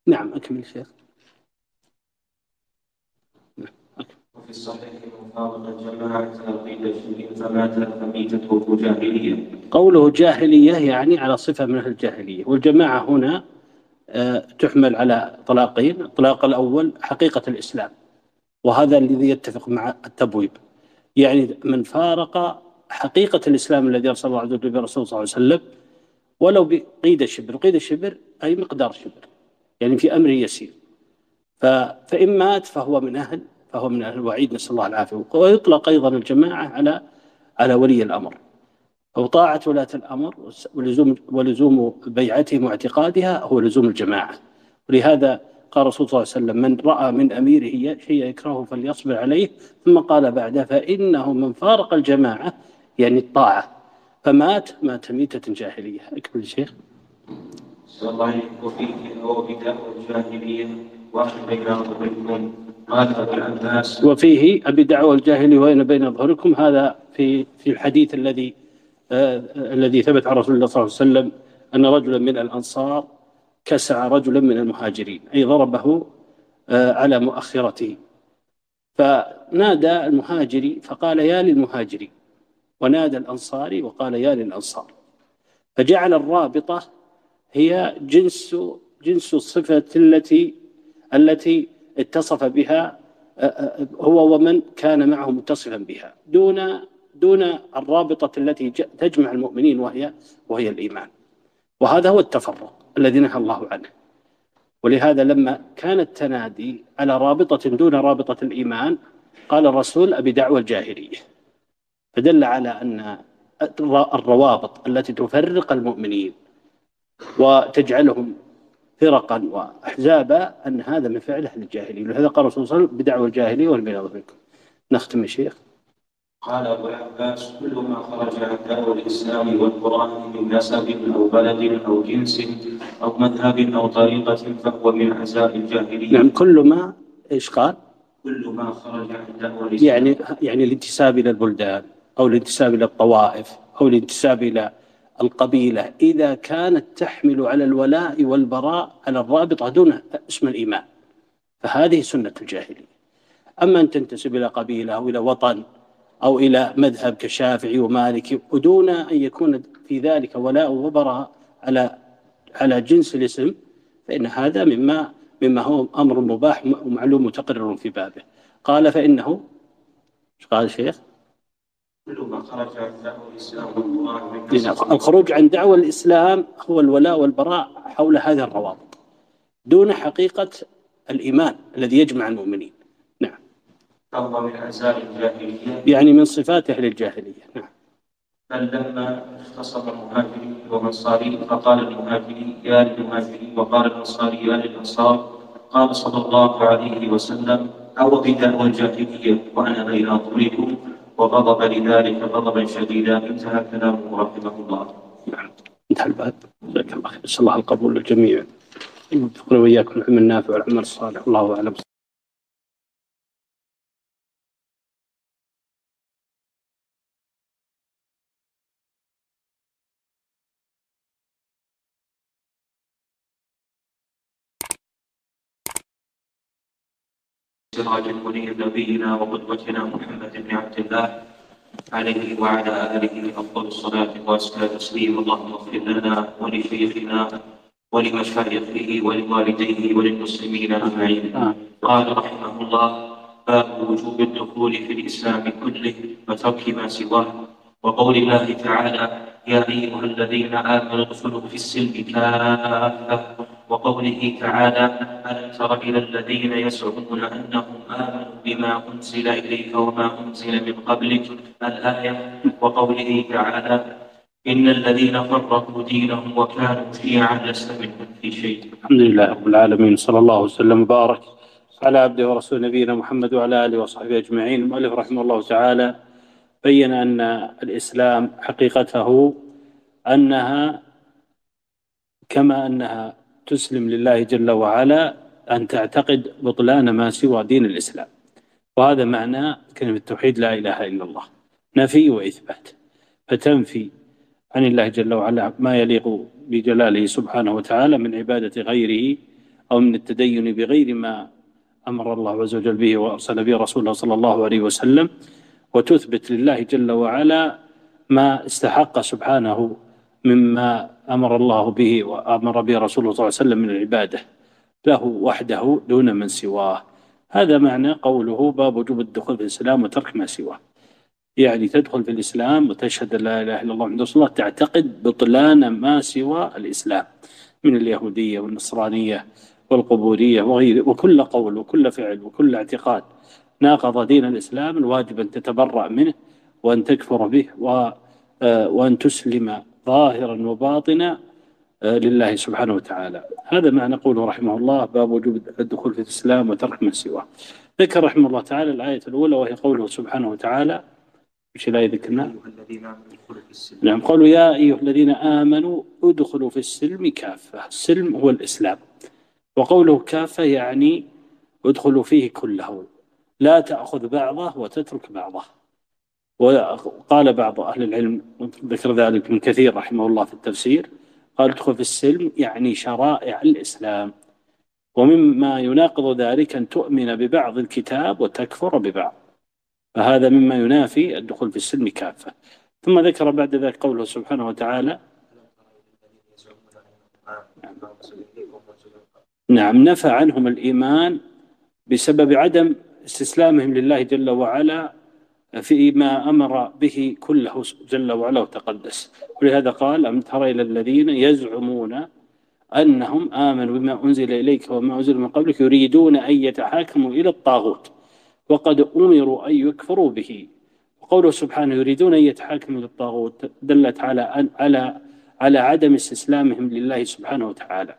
نعم أكمل شيخ. وفي الصحيح من فارق الجماعة قيل شيء فمات فميتته جاهلية. قوله جاهلية يعني على صفة من أهل الجاهلية. والجماعة هنا آه، تحمل على طلاقين. الطلاق الأول حقيقة الإسلام. وهذا الذي يتفق مع التبويب. يعني من فارق حقيقة الإسلام الذي أرسل الله عز وجل برسول صلى الله عليه وسلم ولو بقيد الشبر. قيد الشبر أي مقدار شبر. يعني في أمر يسير. فإن مات فهو من أهل فهو من أهل الوعيد نسأل الله العافية. ويطلق أيضا الجماعة على على ولي الأمر. أو طاعة ولاة الأمر ولزوم ولزوم بيعتهم واعتقادها هو لزوم الجماعة. ولهذا قال الرسول صلى الله عليه وسلم من رأى من أميره شيء يكرهه فليصبر عليه. ثم قال بعده فإنه من فارق الجماعة. يعني الطاعة. فمات مات ميتة جاهلية. أكمل الشيخ الله وفيه هو بداء الجاهلية واحد بين وفيه أبي دعوة الجاهلية وين بين أظهركم هذا في في الحديث الذي آه الذي ثبت عن رسول الله صلى الله عليه وسلم أن رجلا من الأنصار كسع رجلا من المهاجرين أي ضربه آه على مؤخرته. فنادى المهاجري فقال يا للمهاجري. ونادى الأنصاري وقال يا للأنصار. فجعل الرابطة هي جنس جنس الصفة التي التي اتصف بها هو ومن كان معه متصفا بها. دون دون الرابطة التي تجمع المؤمنين وهي وهي الإيمان. وهذا هو التفرق الذي نهى الله عنه. ولهذا لما كان التنادي على رابطة دون رابطة الإيمان قال الرسول أبي دعوة الجاهلية. فدل على أن الروابط التي تفرق المؤمنين وتجعلهم فرقا وأحزابا أن هذا من فعل أهل الجاهلية. ولهذا قال الرسول صلى الله عليه وسلم بدعوة الجاهلية والبياض منكم. نختم يا شيخ. قال أبو العباس كل ما خرج عن دعوة الإسلام والقرآن من نسب أو بلد أو جنس أو مذهب أو طريقة فهو من عزاء الجاهلية. نعم كل ما إيش قال؟ كل ما خرج عن دعوة الإسلام. يعني يعني الانتساب إلى البلدان أو الانتساب إلى الطوائف أو الانتساب إلى القبيلة إذا كانت تحمل على الولاء والبراء على الرابطة دون اسم الإيمان فهذه سنة الجاهلية أما أن تنتسب إلى قبيلة أو إلى وطن أو إلى مذهب كشافعي ومالكي ودون أن يكون في ذلك ولاء وبراء على على جنس الاسم فإن هذا مما مما هو أمر مباح ومعلوم متقرر في بابه قال فإنه قال الشيخ؟ كل ما خرج عن دعوة الإسلام الخروج عن دعوة الإسلام هو الولاء والبراء حول هذه الروابط دون حقيقة الإيمان الذي يجمع المؤمنين. نعم. فهو من الجاهلية. يعني من صفات أهل الجاهلية نعم. بل لما اختصم المهاجري والأنصاري فقال المهاجري يا للمهاجري وقال الأنصاري يا للأنصار قال صلى الله عليه وسلم أو بدعوى الجاهلية وأنا بين أظهركم وغضب لذلك غضبا شديدا انتهى كلامه رحمه الله. نعم انتهى الباب جزاك الله خير نسال الله القبول للجميع. يوفقنا وإياكم العلم النافع والعمل الصالح والله أعلم. سراج المنير نبينا وقدوتنا محمد بن عبد الله عليه وعلى آله أفضل الصلاة وأزكى التسليم. اللهم اغفر لنا ولشيخنا ولمشايخه ولوالديه وللمسلمين أجمعين. قال رحمه الله باب وجوب الدخول في الإسلام كله وترك ما سواه. وقول الله تعالى يا أيها الذين آمنوا ادخلوا في السلم كافة. وقوله تعالى ألم تر إلى الذين يزعمون أنهم آمنوا بما أنزل إليك وما أنزل من قبلك الآية وقوله تعالى إن الذين فرقوا دينهم وكانوا شيعا لست منهم في شيء. الحمد لله رب العالمين صلى الله وسلم وبارك على عبده ورسول نبينا محمد وعلى آله وصحبه أجمعين. المؤلف رحمه الله تعالى بين أن الإسلام حقيقته أنها كما أنها تسلم لله جل وعلا أن تعتقد بطلان ما سوى دين الإسلام. وهذا معنى كلمة التوحيد لا إله إلا الله. نفي وإثبات. فتنفي عن الله جل وعلا ما يليق بجلاله سبحانه وتعالى من عبادة غيره أو من التدين بغير ما أمر الله عز وجل به وأرسل به رسوله صلى الله عليه وسلم. وتثبت لله جل وعلا ما استحق سبحانه مما أمر الله به وأمر به رسوله صلى الله عليه وسلم من العبادة له وحده دون من سواه. هذا معنى قوله باب وجوب الدخول في الإسلام وترك ما سواه. يعني تدخل في الإسلام وتشهد لا إله إلا الله محمد رسول الله تعتقد بطلان ما سوى الإسلام من اليهودية والنصرانية والقبورية وغيره وكل قول وكل فعل وكل اعتقاد ناقض دين الإسلام الواجب أن تتبرأ منه وأن تكفر به وأن تسلم ظاهرا وباطنا لله سبحانه وتعالى. هذا معنى قوله رحمه الله باب وجوب الدخول في الإسلام وترك ما سواه. ذكر رحمه الله تعالى الآية الأولى وهي قوله سبحانه وتعالى إيش الآية ذكرنا؟ نعم قالوا يا أيها الذين آمنوا ادخلوا في السلم كافة. السلم هو الإسلام. وقوله كافة يعني ادخلوا فيه كله. لا تأخذ بعضه وتترك بعضه. وقال بعض أهل العلم ذكر ذلك من كثير رحمه الله في التفسير قال ادخل في السلم يعني شرائع الإسلام ومما يناقض ذلك أن تؤمن ببعض الكتاب وتكفر ببعض فهذا مما ينافي الدخول في السلم كافة. ثم ذكر بعد ذلك قوله سبحانه وتعالى نعم نفى عنهم الإيمان بسبب عدم استسلامهم لله جل وعلا فيما أمر به كله جل وعلا وتقدس. ولهذا قال أم ترى إلى الذين يزعمون أنهم آمنوا بما أنزل إليك وما أنزل من قبلك يريدون أن يتحاكموا إلى الطاغوت وقد أمروا أن يكفروا به. وقوله سبحانه يريدون أن يتحاكموا إلى الطاغوت دلت على على على عدم استسلامهم لله سبحانه وتعالى.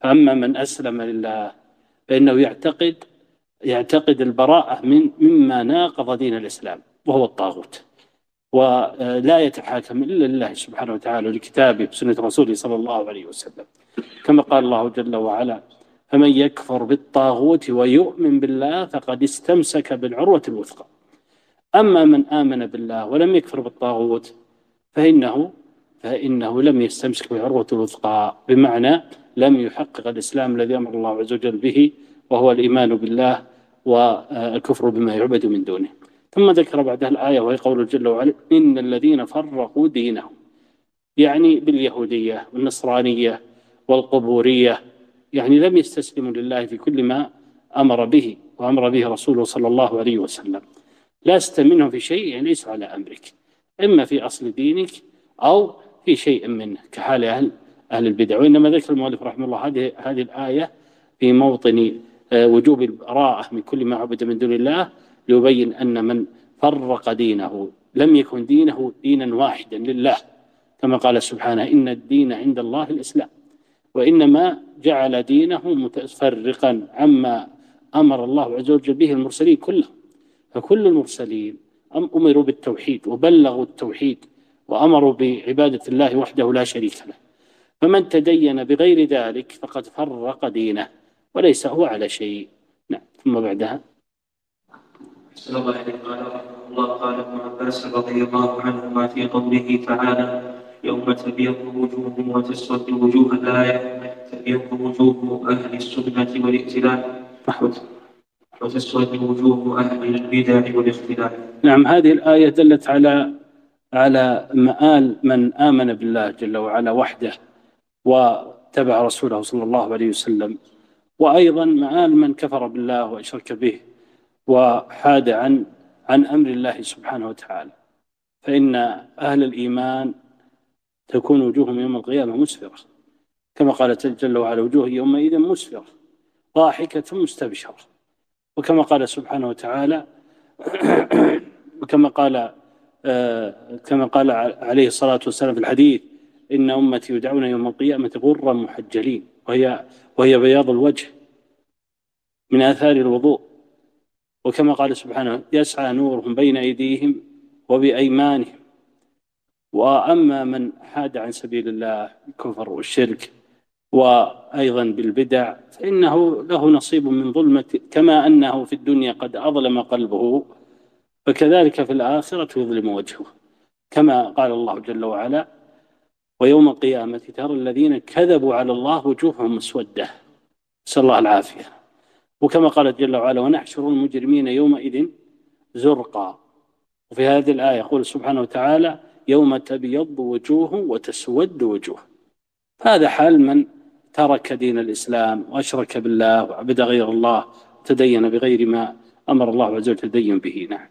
فأما من أسلم لله فإنه يعتقد يعتقد البراءة من مما ناقض دين الإسلام. وهو الطاغوت. ولا يتحاكم إلا لله سبحانه وتعالى ولكتابه وسنة رسوله صلى الله عليه وسلم. كما قال الله جل وعلا فمن يكفر بالطاغوت ويؤمن بالله فقد استمسك بالعروة الوثقى. أما من آمن بالله ولم يكفر بالطاغوت فإنه فإنه لم يستمسك بالعروة الوثقى. بمعنى لم يحقق الإسلام الذي أمر الله عز وجل به وهو الإيمان بالله والكفر بما يعبد من دونه. ثم ذكر بعدها الآية وهي قول جل وعلا إن الذين فرقوا دينهم يعني باليهودية والنصرانية والقبورية يعني لم يستسلموا لله في كل ما أمر به وأمر به رسوله صلى الله عليه وسلم. لست منهم في شيء يعني ليس على أمرك إما في أصل دينك أو في شيء منه كحال أهل أهل البدع. وإنما ذكر المؤلف رحمه الله هذه هذه الآية في موطن آه، وجوب البراءة من كل ما عبد من دون الله ليبين أن من فرق دينه لم يكن دينه دينا واحدا لله. كما قال سبحانه إن الدين عند الله الإسلام. وإنما جعل دينه متفرقا عما أمر الله عز وجل به المرسلين كلهم. فكل المرسلين أمروا بالتوحيد وبلغوا التوحيد وأمروا بعبادة الله وحده لا شريك له. فمن تدين بغير ذلك فقد فرق دينه وليس هو على شيء. نعم ثم بعدها. أحسن الله إليك قال رحمه الله قال ابن عباس رضي الله عنهما في قوله تعالى يوم تبيض وجوه وتسود وجوه الآية تبيض وجوه أهل السنة والائتلاف وتسود وجوه أهل البدع والاختلاف. نعم هذه الآية دلت على على مآل من آمن بالله جل وعلا وحده واتبع رسوله صلى الله عليه وسلم. وأيضا مآل من كفر بالله وأشرك به. وحاد عن عن أمر الله سبحانه وتعالى. فإن أهل الإيمان تكون وجوههم يوم القيامة مسفرة. كما قال جل وعلا وجوه يومئذ مسفرة ضاحكة مستبشرة. وكما قال سبحانه وتعالى وكما قال آه، كما قال عليه الصلاة والسلام في الحديث إن أمتي يدعون يوم القيامة غرا محجلين وهي وهي بياض الوجه من آثار الوضوء. وكما قال سبحانه يسعى نورهم بين أيديهم وبأيمانهم. وأما من حاد عن سبيل الله الكفر والشرك وأيضا بالبدع فإنه له نصيب من ظلمة كما أنه في الدنيا قد أظلم قلبه فكذلك في الآخرة يظلم وجهه. كما قال الله جل وعلا ويوم القيامة ترى الذين كذبوا على الله وجوههم مسودة. نسأل الله العافية. وكما قال جل وعلا ونحشر المجرمين يومئذ زرقا. وفي هذه الآية يقول سبحانه وتعالى يوم تبيض وجوه وتسود وجوه. هذا حال من ترك دين الإسلام وأشرك بالله وعبد غير الله تدين بغير ما أمر الله عز وجل تدين به. نعم.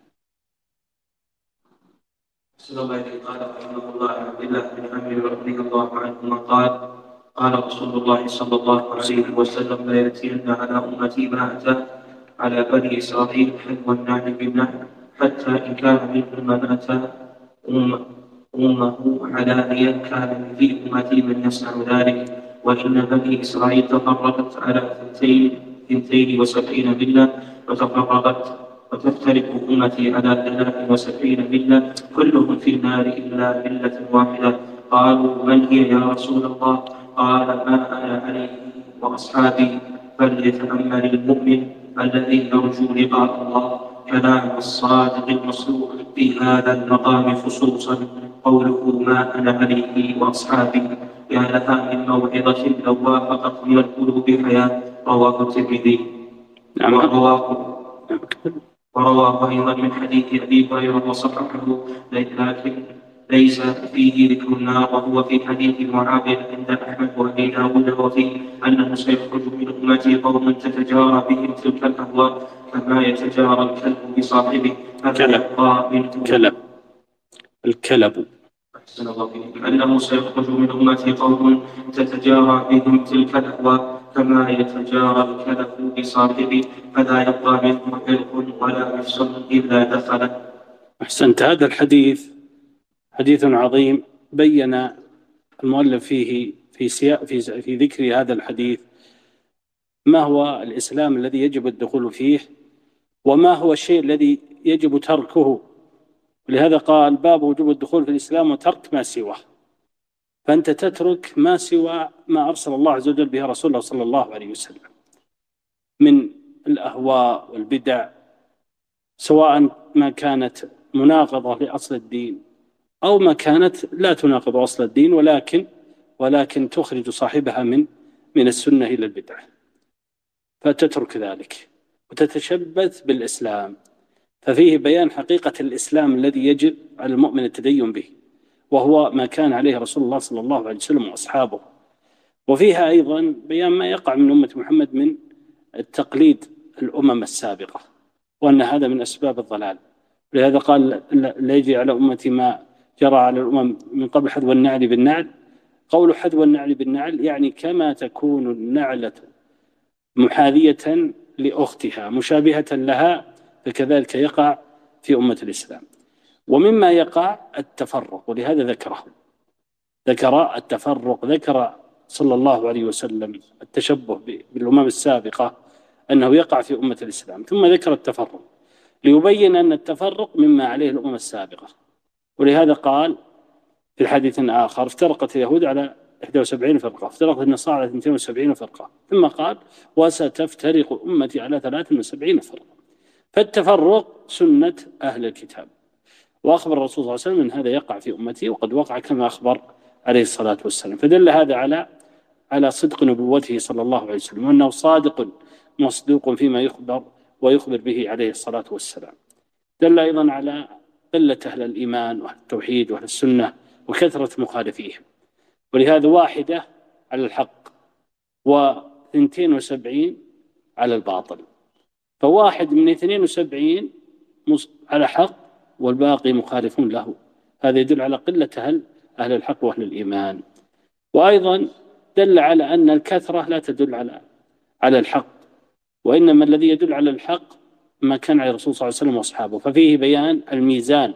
الله قال رحمه الله عبد الله بن عمرو رضي الله عنهما قال. قال رسول الله صلى الله عليه وسلم لا يأتين على امتي ما أتى على بني إسرائيل حلو النعل بالنعل حتى إن كان منهم من أتى أم أمه علانيا كان في أمتي من يصنع ذلك وإن بني إسرائيل تفرقت على اثنتين اثنتين وسبعين ملة وتفرقت وتفترق أمتي على ثلاث وسبعين ملة كلهم في النار إلا ملة واحدة. قالوا من هي يا رسول الله؟ قال ما أنا عليه وأصحابي فليتأمل المؤمن الذي يرجو لقاء الله كلام الصادق المصدوق في هذا المقام خصوصا. قوله ما أنا عليه وأصحابي يا لها من موعظة لو وافقت من القلوب حياة رواه الترمذي. نعم. ورواه ورواه أيضا من حديث أبي هريرة وصححه لكن ليس فيه ذكر النار وهو في حديث معاوية عند أحمد وأبي داود وفيه أنه سيخرج من أمتي قوم تتجارى بهم تلك الأهواء كما يتجارى الكلب بصاحبه كلب. كلب. الكلب. الله فيكم أنه سيخرج من أمتي قوم تتجارى بهم تلك الأهواء كما يتجارى الكلب بصاحبه فلا يبقى منه عرق ولا نفس إلا دخل أحسنت. هذا الحديث حديث عظيم بين المؤلف فيه في سياق في في ذكر هذا الحديث ما هو الإسلام الذي يجب الدخول فيه وما هو الشيء الذي يجب تركه. ولهذا قال باب وجوب الدخول في الإسلام وترك ما سواه. فأنت تترك ما سوى ما أرسل الله عز وجل به رسوله صلى الله عليه وسلم من الأهواء والبدع سواء ما كانت مناقضة لأصل الدين أو ما كانت لا تناقض أصل الدين ولكن ولكن تخرج صاحبها من من السنة إلى البدعة فتترك ذلك وتتشبث بالإسلام. ففيه بيان حقيقة الإسلام الذي يجب على المؤمن التدين به وهو ما كان عليه رسول الله صلى الله عليه وسلم وأصحابه. وفيها أيضا بيان ما يقع من أمة محمد من التقليد الأمم السابقة وأن هذا من أسباب الضلال. لهذا قال لا يجري على أمتي ما جرى على الأمم من قبل حذو النعل بالنعل. قول حذو النعل بالنعل يعني كما تكون النعلة محاذية لأختها مشابهة لها فكذلك يقع في أمة الإسلام. ومما يقع التفرق ولهذا ذكره. ذكر التفرق ذكر صلى الله عليه وسلم التشبه بالأمم السابقة أنه يقع في أمة الإسلام. ثم ذكر التفرق ليبين أن التفرق مما عليه الأمم السابقة. ولهذا قال في الحديث آخر افترقت اليهود على 71 فرقة افترقت النصارى على 72 فرقة ثم قال وستفترق أمتي على 73 فرقة. فالتفرق سنة أهل الكتاب. وأخبر الرسول صلى الله عليه وسلم أن هذا يقع في أمتي وقد وقع كما أخبر عليه الصلاة والسلام. فدل هذا على على صدق نبوته صلى الله عليه وسلم وأنه صادق مصدوق فيما يخبر ويخبر به عليه الصلاة والسلام. دل أيضا على قلة أهل الإيمان وأهل التوحيد وأهل السنة وكثرة مخالفيهم. ولهذا واحدة على الحق وثنتين وسبعين على الباطل. فواحد من اثنين وسبعين على حق والباقي مخالفون له. هذا يدل على قلة أهل, أهل الحق وأهل الإيمان. وأيضا دل على أن الكثرة لا تدل على على الحق. وإنما الذي يدل على الحق ما كان عليه الرسول صلى الله عليه وسلم واصحابه. ففيه بيان الميزان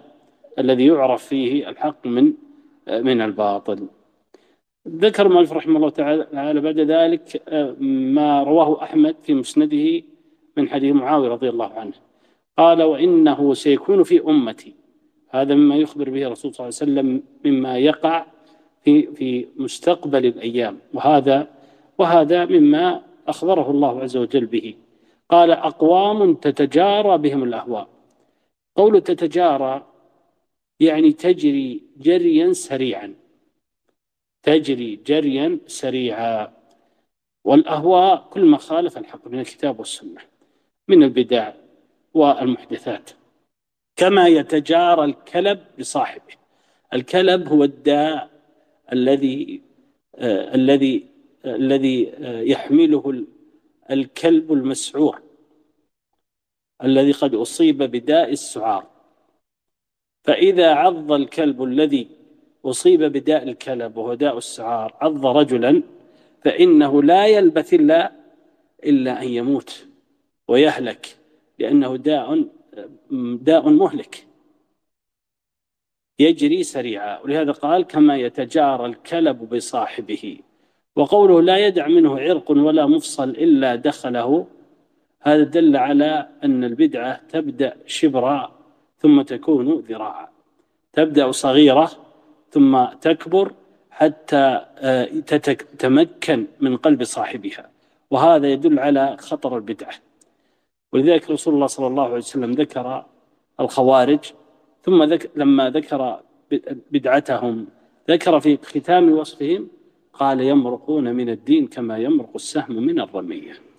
الذي يعرف فيه الحق من من الباطل. ذكر المؤلف رحمه الله تعالى بعد ذلك ما رواه أحمد في مسنده من حديث معاوية رضي الله عنه. قال وإنه سيكون في أمتي. هذا مما يخبر به الرسول صلى الله عليه وسلم مما يقع في في مستقبل الأيام. وهذا وهذا مما أخبره الله عز وجل به. قال أقوام تتجارى بهم الأهواء. قول تتجارى يعني تجري جريا سريعا. تجري جريا سريعا. والأهواء كل ما خالف الحق من الكتاب والسنة من البدع والمحدثات. كما يتجارى الكلب بصاحبه الكلب هو الداء الذي آه الذي آه الذي آه يحمله الكلب المسعور. الذي قد أصيب بداء السعار. فإذا عض الكلب الذي أصيب بداء الكلب وهو داء السعار عض رجلا فإنه لا يلبث إلا إلا أن يموت ويهلك لأنه داء داء مهلك. يجري سريعا. ولهذا قال كما يتجارى الكلب بصاحبه. وقوله لا يدع منه عرق ولا مفصل إلا دخله هذا دل على أن البدعة تبدأ شبرا ثم تكون ذراعا. تبدأ صغيرة ثم تكبر حتى آه، تتمكن من قلب صاحبها. وهذا يدل على خطر البدعة. ولذلك رسول الله صلى الله عليه وسلم ذكر الخوارج ثم ذك لما ذكر بدعتهم ذكر في ختام وصفهم قال يمرقون من الدين كما يمرق السهم من الرمية.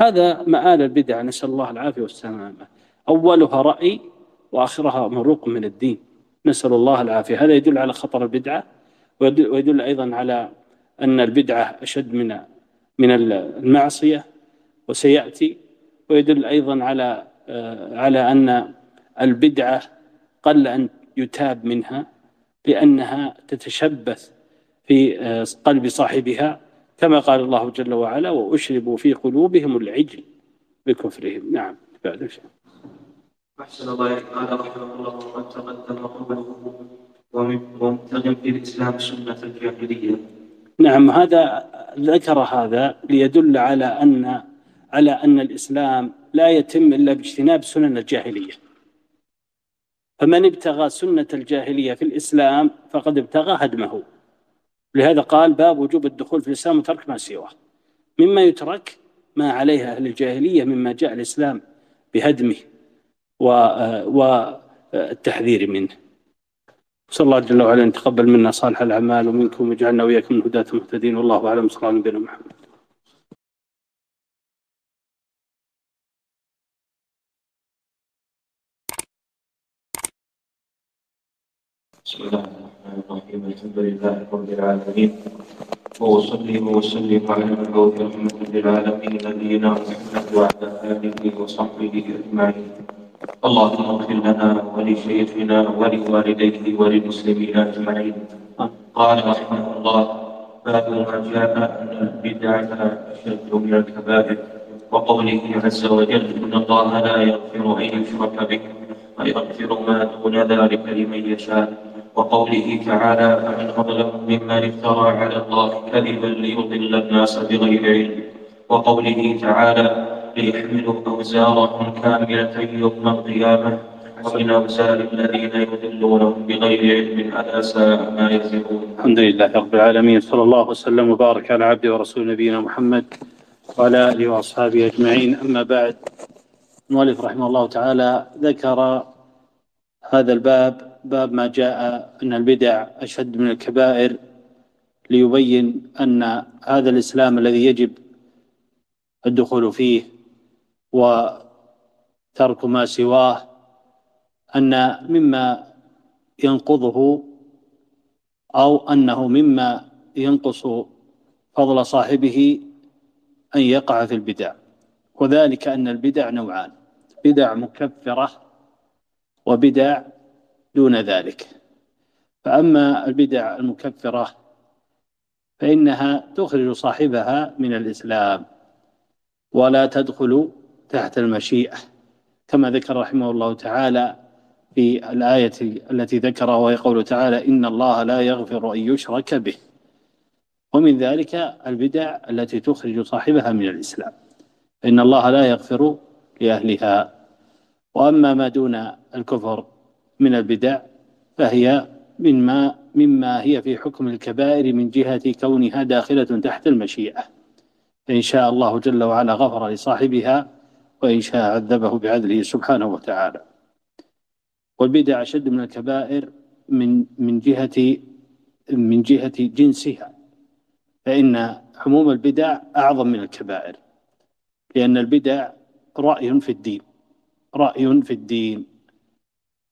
هذا مآل البدع نسأل الله العافية والسلامة. أولها رأي وآخرها مروق من الدين. نسأل الله العافية. هذا يدل على خطر البدعة ويدل أيضا على أن البدعة أشد من من المعصية وسيأتي. ويدل أيضا على على أن البدعة قل أن يتاب منها لأنها تتشبث في قلب صاحبها كما قال الله جل وعلا وأشربوا في قلوبهم العجل بكفرهم. نعم بعد شيء أحسن الله قال رحمه الله وقد تقدم قوله ومبتغ في الإسلام سنة الجاهلية. نعم هذا ذكر هذا ليدل على أن على أن الإسلام لا يتم إلا باجتناب سنن الجاهلية. فمن ابتغى سنة الجاهلية في الإسلام فقد ابتغى هدمه. لهذا قال باب وجوب الدخول في الإسلام وترك ما سواه. مما يترك ما عليها أهل الجاهلية مما جاء الإسلام بهدمه والتحذير منه. صلى الله جل وعلا أن يتقبل منا صالح الأعمال ومنكم ويجعلنا وإياكم من هداة المهتدين. والله أعلم. صلى الله عليه نبينا محمد. بسم الله. الرحمن الرحيم الحمد لله رب العالمين. وأصلي وأسلم على المبعوث رحمة للعالمين نبينا محمد وعلى آله وصحبه أجمعين. اللهم اغفر لنا ولشيخنا ولوالديه وللمسلمين أجمعين. قال رحمه الله باب ما جاء أن البدعة أشد من الكبائر. وقوله عز وجل إن الله لا يغفر أن يشرك به ويغفر ما دون ذلك لمن يشاء. وقوله تعالى فمن أظلم ممن افترى على الله كذبا ليضل الناس بغير علم وقوله تعالى ليحملوا أوزارهم كاملة يوم القيامة ومن أوزار الذين يضلونهم بغير علم ألا ساء ما يزرون الحمد لله رب العالمين. صلى الله وسلم وبارك على عبده ورسول نبينا محمد وعلى آله وأصحابه أجمعين. أما بعد المؤلف رحمه الله تعالى ذكر هذا الباب باب ما جاء أن البدع أشد من الكبائر ليبين أن هذا الإسلام الذي يجب الدخول فيه وترك ما سواه أن مما ينقضه أو أنه مما ينقص فضل صاحبه أن يقع في البدع. وذلك أن البدع نوعان بدع مكفرة وبدع دون ذلك. فأما البدع المكفرة فإنها تخرج صاحبها من الإسلام ولا تدخل تحت المشيئة كما ذكر رحمه الله تعالى في الآية التي ذكرها وهي قوله تعالى إن الله لا يغفر أن يشرك به. ومن ذلك البدع التي تخرج صاحبها من الإسلام. فإن الله لا يغفر لأهلها. وأما ما دون الكفر من البدع فهي مما مما هي في حكم الكبائر من جهة كونها داخلة تحت المشيئة. فإن شاء الله جل وعلا غفر لصاحبها وإن شاء عذبه بعدله سبحانه وتعالى. والبدع أشد من الكبائر من من جهة من جهة جنسها. فإن حموم البدع أعظم من الكبائر لأن البدع رأي في الدين رأي في الدين.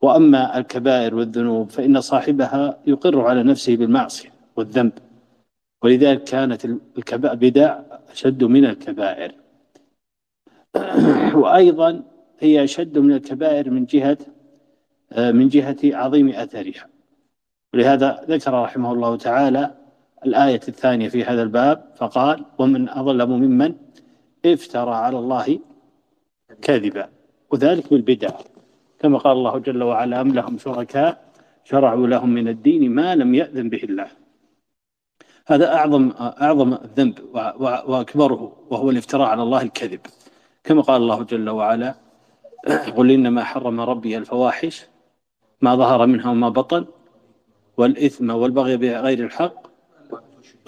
وأما الكبائر والذنوب فإن صاحبها يقر على نفسه بالمعصية والذنب. ولذلك كانت البدع أشد من الكبائر. وأيضا هي أشد من الكبائر من جهة من جهة عظيم أثرها. ولهذا ذكر رحمه الله تعالى الآية الثانية في هذا الباب فقال ومن أظلم ممن افترى على الله كذبا. وذلك بالبدع. كما قال الله جل وعلا أم لهم شركاء شرعوا لهم من الدين ما لم يأذن به الله. هذا أعظم أعظم الذنب وأكبره وهو الافتراء على الله الكذب. كما قال الله جل وعلا قل إنما حرم ربي الفواحش ما ظهر منها وما بطن والإثم والبغي بغير الحق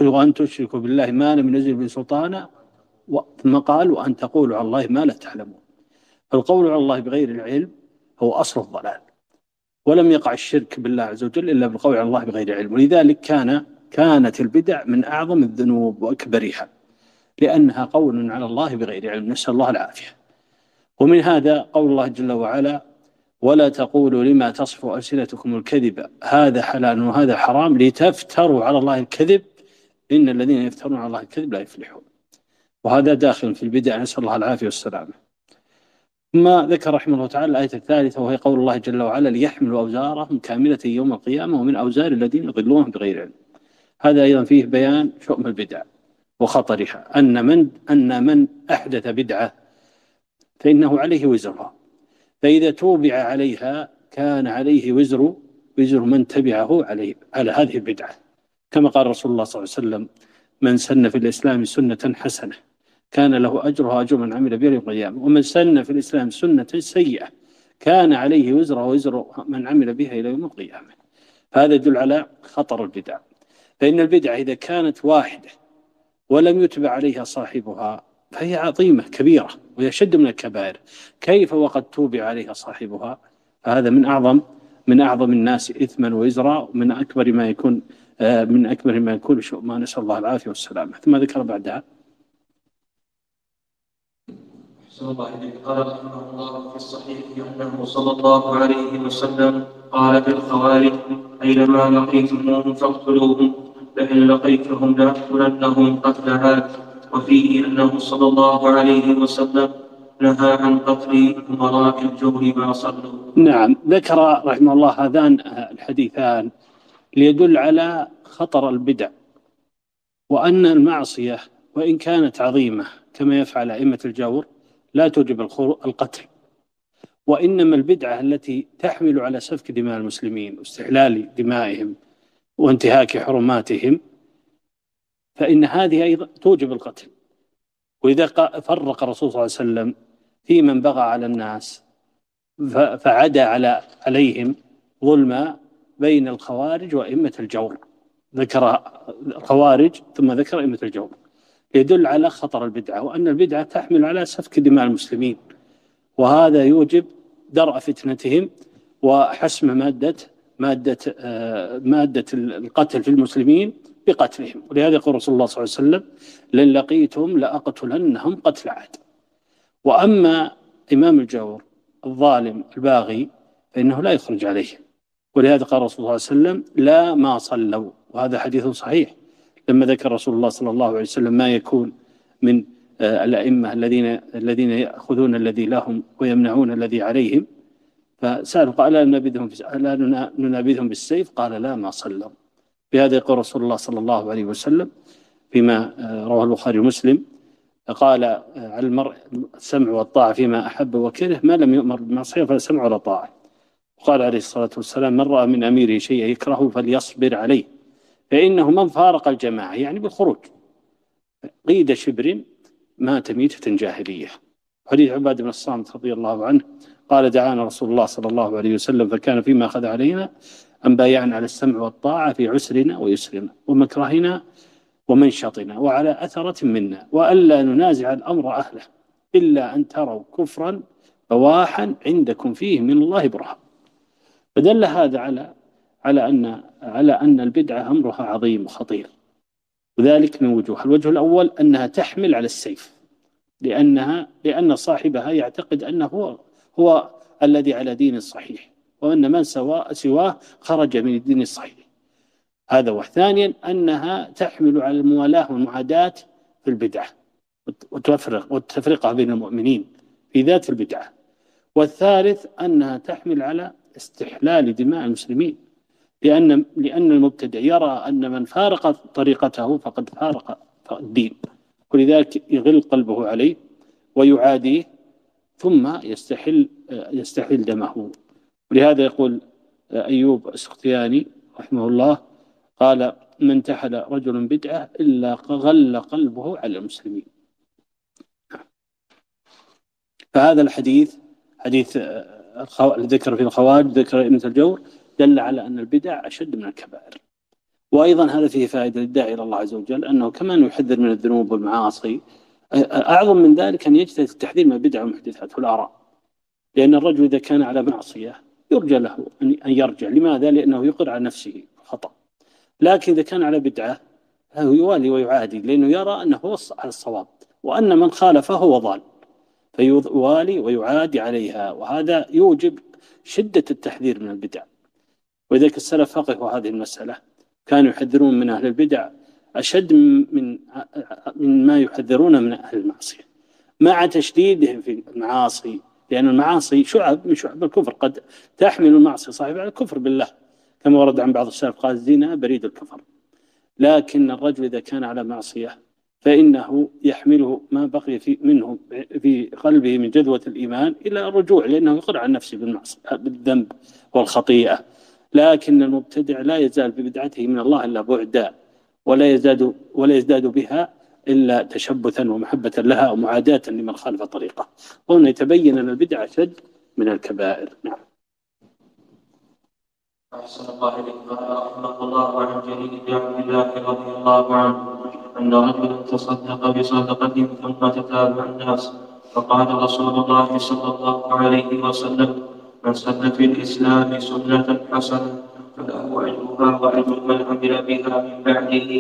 وأن تشركوا بالله ما لم ينزل به سلطانا ثم قال وأن تقولوا على الله ما لا تعلمون. فالقول على الله بغير العلم هو أصل الضلال. ولم يقع الشرك بالله عز وجل إلا بالقول على الله بغير علم. ولذلك كان كانت البدع من أعظم الذنوب وأكبرها لأنها قول على الله بغير علم. نسأل الله العافية. ومن هذا قول الله جل وعلا ولا تقولوا لما تصف ألسنتكم الكذب هذا حلال وهذا حرام لتفتروا على الله الكذب. إن الذين يفترون على الله الكذب لا يفلحون. وهذا داخل في البدع. نسأل الله العافية والسلامة. ثم ذكر رحمه الله تعالى الآية الثالثة وهي قول الله جل وعلا ليحملوا أوزارهم كاملة يوم القيامة ومن أوزار الذين يضلونهم بغير علم. هذا أيضا فيه بيان شؤم البدع وخطرها أن من أن من أحدث بدعة فإنه عليه وزرها. فإذا توبع عليها كان عليه وزر وزر من تبعه عليه على هذه البدعة. كما قال رسول الله صلى الله عليه وسلم من سن في الإسلام سنة حسنة. كان له أجرها أجر من عمل بها يوم القيامة. ومن سن في الإسلام سنة سيئة كان عليه وزرها وزر من عمل بها إلى يوم القيامة. هذا يدل على خطر البدع. فإن البدعة إذا كانت واحدة ولم يتبع عليها صاحبها فهي عظيمة كبيرة وهي شد من الكبائر. كيف وقد توبع عليها صاحبها؟ فهذا من أعظم من أعظم الناس إثما وإزرا من أكبر ما يكون آه، من أكبر ما يكون ما نسأل الله العافية والسلامة. ثم ذكر بعدها. الله إليك قال رحمه الله في الصحيح أنه صلى الله عليه وسلم قال في الخوارج أينما لقيتموهم فاقتلوهم فإن لقيتهم لأقتلنهم قتل عاد وفيه أنه صلى الله عليه وسلم نهى عن قتل أمراء الجور ما صلوا. نعم ذكر رحمه الله هذان الحديثان ليدل على خطر البدع وأن المعصية وإن كانت عظيمة كما يفعل أئمة الجور. لا توجب القتل. وإنما البدعة التي تحمل على سفك دماء المسلمين واستحلال دمائهم وانتهاك حرماتهم فإن هذه أيضا توجب القتل. وإذا فرق الرسول صلى الله عليه وسلم في من بغى على الناس فعدا على عليهم ظلما بين الخوارج وأئمة الجور. ذكر الخوارج ثم ذكر أئمة الجور. يدل على خطر البدعة وأن البدعة تحمل على سفك دماء المسلمين. وهذا يوجب درء فتنتهم وحسم مادة مادة آه، مادة القتل في المسلمين بقتلهم. ولهذا يقول رسول الله صلى الله عليه وسلم لن لقيتم لأقتلنهم قتل عاد. وأما إمام الجور الظالم الباغي فإنه لا يخرج عليه. ولهذا قال رسول الله صلى الله عليه وسلم لا ما صلوا. وهذا حديث صحيح. لما ذكر رسول الله صلى الله عليه وسلم ما يكون من آه، الأئمة الذين الذين يأخذون الذي لهم ويمنعون الذي عليهم. فسألوا قال لا ننابذهم لا ننابذهم بالسيف. قال لا ما صلوا. بهذا يقول رسول الله صلى الله عليه وسلم فيما آه، رواه البخاري ومسلم. قال آه، على المرء السمع والطاعة فيما أحب وكره ما لم يؤمر بالمعصية فلا سمع ولا طاعة. وقال عليه الصلاة والسلام من رأى من أميره شيئا يكرهه فليصبر عليه. فإنه من فارق الجماعة يعني بالخروج. قيد شبر مات ميتة جاهلية. حديث عباد بن الصامت رضي الله عنه قال دعانا رسول الله صلى الله عليه وسلم فكان فيما أخذ علينا أن بايعنا على السمع والطاعة في عسرنا ويسرنا ومكرهنا ومنشطنا وعلى أثرة منا وألا ننازع الأمر أهله إلا أن تروا كفرا بواحا عندكم فيه من الله برهان. فدل هذا على على أن على أن البدعة أمرها عظيم وخطير. وذلك من وجوه. الوجه الأول أنها تحمل على السيف لأنها لأن صاحبها يعتقد أنه هو, هو الذي على دين الصحيح وأن من سواه, سواه خرج من الدين الصحيح. هذا وثانيا أنها تحمل على الموالاة والمعاداة في البدعة وتفرق والتفرقة بين المؤمنين في ذات البدعة. والثالث أنها تحمل على استحلال دماء المسلمين. لأن لأن المبتدع يرى أن من فارق طريقته فقد فارق الدين ولذلك يغل قلبه عليه ويعاديه ثم يستحل يستحل دمه. ولهذا يقول أيوب السختياني رحمه الله قال من انتحل رجل بدعة إلا غل قلبه على المسلمين. فهذا الحديث حديث ذكر في الخوارج ذكر ابن الجور دل على أن البدع أشد من الكبائر. وأيضا هذا فيه فائدة للداعي إلى الله عز وجل أنه كمان يحذر من الذنوب والمعاصي أعظم من ذلك أن يجتهد التحذير من البدع والمحدثات والآراء. لأن الرجل إذا كان على معصية يرجى له أن يرجع. لماذا؟ لأنه يقر على نفسه خطأ. لكن إذا كان على بدعة فهو يوالي ويعادي لأنه يرى أنه هو على الصواب. وأن من خالفه هو ضال فيوالي ويعادي عليها. وهذا يوجب شدة التحذير من البدع. ولذلك السلف فقهوا هذه المسألة. كانوا يحذرون من أهل البدع أشد من من ما يحذرون من أهل المعصية. مع تشديدهم في المعاصي لأن المعاصي شعب من شعب الكفر. قد تحمل المعصية صاحب على الكفر بالله كما ورد عن بعض السلف قال الزنا بريد الكفر. لكن الرجل إذا كان على معصية فإنه يحمله ما بقي في منه في قلبه من جذوة الإيمان إلى الرجوع لأنه يقر عن نفسه بالمعصية بالذنب والخطيئة. لكن المبتدع لا يزال ببدعته من الله إلا بعدا ولا يزداد ولا يزداد بها إلا تشبثا ومحبة لها ومعاداة لمن خالف طريقه. وهنا يتبين أن البدع أشد من الكبائر. نعم. أحسن الله إليك. قال رحمه الله عن جرير بن عبد الله رضي الله عنه أن رجلا تصدق بصدقة ثم تتابع الناس. فقال رسول الله صلى الله عليه وسلم من سن في الإسلام سنة حسنة فله أجرها وأجر من عمل بها من بعده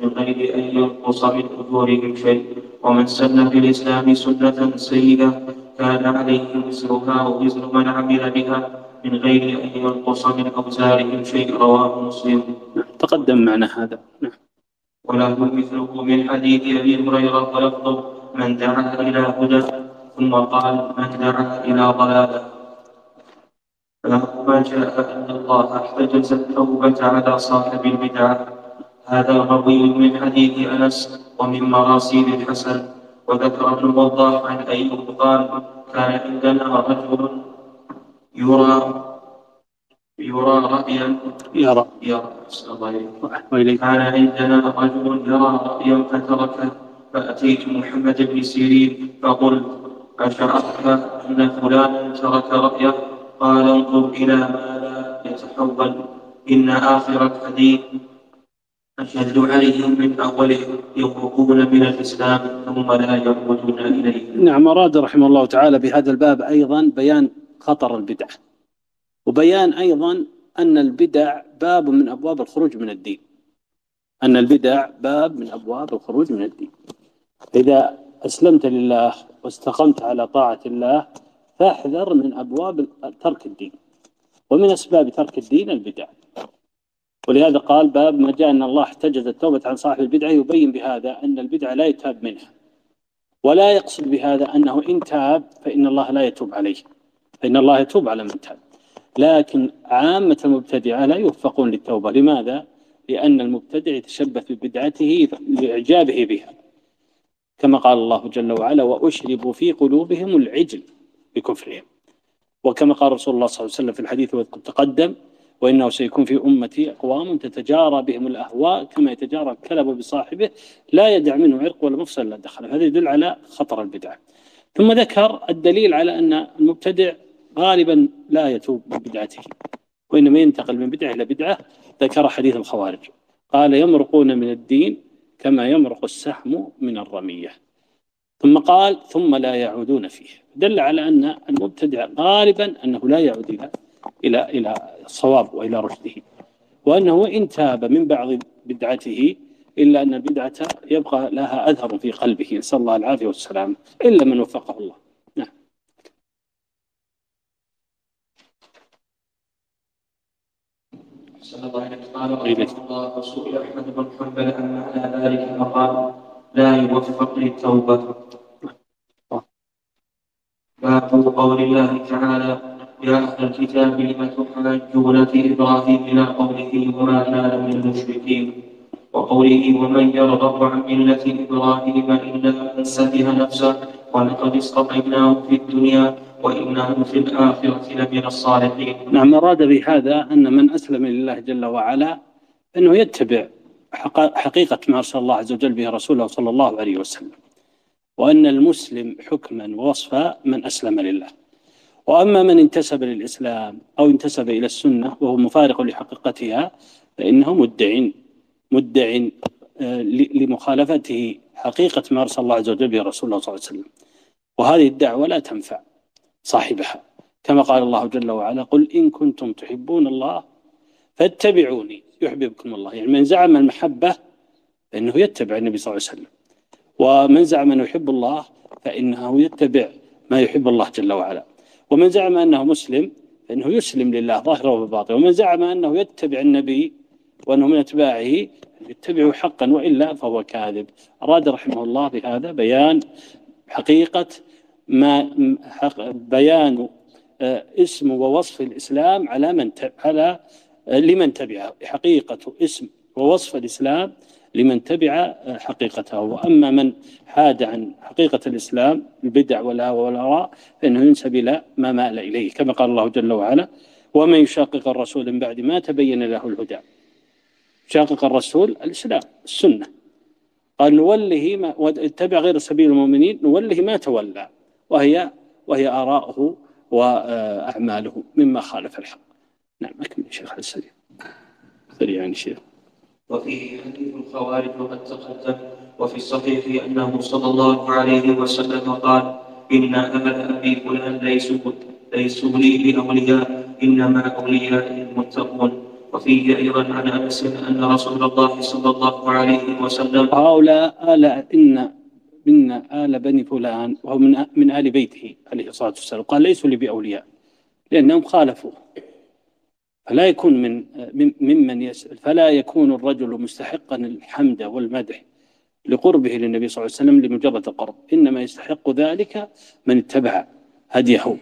من غير أن ينقص من أجورهم شيء. ومن سن في الإسلام سنة سيئة كان عليه وزرها ووزر من عمل بها من غير أن ينقص من أوزارهم شيء. رواه مسلم. تقدم معنا هذا. نعم. وله مثله من حديث أبي هريرة ولفظه من دعا إلى هدى ثم قال من دعا إلى ضلالة. فله ما جاء أن الله احتجز التوبة على صاحب البدعة هذا مروي من حديث أنس ومن مراسيل الحسن وذكر ابن الوضاح عن أيوب قال كان عندنا رجل يرى يرى رأيا يرى. يرى. كان عندنا رجل يرى رأيا فتركه فأتيت محمد بن سيرين فقلت أشعرت أن فلانا ترك رأيه؟ قال انظر إلى ما لا يتحول. إن آخر الحديث أشد عليهم من أولهم يخرجون من الإسلام ثم لا يعودون إليه. نعم أراد رحمه الله تعالى بهذا الباب أيضا بيان خطر البدع. وبيان أيضا أن البدع باب من أبواب الخروج من الدين. أن البدع باب من أبواب الخروج من الدين. إذا أسلمت لله واستقمت على طاعة الله فاحذر من أبواب ترك الدين ومن أسباب ترك الدين البدع. ولهذا قال باب ما جاء أن الله احتجز التوبة عن صاحب البدعة يبين بهذا أن البدعة لا يتاب منها. ولا يقصد بهذا أنه إن تاب فإن الله لا يتوب عليه. فإن الله يتوب على من تاب. لكن عامة المبتدعة لا يوفقون للتوبة. لماذا؟ لأن المبتدع يتشبث ببدعته لإعجابه بها. كما قال الله جل وعلا وأشربوا في قلوبهم العجل. بكفرهم. وكما قال رسول الله صلى الله عليه وسلم في الحديث تقدم وإنه سيكون في أمتي أقوام تتجارى بهم الأهواء كما يتجارى الكلب بصاحبه لا يدع منه عرق ولا مفصل لا دخل. هذا يدل على خطر البدعة. ثم ذكر الدليل على أن المبتدع غالبا لا يتوب من بدعته وإنما ينتقل من بدعة إلى بدعة. ذكر حديث الخوارج قال يمرقون من الدين كما يمرق السهم من الرمية. ثم قال ثم لا يعودون فيه. دل على أن المبتدع غالبا أنه لا يعود إلى إلى إلى الصواب وإلى رشده وأنه إن تاب من بعض بدعته إلا أن البدعة يبقى لها أثر في قلبه. نسأل الله العافية والسلام. إلا من وفقه الله. نعم. صلى الله عليه وسلم الله وسئل أحمد بن حنبل عن معنى ذلك فقال لا يوفق للتوبة. باب قول الله تعالى يا أهل الكتاب لم تحاجون في إبراهيم إلى قوله وما كان من المشركين؟ وقوله ومن يرغب عن ملة إبراهيم إلا من سفه نفسه ولقد اصطفيناه في الدنيا وإنه في الآخرة لمن الصالحين. نعم أراد بهذا أن من أسلم لله جل وعلا أنه يتبع حقيقة ما أرسل الله عز وجل به رسوله صلى الله عليه وسلم وأن المسلم حكما ووصفا من أسلم لله. وأما من انتسب للإسلام أو انتسب إلى السنة وهو مفارق لحقيقتها فإنه مدع مدع آه، لمخالفته حقيقة ما أرسل الله عز وجل به رسول الله صلى الله عليه وسلم. وهذه الدعوة لا تنفع صاحبها. كما قال الله جل وعلا قل إن كنتم تحبون الله فاتبعوني يحببكم الله. يعني من زعم المحبة فإنه يتبع النبي صلى الله عليه وسلم. ومن زعم أنه يحب الله فإنه يتبع ما يحب الله جل وعلا. ومن زعم أنه مسلم فإنه يسلم لله ظاهره وباطنه. ومن زعم أنه يتبع النبي وأنه من أتباعه يتبعه حقا وإلا فهو كاذب. أراد رحمه الله بهذا بيان حقيقة ما بيان آه، اسم ووصف الإسلام على من على لمن تبعه حقيقة اسم ووصف الإسلام لمن تبع حقيقته. وأما من حاد عن حقيقة الإسلام البدع والهوى والآراء فإنه ينسب إلى ما مال إليه كما قال الله جل وعلا ومن يشاقق الرسول من بعد ما تبين له الهدى شاقق الرسول الإسلام السنة. قال نوله ما اتبع غير سبيل المؤمنين نوله ما تولى وهي وهي آراؤه وأعماله مما خالف الحق نعم أكمل شيخ السريع. سريعا شيخ. وفيه حديث الخوارج وقد تقدم وفي الصحيح أنه صلى الله عليه وسلم قال إن أهل أبي فلان ليسوا ليسوا لي بأولياء إنما أولياء المتقون. وفيه أيضا عن أنس أن رسول الله صلى الله عليه وسلم هؤلاء آل إن من آل بني فلان وهو من من آل بيته عليه الصلاة والسلام قال ليسوا لي بأولياء لأنهم خالفوه. فلا يكون من ممن يسأل. فلا يكون الرجل مستحقا الحمد والمدح لقربه للنبي صلى الله عليه وسلم لمجرد القرب إنما يستحق ذلك من اتبع هديه.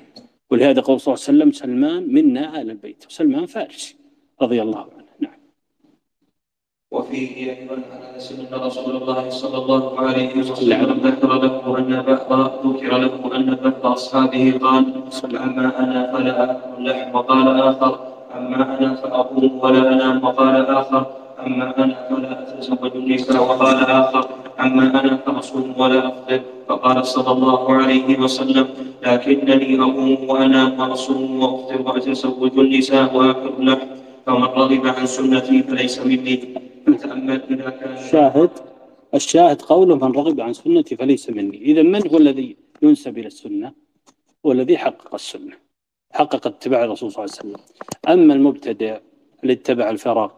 ولهذا قول صلى الله عليه وسلم سلمان منا آل البيت. سلمان فارسي رضي الله عنه. نعم. وفيه أيضا عن أنس أن رسول الله صلى الله عليه وسلم ذكر له أن بعض ذكر له أن بعض أصحابه قال أما أنا فلا آكل اللحم. وقال آخر أما أنا فأقوم ولا أنام وقال آخر. أما أنا فلا أتزوج النساء وقال آخر. أما أنا فأصوم ولا أفطر. فقال صلى الله عليه وسلم لكنني أقوم وأنام وأصوم وأفطر وأتزوج النساء وآكل اللحم فمن رغب عن سنتي فليس مني. فتأمل إذا كان الشاهد الشاهد قوله من رغب عن سنتي فليس مني. إذا من هو الذي ينسب إلى السنة؟ هو الذي حقق السنة. حقق اتباع الرسول صلى الله عليه وسلم. أما المبتدع اللي اتبع الفراغ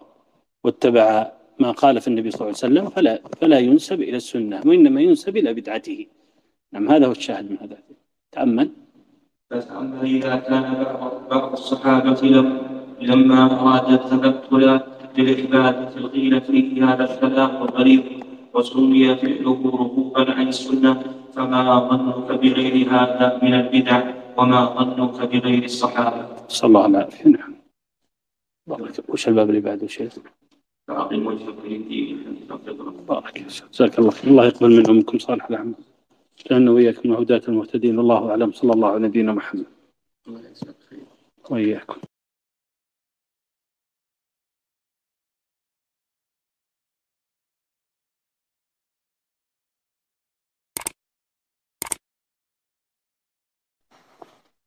واتبع ما قال في النبي صلى الله عليه وسلم فلا فلا ينسب إلى السنة وإنما ينسب إلى بدعته. نعم هذا هو الشاهد من هذا. تأمل. فتأمل إذا كان بعض الصحابة لما أراد التبتل بالعبادة الغيل فيه هذا الكلام الغريب وسمي فعله ركوبا عن السنة فما ظنك بغير هذا من البدع؟ وما ظنك بغير الصحابة. صلى الله عليه وسلم نعم وش الباب اللي بعده شيخ؟ فأقم وجهك للدين بارك جزاك الله خير. الله يقبل منهم منكم صالح الأعمال. جعلنا وإياكم من هداة المهتدين. والله أعلم. صلى الله على نبينا محمد. وإياكم.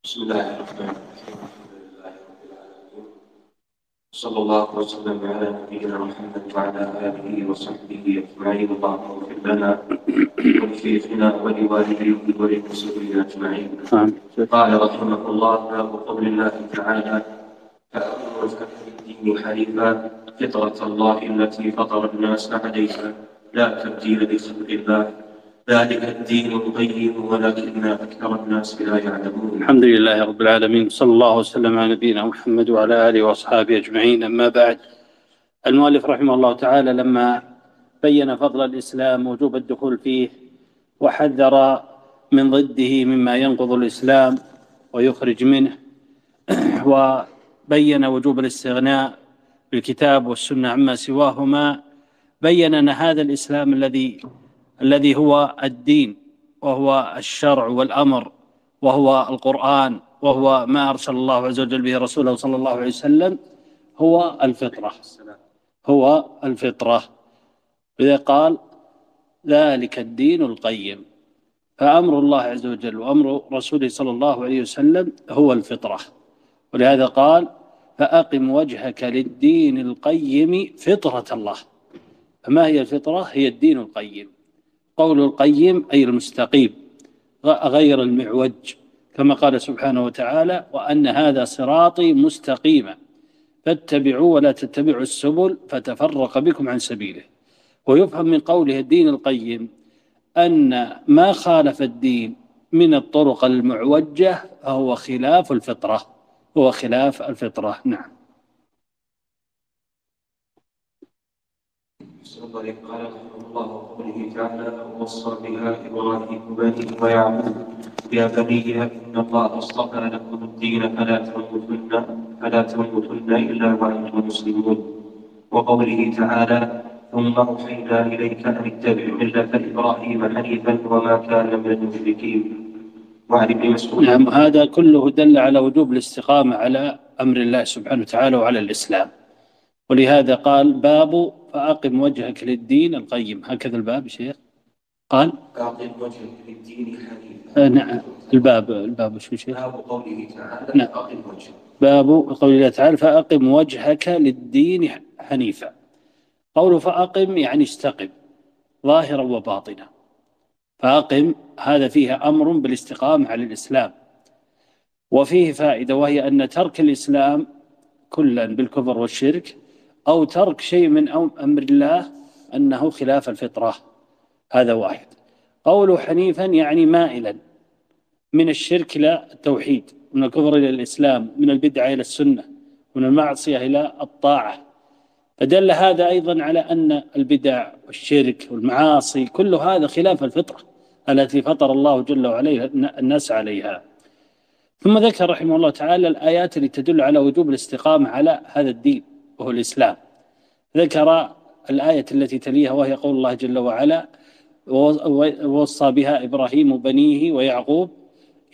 بسم الله الرحمن الرحيم. الحمد لله رب العالمين صلى الله وسلم على نبينا محمد وعلى آله وصحبه أجمعين. اللهم اغفر لنا ولشيخنا ولوالديه وللمسلمين أجمعين. قال رحمه الله باب قول الله تعالى فأمر الدين حنيفا فطرة الله التي فطر الناس عليها. لا تبديل لخلق الله ذلك الدين القيم ولكن أكثر الناس لا يعلمون. الحمد لله رب العالمين صلى الله وسلم على نبينا محمد وعلى آله وأصحابه أجمعين. أما بعد المؤلف رحمه الله تعالى لما بين فضل الإسلام وجوب الدخول فيه وحذر من ضده مما ينقض الإسلام ويخرج منه وبين وجوب الاستغناء بالكتاب والسنة عما سواهما بين أن هذا الإسلام الذي الذي هو الدين وهو الشرع والأمر وهو القرآن وهو ما أرسل الله عز وجل به رسوله صلى الله عليه وسلم هو الفطرة هو الفطرة. إذا قال ذلك الدين القيم فأمر الله عز وجل وأمر رسوله صلى الله عليه وسلم هو الفطرة. ولهذا قال فأقم وجهك للدين القيم فطرة الله. فما هي الفطرة؟ هي الدين القيم. قول القيم أي المستقيم غير المعوج كما قال سبحانه وتعالى وأن هذا صراطي مستقيما فاتبعوا ولا تتبعوا السبل فتفرق بكم عن سبيله. ويفهم من قوله الدين القيم أن ما خالف الدين من الطرق المعوجة فهو خلاف الفطرة هو خلاف الفطرة. نعم. قال الله وقوله تعالى ووصى بها إبراهيم بنيه ويعقوب يا بني إن الله أصطفى لكم الدين فلا تموتن فلا تموتن إلا وأنتم مسلمون. وقوله تعالى ثم أوحينا إليك أن اتبع ملة إبراهيم حنيفا وما كان من المشركين. وعن ابن مسعود. نعم هذا كله دل على وجوب الاستقامة على أمر الله سبحانه وتعالى وعلى الإسلام. ولهذا قال باب فأقم وجهك للدين القيم. هكذا الباب شيخ. قال أقم وجهك للدين حنيفا. آه نعم. الباب الباب شو شيخ؟ باب قوله تعالى نعم. أقم وجهك. باب قوله تعالى فأقم وجهك للدين حنيفا. قول فأقم يعني استقم ظاهرا وباطنا. فأقم هذا فيه أمر بالاستقامة على الإسلام. وفيه فائدة وهي أن ترك الإسلام كلا بالكفر والشرك أو ترك شيء من أمر الله أنه خلاف الفطرة. هذا واحد. قوله حنيفا يعني مائلا. من الشرك إلى التوحيد من الكفر إلى الإسلام من البدعة إلى السنة من المعصية إلى الطاعة. فدل هذا أيضا على أن البدع والشرك والمعاصي كل هذا خلاف الفطرة التي فطر الله جل وعلا الناس عليها. ثم ذكر رحمه الله تعالى الآيات التي تدل على وجوب الاستقامة على هذا الدين. وهو الإسلام. ذكر الآية التي تليها وهي قول الله جل وعلا ووصى بها إبراهيم بنيه ويعقوب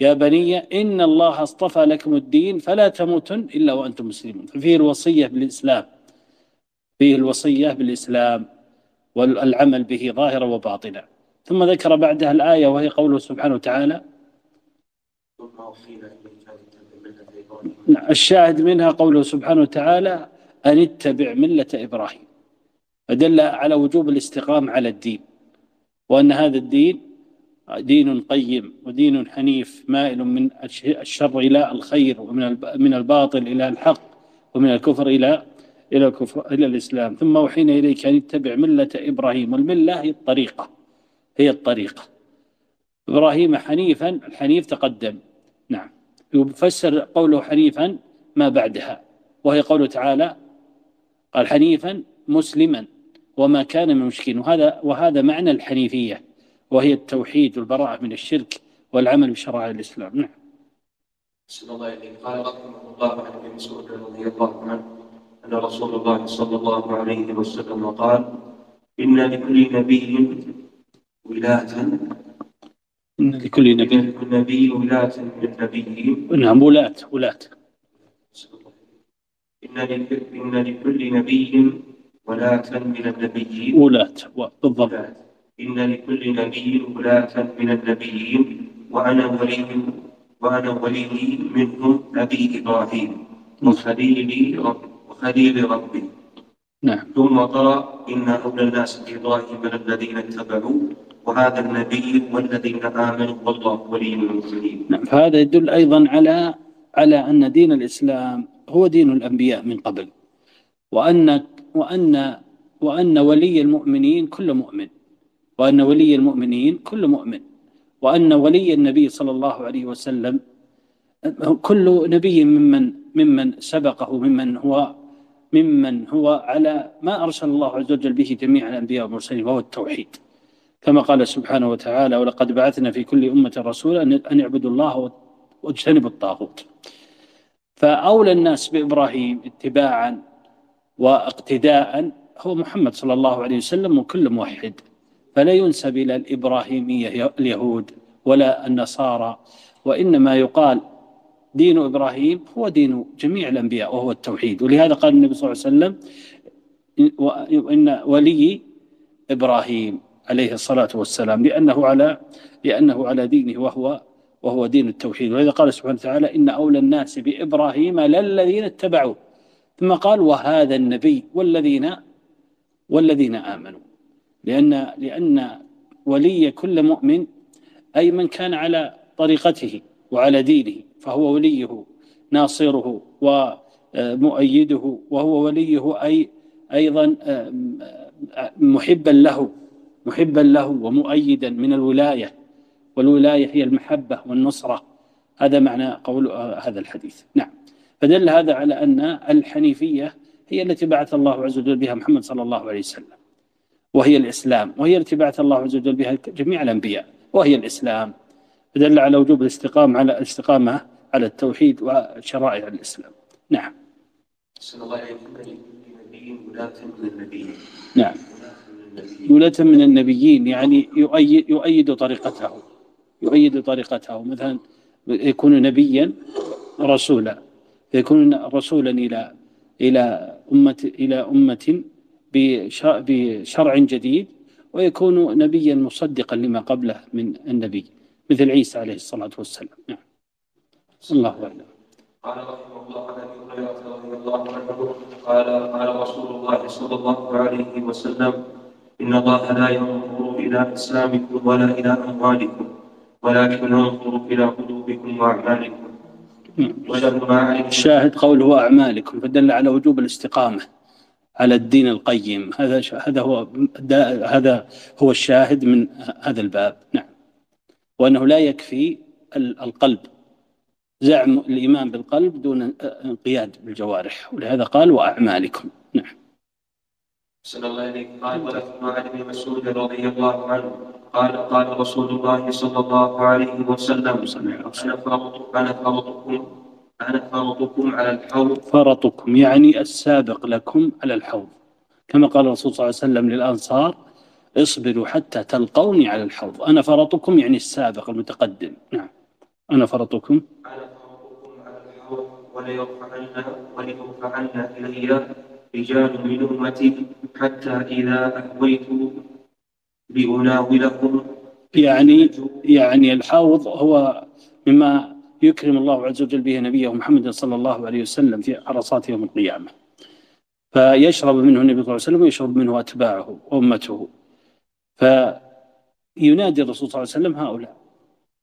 يا بني إن الله اصطفى لكم الدين فلا تموتن إلا وأنتم مسلمون. ففيه الوصية بالإسلام. فيه الوصية بالإسلام والعمل به ظاهرا وباطنا. ثم ذكر بعدها الآية وهي قوله سبحانه وتعالى الشاهد منها قوله سبحانه وتعالى أن اتبع ملة إبراهيم. فدل على وجوب الاستقامة على الدين وأن هذا الدين دين قيم ودين حنيف مائل من الشر إلى الخير ومن من الباطل إلى الحق ومن الكفر إلى إلى الكفر إلى الإسلام. ثم أوحينا إليك أن اتبع ملة إبراهيم والملة هي الطريقة هي الطريقة. إبراهيم حنيفا الحنيف تقدم. نعم. يفسر قوله حنيفا ما بعدها وهي قوله تعالى قال حنيفا مسلما وما كان من المشركين. وهذا وهذا معنى الحنيفية وهي التوحيد والبراءة من الشرك والعمل بشرائع الإسلام. نعم. صلى الله عليه قال رحمه الله عن ابن مسعود رضي الله عنه أن رسول الله صلى الله عليه وسلم قال إن لكل نبي ولاة. إن لكل نبي. لكل نبي ولاة من نبيه نعم ولاة ولاة. إن إن لكل نبي ولاة من النبيين. ولاة بالضبط إن لكل نبي ولاة من النبيين. وأنا ولي وأنا ولي منهم أبي إبراهيم. وخليلي رب وخليل ربي. نعم. ثم قرأ إن أولى الناس بإبراهيم الذين اتبعوا وهذا النبي والذين آمنوا والله ولي المؤمنين. نعم. فهذا يدل أيضا على على أن دين الإسلام هو دين الأنبياء من قبل. وأن وأن وأن ولي المؤمنين كل مؤمن. وأن ولي المؤمنين كل مؤمن. وأن ولي النبي صلى الله عليه وسلم كل نبي ممن ممن سبقه ممن هو ممن هو على ما أرسل الله عز وجل به جميع الأنبياء والمرسلين وهو التوحيد. كما قال سبحانه وتعالى ولقد بعثنا في كل أمة رسولا أن يعبدوا الله واجتنبوا الطاغوت. فأولى الناس بإبراهيم اتباعا واقتداء هو محمد صلى الله عليه وسلم وكل موحد. فلا ينسب إلى الإبراهيمية اليهود ولا النصارى وإنما يقال دين إبراهيم هو دين جميع الأنبياء وهو التوحيد. ولهذا قال النبي صلى الله عليه وسلم إن ولي إبراهيم عليه الصلاة والسلام لأنه على لأنه على دينه وهو وهو دين التوحيد. ولذا قال سبحانه وتعالى إن أولى الناس بإبراهيم للذين اتبعوه. ثم قال وهذا النبي والذين والذين آمنوا. لأن لأن ولي كل مؤمن أي من كان على طريقته وعلى دينه فهو وليه ناصره ومؤيده وهو وليه أي أيضا محبا له محبا له ومؤيدا من الولاية. والولاية هي المحبة والنصرة. هذا معنى قول هذا الحديث. نعم. فدل هذا على أن الحنيفية هي التي بعث الله عز وجل بها محمد صلى الله عليه وسلم وهي الإسلام وهي التي بعث الله عز وجل بها جميع الأنبياء وهي الإسلام. فدل على وجوب الاستقامة على الاستقامة على التوحيد وشرائع الإسلام. نعم. صلى الله عليه وسلم. ولاة من النبيين نعم. ولاة من النبيين. يعني يؤيد, يؤيد طريقته. يؤيد طريقته مثلا يكون نبيا رسولا يكون رسولا إلى إلى أمة إلى أمة بشرع جديد ويكون نبيا مصدقا لما قبله من النبي مثل عيسى عليه الصلاة والسلام. نعم. الله أعلم. قال رحمه الله عن أبي هريرة رضي الله عنه قال قال رسول الله صلى الله عليه وسلم إن الله لا ينظر إلى إسلامكم ولا إلى أموالكم. ولكن ينظر إلى قلوبكم وأعمالكم. الشاهد قوله أعمالكم فدل على وجوب الاستقامة على الدين القيم. هذا هذا هو هذا هو الشاهد من هذا الباب. نعم. وأنه لا يكفي القلب. زعم الإيمان بالقلب دون إنقياد بالجوارح. ولهذا قال وأعمالكم. نعم. صلى الله عليه قال ولكن عن ابن مسعود رضي الله عنه قال قال رسول الله صلى الله عليه وسلم أنا فرطكم أنا فرطكم أنا فرطكم على الحوض. فرطكم يعني السابق لكم على الحوض. كما قال الرسول صلى الله عليه وسلم للأنصار اصبروا حتى تلقوني على الحوض. أنا فرطكم يعني السابق المتقدم. نعم. أنا فرطكم أنا فرطكم على الحوض وليرفعن وليرفعن الي رجال من أمتي حتى إذا أهويت لأناولهم يعني يعني الحوض هو مما يكرم الله عز وجل به نبيه محمد صلى الله عليه وسلم في عرصات يوم القيامة. فيشرب منه النبي صلى الله عليه وسلم ويشرب منه أتباعه وأمته. فينادي الرسول صلى الله عليه وسلم هؤلاء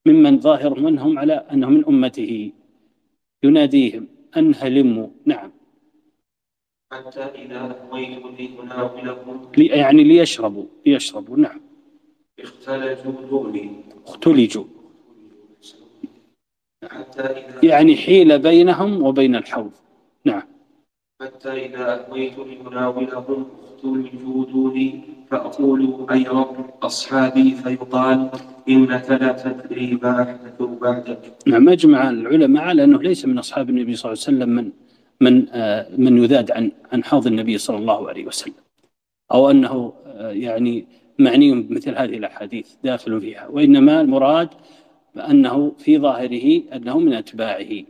ممن ظاهر منهم على أنهم من أمته. يناديهم أن هلموا نعم. حتى إذا أهويت لأناولهم يعني ليشربوا ليشربوا نعم. اختلجوا دوني. اختلجوا. حتى إذا يعني حيل بينهم وبين الحوض. نعم. حتى إذا أهويت لأناولهم اختلجوا دوني فأقول أي رب أصحابي فيقال إنك لا تدري ما أحدثوا بعدك. نعم أجمع العلماء على أنه ليس من أصحاب النبي صلى الله عليه وسلم من من آه، من يذاد عن عن حوض النبي صلى الله عليه وسلم. أو أنه آه، يعني معني بمثل هذه الأحاديث داخل فيها. وإنما المراد انه في ظاهره أنه من أتباعه.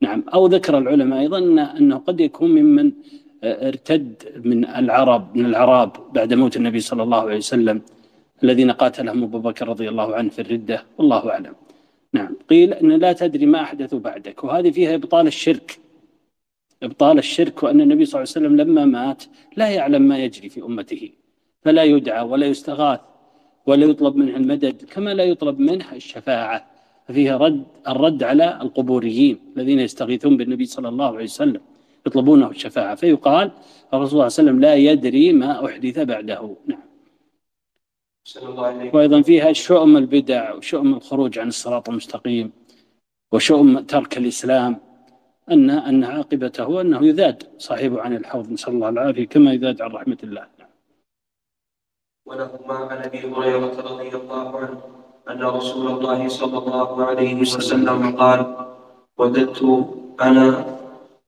نعم. أو ذكر العلماء أيضا أنه قد يكون ممن آه، ارتد من العرب من العراب بعد موت النبي صلى الله عليه وسلم الذين قاتلهم أبو بكر رضي الله عنه في الردة. والله أعلم. نعم. قيل أن لا تدري ما احدثوا بعدك. وهذه فيها إبطال الشرك. إبطال الشرك وأن النبي صلى الله عليه وسلم لما مات لا يعلم ما يجري في أمته فلا يدعى ولا يستغاث ولا يطلب منه المدد كما لا يطلب منه الشفاعة. فيها رد الرد على القبوريين الذين يستغيثون بالنبي صلى الله عليه وسلم يطلبونه الشفاعة. فيقال الرسول صلى الله عليه وسلم لا يدري ما أحدث بعده. نعم. وأيضا فيها شؤم البدع وشؤم الخروج عن الصراط المستقيم وشؤم ترك الإسلام. أن أن عاقبته أنه يذاد صاحبه عن الحوض نسأل الله العافية كما يذاد عن رحمة الله. ولهما عن أبي هريرة رضي الله عنه أن رسول الله صلى الله عليه وسلم قال وددت أنا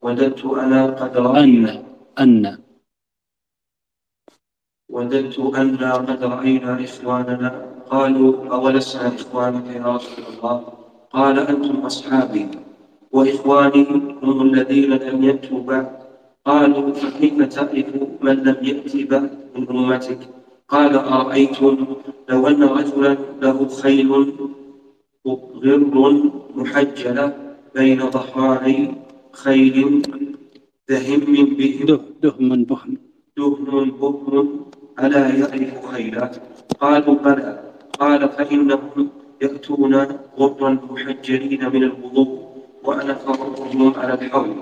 وددت أنا قد رأينا أن. وددت أن قد رأينا إخواننا. قالوا أولسنا إخوانك يا رسول الله؟ قال أنتم أصحابي. وإخواني هم الذين لم يأتوا بعد قالوا فكيف تعرف من لم يأت بعد من أمتك قال أرأيتم؟ لو أن رجلا له خيل غر محجلة بين ظهراني خيل دهم بهم. دهم بهم دهم بهم ألا يعرف خيلا؟ قالوا بلى. قال فإنهم يأتون غرا محجلين من الوضوء وأنا فرضهم على الحوض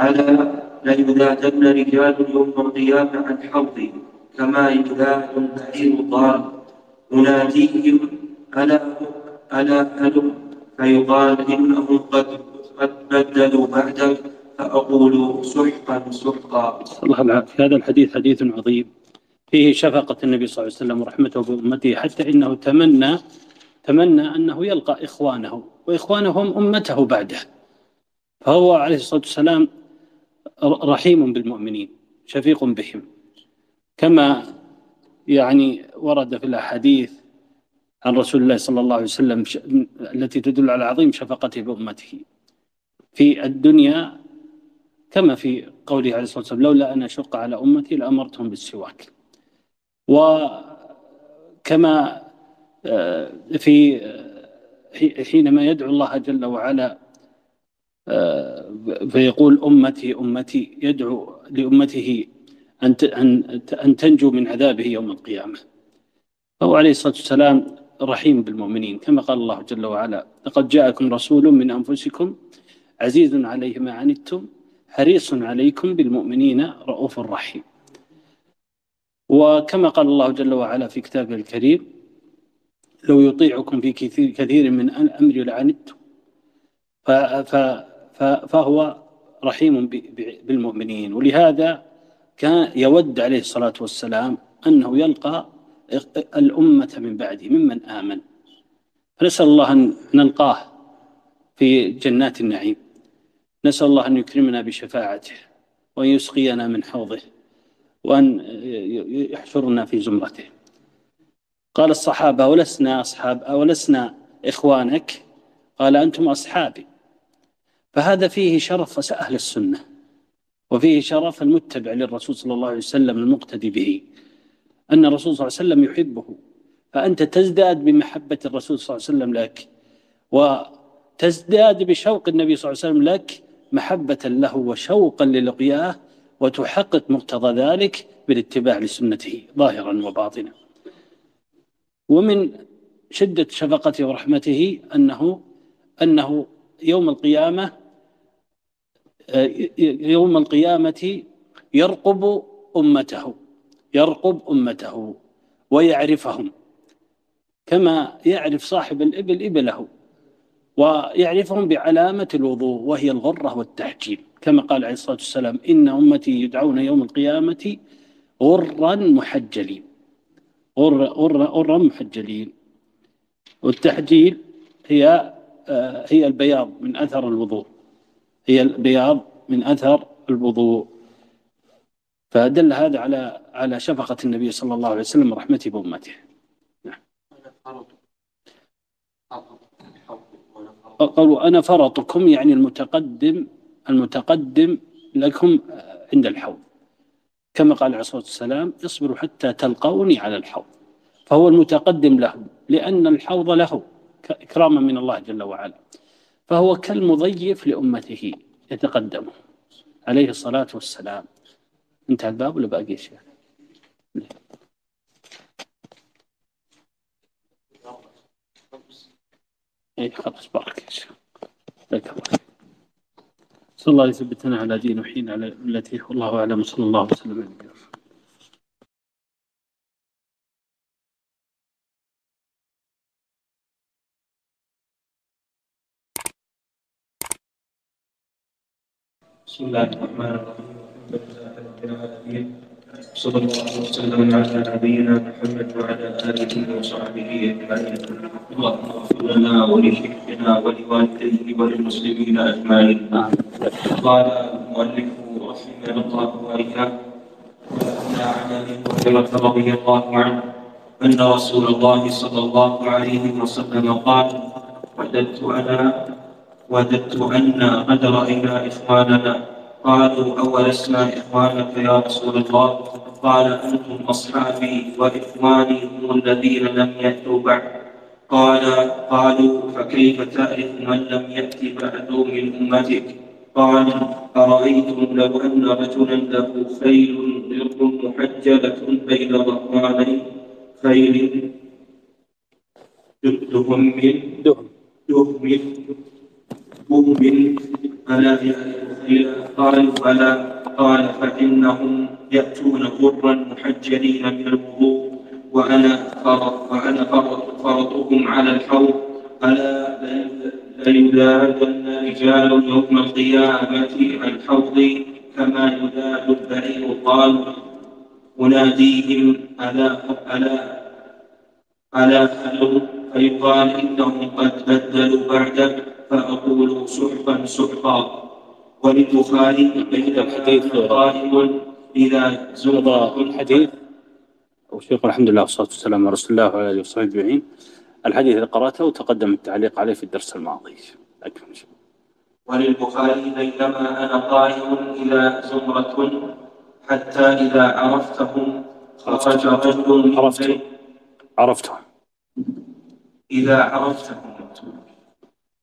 ألا ليذادن رجال يوم القيامة عن حوضي كما يذاد البعير الضال أناديهم ألا ألا هلم فيقال إنهم قد قد بدلوا بعدك فأقول سحقا سحقا. الله العافية هذا الحديث حديث عظيم. فيه شفقة النبي صلى الله عليه وسلم ورحمته بأمته حتى إنه تمنى تمنى أنه يلقى إخوانه وإخوانهم أمته بعده. فهو عليه الصلاة والسلام رحيم بالمؤمنين شفيق بهم. كما يعني ورد في الأحاديث عن رسول الله صلى الله عليه وسلم التي تدل على عظيم شفقته بأمته. في الدنيا كما في قوله عليه الصلاة والسلام لولا أن أشق على أمتي لأمرتهم بالسواك. وكما في آه، حينما يدعو الله جل وعلا آه، فيقول أمتي أمتي يدعو لأمته أن تنجو من عذابه يوم القيامة. فهو عليه الصلاة والسلام رحيم بالمؤمنين. كما قال الله جل وعلا لقد جاءكم رسول من أنفسكم عزيز عليه ما عنتم حريص عليكم بالمؤمنين رؤوف رحيم. وكما قال الله جل وعلا في كتابه الكريم لو يطيعكم في كثير, من أمر لعنتم فهو رحيم بالمؤمنين. ولهذا كان يود عليه الصلاة والسلام أنه يلقى الأمة من بعده ممن آمن. فنسأل الله أن نلقاه في جنات النعيم. نسأل الله أن يكرمنا بشفاعته وأن يسقينا من حوضه وأن يحشرنا في زمرته. قال الصحابة ولسنا أصحاب أولسنا إخوانك؟ قال أنتم أصحابي. فهذا فيه شرف أهل السنة وفيه شرف المتبع للرسول صلى الله عليه وسلم المقتدي به. أن الرسول صلى الله عليه وسلم يحبه فأنت تزداد بمحبة الرسول صلى الله عليه وسلم لك وتزداد بشوق النبي صلى الله عليه وسلم لك محبة له وشوقا للقياه وتحقق مقتضى ذلك بالاتباع لسنته ظاهرا وباطنا. ومن شدة شفقته ورحمته أنه أنه يوم القيامة يوم القيامة يرقب أمته يرقب أمته ويعرفهم كما يعرف صاحب الإبل إبله ويعرفهم بعلامة الوضوء وهي الغرة والتحجيل كما قال عليه الصلاة والسلام إن أمتي يدعون يوم القيامة غرا محجلين. غرا محجلين والتحجيل هي آه، هي البياض من أثر الوضوء. هي البياض من أثر الوضوء. فدل هذا على على شفقة النبي صلى الله عليه وسلم ورحمته بأمته. نعم. قالوا أنا فرطكم يعني المتقدم المتقدم لكم عند الحوض. كما قال عليه الصلاة والسلام اصبروا حتى تلقوني على الحوض. فهو المتقدم له لأن الحوض له إكراما من الله جل وعلا. فهو كالمضيف لأمته يتقدم عليه الصلاة والسلام. انتهى الباب ولا باقي شيء؟ اي خلاص بارك شيخ صلى الله يثبتنا على دين وحين على التي والله أعلم. صلى الله وسلم على نبينا بسم الله الرحمن الرحيم. الحمد لله رب العالمين صلى الله وسلم على نبينا محمد وعلى آله وصحبه أجمعين. اللهم اغفر لنا ولشيخنا ولوالديه وللمسلمين أجمعين. قال المؤلف رحمه الله وإياه على ابي هريره رضي الله عنه أن رسول الله صلى الله عليه وسلم قال وددت أنا وددت أن قد راينا إخواننا قالوا أولسنا إخوانك يا رسول الله؟ قال أنتم أصحابي وإخواني هم الذين لم يأتوا بعد. قال قالوا فكيف تعرف من لم يأت بعد من أمتك؟ قال أرأيتم لو أن رجلا له خيل ضرب محجلة بين ظهراني خيل دهم دهم دهم ألا يعرف قال بلى قال فإنهم يأتون غرا محجلين من الوضوء وأنا فرط وأنا فرط فرطهم على الحوض. ألا ليذادن رجال يوم القيامة عن حوضي كما يذاد البعير قال أناديهم ألا ألا ألا حلوا فيقال إنهم قد بدلوا بعدك فأقول سحقا سحقا وللبخاري بين الحديث قائم إذا زرق الحديث وشيخ الحمد لله والصلاة والسلام على رسول الله وعلى آله وصحبه أجمعين. الحديث اللي قرأته وتقدم التعليق عليه في الدرس الماضي. أكمل. وللبخاري بينما أنا قائم إذا زمرة حتى إذا عرفتهم خرج رجل عرفتهم عرفتهم إذا عرفتهم.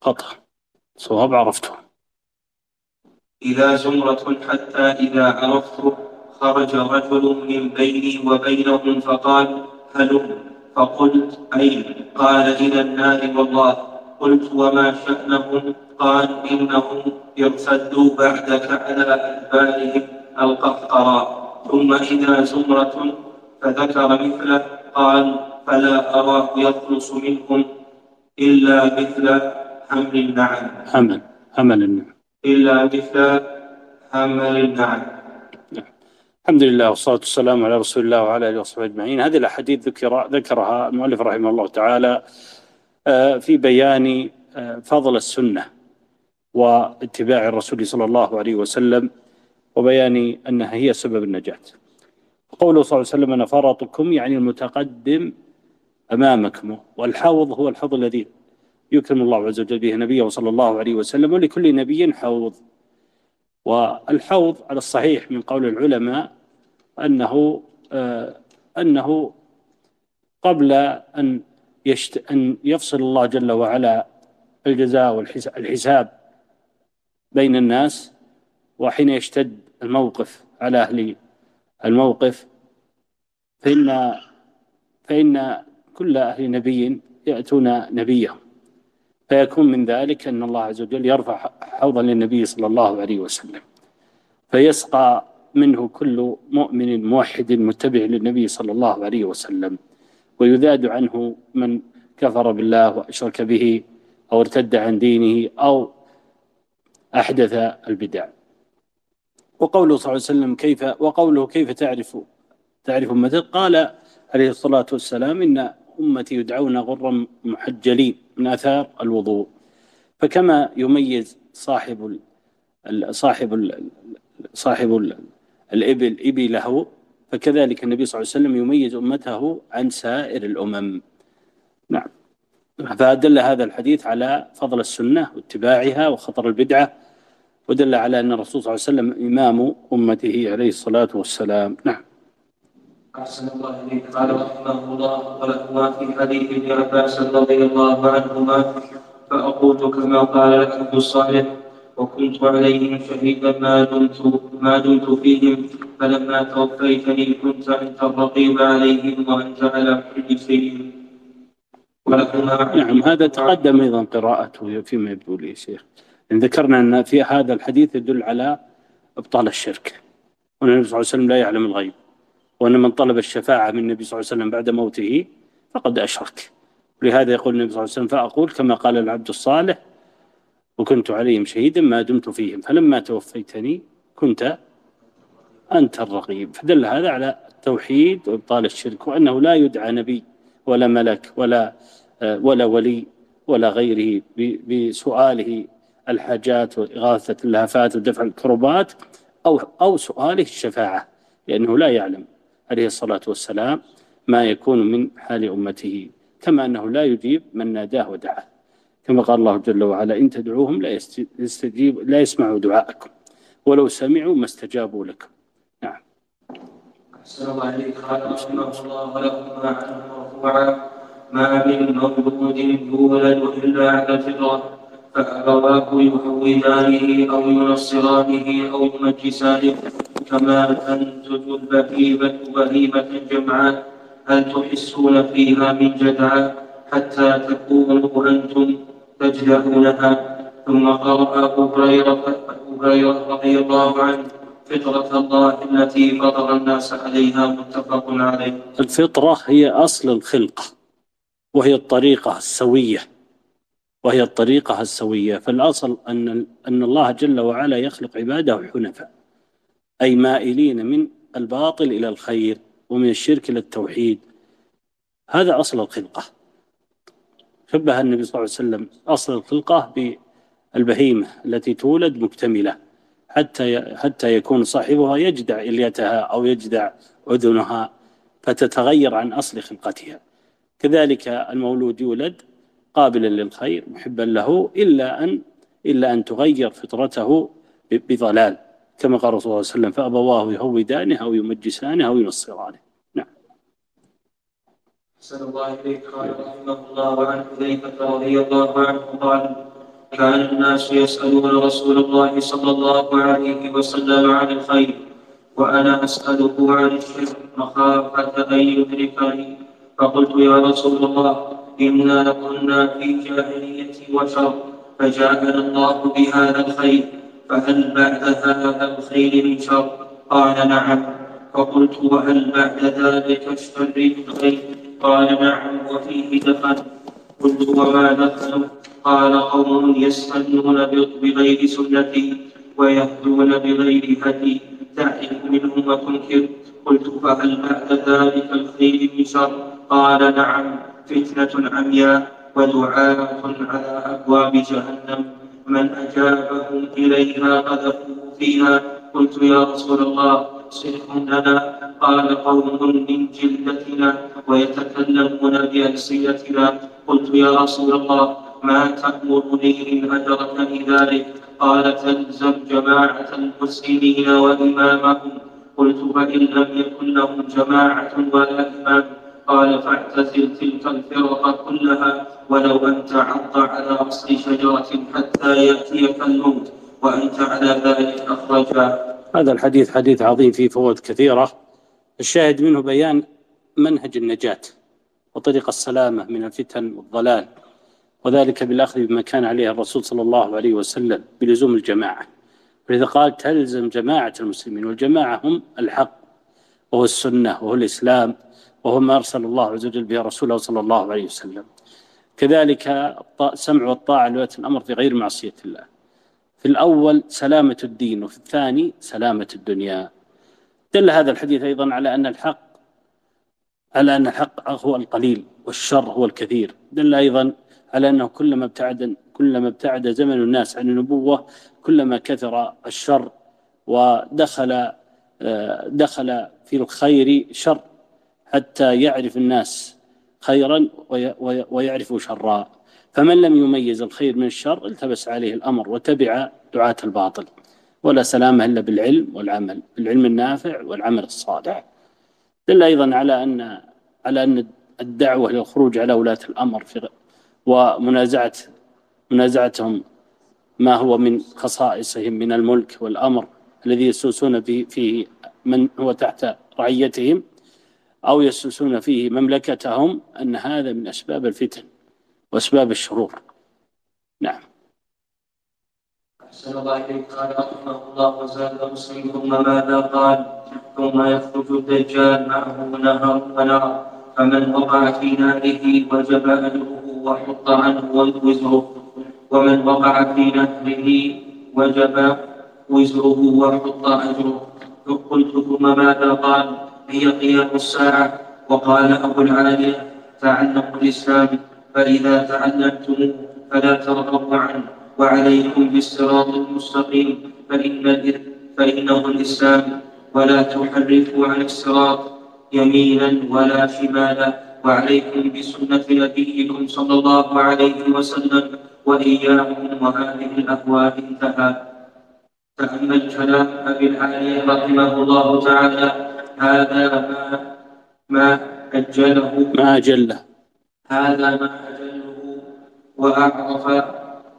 خطأ صواب عرفتهم إذا زمرة حتى إذا عرفت خرج رجل من بيني وبينهم فقال هلم فقلت أين؟ قال إلى النار. والله. قلت وما شأنهم؟ قال إنهم ارتدوا بعدك على أدبارهم القهقرى ثم إذا زمرة فذكر مثله قال فلا أراه يخلص منهم إلا مثل حمل النعم حمل حمل النعم إلا مثل حمل النعم الحمد لله والصلاة والسلام على رسول الله وعلى آله وصحبه أجمعين. هذه الأحاديث ذكر ذكرها المؤلف رحمه الله تعالى آه، في بيان آه، فضل السنة واتباع الرسول صلى الله عليه وسلم وبيان أنها هي سبب النجاة. قوله صلى الله عليه وسلم أنا فرطكم يعني المتقدم أمامكم والحوض هو الحوض الذي يكرم الله عز وجل به نبيه صلى الله عليه وسلم ولكل نبي حوض. والحوض على الصحيح من قول العلماء أنه آه أنه قبل أن يشت أن يفصل الله جل وعلا الجزاء والحساب بين الناس وحين يشتد الموقف على أهل الموقف فإن فإن كل أهل نبي يأتون نبيهم. فيكون من ذلك أن الله عز وجل يرفع حوضا للنبي صلى الله عليه وسلم فيسقى منه كل مؤمن موحد متبع للنبي صلى الله عليه وسلم ويذاد عنه من كفر بالله وأشرك به أو ارتد عن دينه أو أحدث البدع. وقوله صلى الله عليه وسلم كيف وقوله كيف تعرف تعرف أمتك قال عليه الصلاة والسلام إن أمتي يدعون غرا محجلين من آثار الوضوء. فكما يميز صاحب ال صاحب ال صاحب ال الإبل إبله فكذلك النبي صلى الله عليه وسلم يميز أمته عن سائر الأمم. نعم. فدل هذا الحديث على فضل السنة واتباعها وخطر البدعة ودل على أن الرسول صلى الله عليه وسلم إمام أمته عليه الصلاة والسلام. نعم. أحسن الله إليك. قال رحمه الله ولهما في حديث ابن عباس رضي الله عنهما فأقول كما قال العبد الصالح وكنت عليهم شهيدا ما دمت ما دمت فيهم فلما توفيتني كنت أنت الرقيب عليهم وأنت على كل شيء. نعم هذا تقدم أيضا قراءته فيما يبدو لي شيخ. إن ذكرنا أن في هذا الحديث يدل على إبطال الشرك. والنبي صلى الله عليه وسلم لا يعلم الغيب. وأن من طلب الشفاعة من النبي صلى الله عليه وسلم بعد موته فقد أشرك. ولهذا يقول النبي صلى الله عليه وسلم فأقول كما قال العبد الصالح وكنت عليهم شهيدا ما دمت فيهم فلما توفيتني كنت أنت الرقيب. فدل هذا على التوحيد وإبطال الشرك وأنه لا يدعى نبي ولا ملك ولا ولا ولي ولا غيره بسؤاله الحاجات وإغاثة اللهفات ودفع الكربات أو أو سؤاله الشفاعة لأنه لا يعلم. عليه الصلاة والسلام ما يكون من حال أمته كما أنه لا يجيب من ناداه ودعاه. كما قال الله جل وعلا إن تدعوهم لا يستجيب لا يسمعوا دعاءكم ولو سمعوا ما استجابوا لكم. نعم. أحسن الله رحمه الله لكم عنه ما من مولود يولد إلا على الفطرة فأبواه يهودانه أو ينصرانه أو يمجسانه كما تنتج البهيمة بهيمة جمعاء هل تحسون فيها من جدعى حتى تكونوا أنتم تجدعونها. ثم قرأ أبو هريرة رضي الله عنه فطرة الله التي فطر الناس عليها متفق عليه. الفطرة هي أصل الخلقة وهي الطريقة السوية وهي الطريقة السوية. فالأصل أن أن الله جل وعلا يخلق عباده حنفاء. أي مائلين من الباطل إلى الخير ومن الشرك إلى التوحيد. هذا أصل الخلقة. شبه النبي صلى الله عليه وسلم أصل الخلقة بالبهيمة التي تولد مكتملة. حتى حتى يكون صاحبها يجدع إليتها أو يجدع أذنها فتتغير عن أصل خلقتها. كذلك المولود يولد قابلا للخير محبا له إلا أن إلا أن تغير فطرته بضلال. كما قال رسول الله صلى الله عليه وسلم فأبواه يهودانه أو يمجسانه أو ينصرانه. نعم. أحسن الله إليك. قال رحمه الله عن حذيفة رضي الله عنه قال كان الناس يسألون رسول الله صلى الله عليه وسلم عن الخير وأنا أسأله عن الشرك مخافة أن يدركني. فقلت يا رسول الله إنا كنا في جاهلية وشر فجاءنا الله بهذا الخير. فهل بعد هذا الخير من شر؟ قال نعم. فقلت وهل بعد ذلك الشر من خير؟ قال نعم وفيه دخل قلت وما دخل قال قوم يستنون بغير سنتي ويهدون بغير هدي. تعرف منهم وتنكر. قلت فهل بعد ذلك الخير من شر؟ قال نعم. فتنة عمياء ودعاة على أبواب جهنم. من أجابهم إليها قذفوه فيها. قلت يا رسول الله صدق لنا قال قوم من جلدتنا ويتكلمون بألسنتنا. قلت يا رسول الله ما تأمرني إن أدركني ذلك؟ قال تلزم جماعة المسلمين وإمامهم. قلت فإن لم يكن لهم جماعة ولا إمام. قال فاعتزل تلك الفرق كلها ولو أن تعض على أصل شجرة حتى يأتيك الموت وأنت على ذلك أخرجا هذا الحديث حديث عظيم فيه فوائد كثيرة. الشاهد منه بيان منهج النجاة وطريق السلامة من الفتن والضلال وذلك بالأخذ بما كان عليه الرسول صلى الله عليه وسلم بلزوم الجماعة. ولذا قال تلزم جماعة المسلمين والجماعة هم الحق وهو السنة وهو الإسلام وهو ما أرسل الله عز وجل به رسوله صلى الله عليه وسلم. كذلك السمع والطاعة لولاة الأمر في غير معصية الله. في الأول سلامة الدين وفي الثاني سلامة الدنيا. دل هذا الحديث أيضا على أن الحق على أن الحق هو القليل والشر هو الكثير. دل أيضا على أنه كلما ابتعد كلما ابتعد زمن الناس عن النبوة كلما كثر الشر ودخل آه، دخل في الخير شر. حتى يعرف الناس خيرا ويعرفوا شرا فمن لم يميز الخير من الشر التبس عليه الأمر وتبع دعاة الباطل. ولا سلامة إلا بالعلم والعمل بالعلم النافع والعمل الصالح. دل أيضا على أن على أن الدعوة للخروج على ولاة الأمر في ومنازعة منازعتهم ما هو من خصائصهم من الملك والأمر الذي يسوسون فيه من هو تحت رعيتهم. أو يسوسون فيه مملكتهم أن هذا من أسباب الفتن وأسباب الشرور. نعم. أحسن الله إليك. قال رحمه الله وزاد مسلم ثم ماذا قال؟ ثم يخرج الدجال معه نهر ونار فمن وقع في ناره وجب أجره وحط عنه وزره ومن وقع في نهره وجب وزره وحط أجره. قلت ثم ماذا قال؟ هي قيام الساعة وقال أبو العالية تعلموا الإسلام فإذا تعلمتموه فلا ترغبوا عنه وعليكم بالصراط المستقيم فإن فإنه الإسلام ولا تحرفوا عن الصراط يمينا ولا شمالا وعليكم بسنة نبيكم صلى الله عليه وسلم وإياكم وهذه الأهواء انتهى. تأمل كلام أبي العالية رحمه الله تعالى. هذا ما ما أجله. ما أجله. هذا ما أجله وأعرف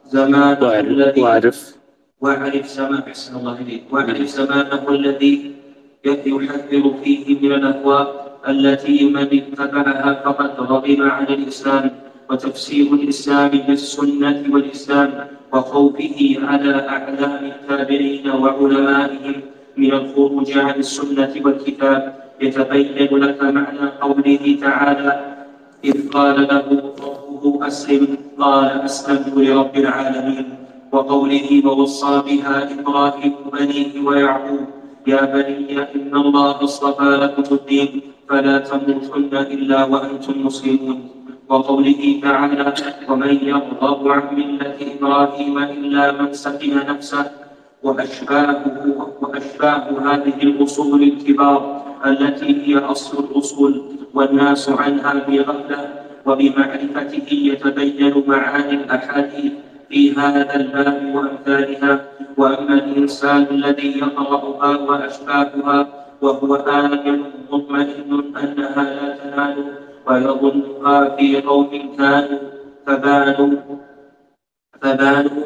زمانه الذي وأعرف. وأعرف زمان أحسن الله إليك. وأعرف زمانه الذي يحذر فيه من الأهواء التي من اتبعها فقد رغب عن الإسلام وتفسير الإسلام بالسنة والإسلام وخوفه على أعلام التابعين وعلمائهم من الخروج عن السنة والكتاب يتبين لك معنى قوله تعالى إذ قال له ربه أسلم قال أسلمت لرب العالمين وقوله ووصى بها إبراهيم بنيه ويعقوب يا بني إن الله اصطفى لكم الدين فلا تموتن إلا وأنتم مسلمون وقوله تعالى ومن يرغب عن ملة إبراهيم إلا من سفه نفسه وأشباهه وأشباه هذه الأصول الكبار التي هي أصل الأصول والناس عنها بغفلة وبمعرفته يتبين معاني الأحاديث في هذا الباب وأمثالها. وأما الإنسان الذي يقرأها وأشباهها وهو آمن مطمئن أنها لا تنال ويظنها في قوم كانوا فبانوا فبانوا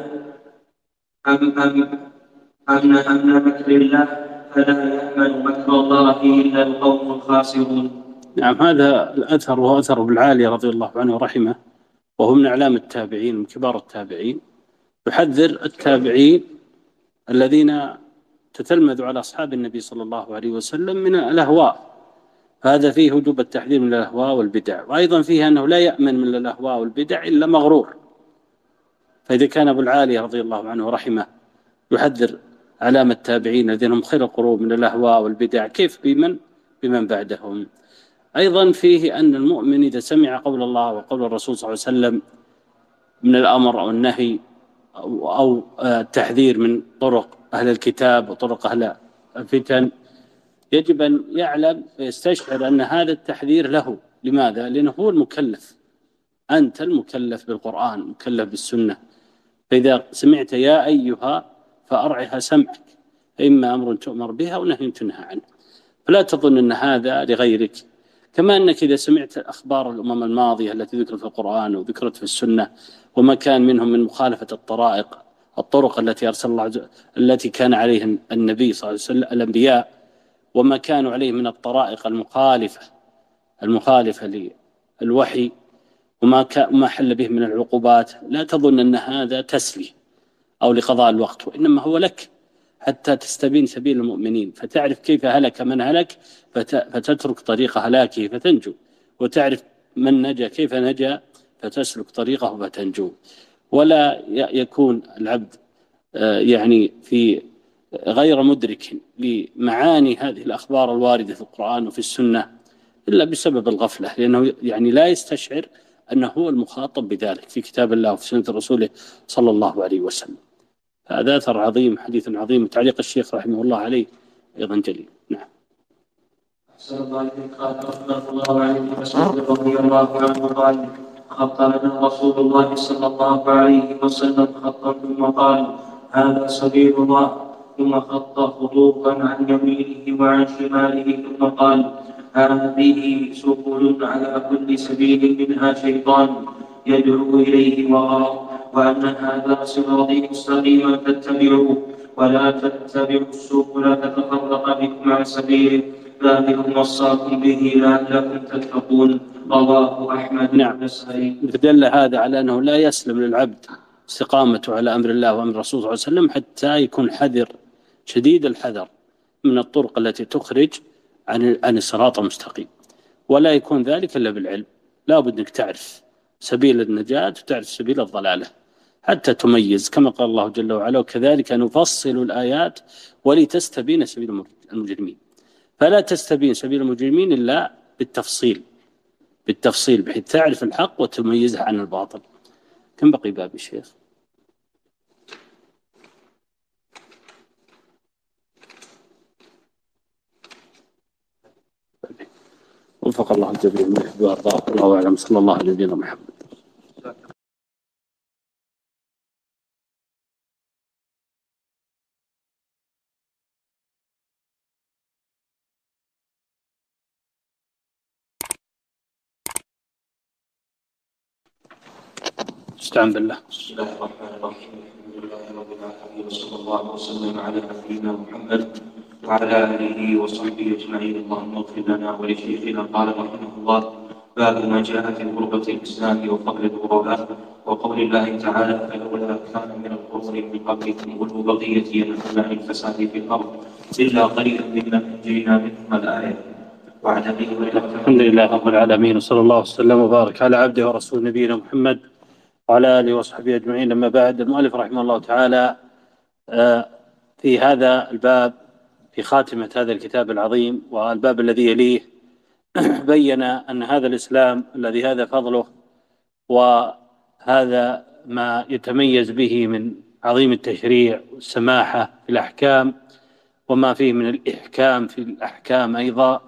أم أم أمن أمن مكر الله فلا يأمن مكر الله إلا القوم الخاسرون. نعم هذا الأثر وهو أثر ابن العالي رضي الله عنه ورحمه وهو من أعلام التابعين من كبار التابعين. يحذر التابعين الذين تتلمذوا على أصحاب النبي صلى الله عليه وسلم من الأهواء. هذا فيه وجوب التحذير من الأهواء والبدع وأيضا فيه أنه لا يأمن من الأهواء والبدع إلا مغرور. فإذا كان أبو العالي رضي الله عنه ورحمه يحذر علامة التابعين الذين هم خير القرون من الأهواء والبدع كيف بمن؟ بمن بعدهم. أيضا فيه أن المؤمن إذا سمع قول الله وقول الرسول صلى الله عليه وسلم من الأمر أو النهي أو, أو التحذير من طرق أهل الكتاب وطرق أهل الفتن يجب أن يعلم ويستشعر أن هذا التحذير له. لماذا؟ لأنه هو المكلف. أنت المكلف بالقرآن مكلف بالسنة. فإذا سمعت يا أيها فأرعها سمعك. إما أمر تؤمر به أو نهي تنهى عنه. فلا تظن أن هذا لغيرك. كما أنك إذا سمعت أخبار الأمم الماضية التي ذكرت في القرآن وذكرت في السنة وما كان منهم من مخالفة الطرائق الطرق التي أرسل الله التي كان عليها النبي صلى الله عليه وسلم الأنبياء وما كانوا عليه من الطرائق المخالفة المخالفة للوحي وما ما حل به من العقوبات لا تظن أن هذا تسلي أو لقضاء الوقت وإنما هو لك حتى تستبين سبيل المؤمنين. فتعرف كيف هلك من هلك فتترك طريق هلاكه فتنجو. وتعرف من نجا كيف نجا فتسلك طريقه فتنجو. ولا يكون العبد آه، يعني في غير مدرك لمعاني هذه الأخبار الواردة في القرآن وفي السنة إلا بسبب الغفلة. لأنه يعني لا يستشعر أنه هو المخاطب بذلك في كتاب الله وفي سنة رسوله صلى الله عليه وسلم. هذا أثر عظيم حديث عظيم تعليق الشيخ رحمه الله عليه أيضا جليل. نعم. أحسن الله قال رحمه الله عن ابن مسعود رضي الله عنه قال خط لنا رسول الله صلى الله عليه وسلم خطا ثم قال هذا سبيل الله. ثم خط خطوطا عن يمينه وعن شماله ثم قال هذه سبل على كل سبيل منها شيطان يدعو إليه وراء وأن هذا صراطي مستقيما فاتبعوه. ولا تتبعوا السبل فتفرق بكم عن سبيله. ذلكم وصاكم به لعلكم تتقون رواه أحمد نعم. دل هذا على أنه لا يسلم للعبد استقامته على أمر الله وأمر الرسول صلى الله عليه وسلم حتى يكون حذر شديد الحذر من الطرق التي تخرج عن عن الصراط المستقيم. ولا يكون ذلك إلا بالعلم. لا بد أنك تعرف سبيل النجاة وتعرف سبيل الضلالة. حتى تميز. كما قال الله جل وعلا وكذلك نفصل الآيات ولتستبين سبيل المجرمين. فلا تستبين سبيل المجرمين إلا بالتفصيل بالتفصيل بحيث تعرف الحق وتميزه عن الباطل. كم بقي باب الشيخ وفق الله الجميع. من يحب ويرضاه الله أعلم. صلى الله على نبينا محمد. استعن بالله. بسم الله الرحمن الرحيم. الحمد لله رب العالمين وصلى الله وسلم على نبينا محمد وعلى آله وصحبه أجمعين. اللهم اغفر لنا ولشيخنا قال رحمه الله باب ما جاء في غربة الإسلام وفضل الغرباء. وقول الله تعالى فلولا كان من القرون من قبلكم أولو بقية ينهون عن الفساد في الأرض إلا قليلا ممن أنجينا منهم الآية. وعن أبي الحمد لله رب العالمين وصلى الله وسلم وبارك على عبده ورسول نبينا محمد وعلى آله وصحبه أجمعين أما بعد المؤلف رحمه الله تعالى آه، في هذا الباب في خاتمة هذا الكتاب العظيم والباب الذي يليه بين أن هذا الإسلام الذي هذا فضله وهذا ما يتميز به من عظيم التشريع والسماحة في الأحكام وما فيه من الإحكام في الأحكام أيضا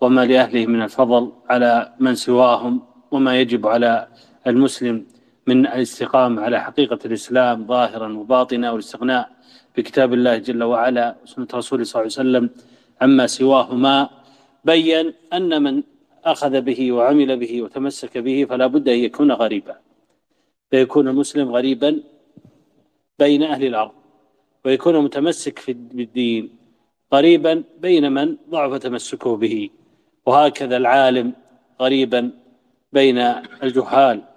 وما لأهله من الفضل على من سواهم وما يجب على المسلم من الاستقامة على حقيقة الإسلام ظاهرا وباطنا والاستغناء بكتاب الله جل وعلا وسنة رسوله صلى الله عليه وسلم عما سواهما بين أن من أخذ به وعمل به وتمسك به فلا بد أن يكون غريبا. فيكون المسلم غريبا بين أهل الأرض ويكون متمسك في بالدين غريبا بين من ضعف تمسكه به. وهكذا العالم غريبا بين الجهال.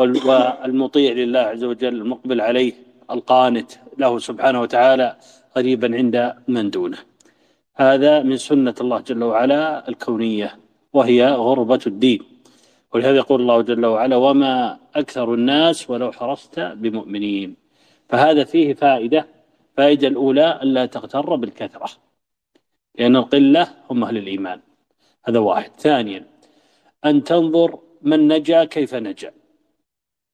والمطيع لله عز وجل المقبل عليه القانت له سبحانه وتعالى قريبا عند من دونه. هذا من سنة الله جل وعلا الكونية وهي غربة الدين. ولهذا يقول الله جل وعلا وما أكثر الناس ولو حرصت بمؤمنين فهذا فيه فائدة فائدة الأولى ألا تغتر بالكثرة لأن القلة هم أهل الإيمان. هذا واحد. ثانيا أن تنظر من نجا كيف نجا.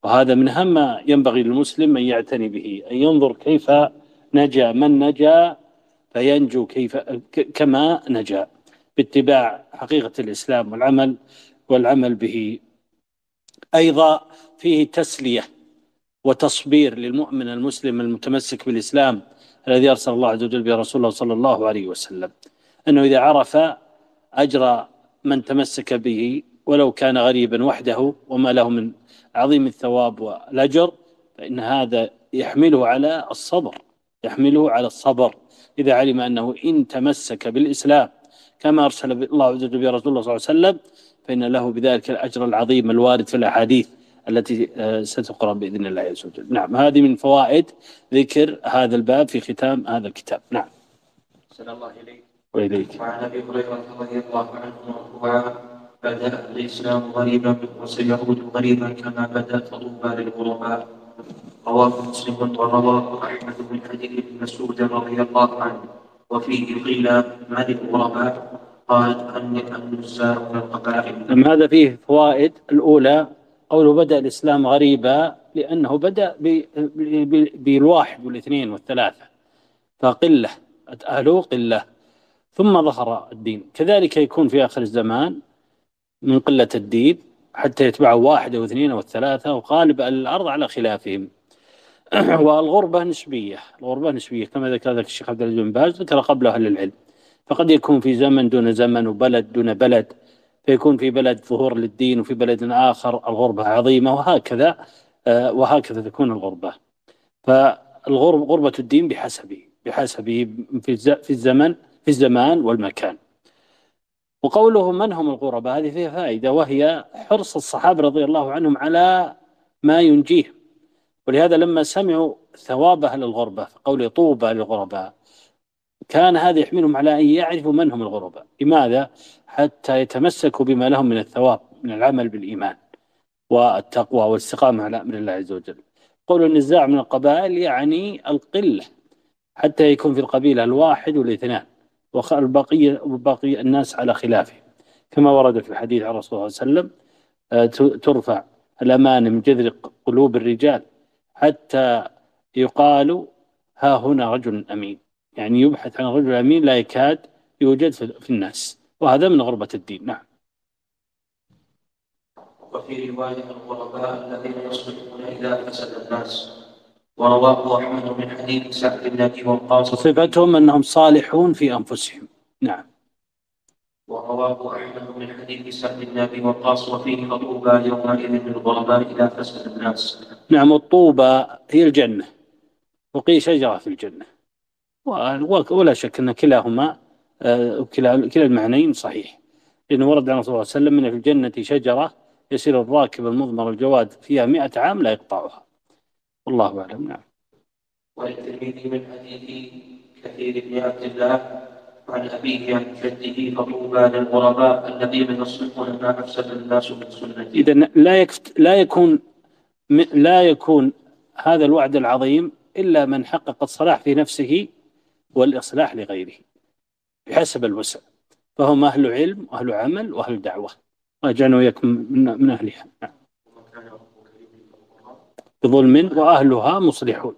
وهذا من أهم ما ينبغي للمسلم أن يعتني به أن ينظر كيف نجا من نجا فينجو كيف كما نجا باتباع حقيقة الإسلام والعمل والعمل به. أيضا فيه تسلية وتصبير للمؤمن المسلم المتمسك بالإسلام الذي أرسل الله عز وجل به رسوله صلى الله عليه وسلم أنه إذا عرف أجر من تمسك به ولو كان غريبا وحده وما له من عظيم الثواب والأجر فإن هذا يحمله على الصبر يحمله على الصبر. إذا علم أنه إن تمسك بالإسلام كما أرسل الله عز وجل برسول الله صلى الله عليه وسلم فإن له بذلك الأجر العظيم الوارد في الأحاديث التي آه، ستقرأ بإذن الله عز وجل. نعم هذه من فوائد ذكر هذا الباب في ختام هذا الكتاب. نعم. سلام الله إليك. وإليك. وعن أبي هريرة رضي الله عنه مرفوعا بدأ الإسلام غريبا وسيعود غريبا كما بدأ فطوبى للغرباء رواه مسلم ورواه أحمد بن حديث بن مسعود رضي الله عنه. وفيه قيل من الغرباء قال النساء من القبائل. هذا فيه فوائد؟ الأولى قوله بدأ الإسلام غريبا لأنه بدأ بالواحد والاثنين والثلاثة فقلة أهله قلة. ثم ظهر الدين. كذلك يكون في آخر الزمان من قلة الدين حتى يتبعه واحد أو اثنين أو الثلاثة وغالب الأرض على خلافهم. والغربة نسبية الغربة نسبية كما ذكر ذلك الشيخ عبد العزيز بن باز ذكر قبله أهل العلم. فقد يكون في زمن دون زمن وبلد دون بلد فيكون في بلد ظهور للدين وفي بلد آخر الغربة عظيمة وهكذا آه، وهكذا تكون الغربة. فالغربة غربة الدين بحسبه بحسبه في الزمن في الزمان والمكان. وقوله من هم الغرباء؟ هذه فيها فائدة وهي حرص الصحابة رضي الله عنهم على ما ينجيهم. ولهذا لما سمعوا ثواب أهل الغربة قول طوبى للغرباء كان هذا يحملهم على أن يعرفوا من هم الغرباء. لماذا؟ حتى يتمسكوا بما لهم من الثواب من العمل بالإيمان والتقوى والاستقامة على أمر الله عز وجل. قول النزاع من القبائل يعني القلة حتى يكون في القبيلة الواحد والإثنان. والبقية وباقي الناس على خلافه. كما ورد في الحديث عن الرسول صلى الله عليه وسلم آه، ترفع الأمان من جذر قلوب الرجال حتى يقال ها هنا رجل أمين. يعني يبحث عن رجل أمين لا يكاد يوجد في الناس. وهذا من غربة الدين. نعم. وفي رواية الغرباء الذين يصلحون إذا فسد الناس. ورواه أحمد من حديث سعد بن أبي وقاص. صفتهم أنهم صالحون في أنفسهم. نعم. ورواه أحمد من حديث سعد بن أبي وقاص وفيه فطوبى يومئذ للغرباء إذا فسد الناس. نعم الطوبى هي الجنة. وقي شجرة في الجنة. ولا شك أن كلاهما آه، كلا كلا المعنيين صحيح. لأنه ورد عن صلى الله عليه وسلم أن في الجنة شجرة يسير الراكب المضمر الجواد فيها مئة عام لا يقطعها. والله أعلم نعم. وللترمذي من حديث كثير بن عبد الله عن أبيه عن جده فطوبى للغرباء الذين يصلحون ما أفسد الناس من سنته إذا لا يكفت لا يكون لا يكون هذا الوعد العظيم إلا من حقق الصلاح في نفسه والإصلاح لغيره بحسب الوسع. فهم أهل علم وأهل عمل وأهل دعوة. وأجعلنا وإياكم من, من أهلها. نعم. بظلم وأهلها مصلحون.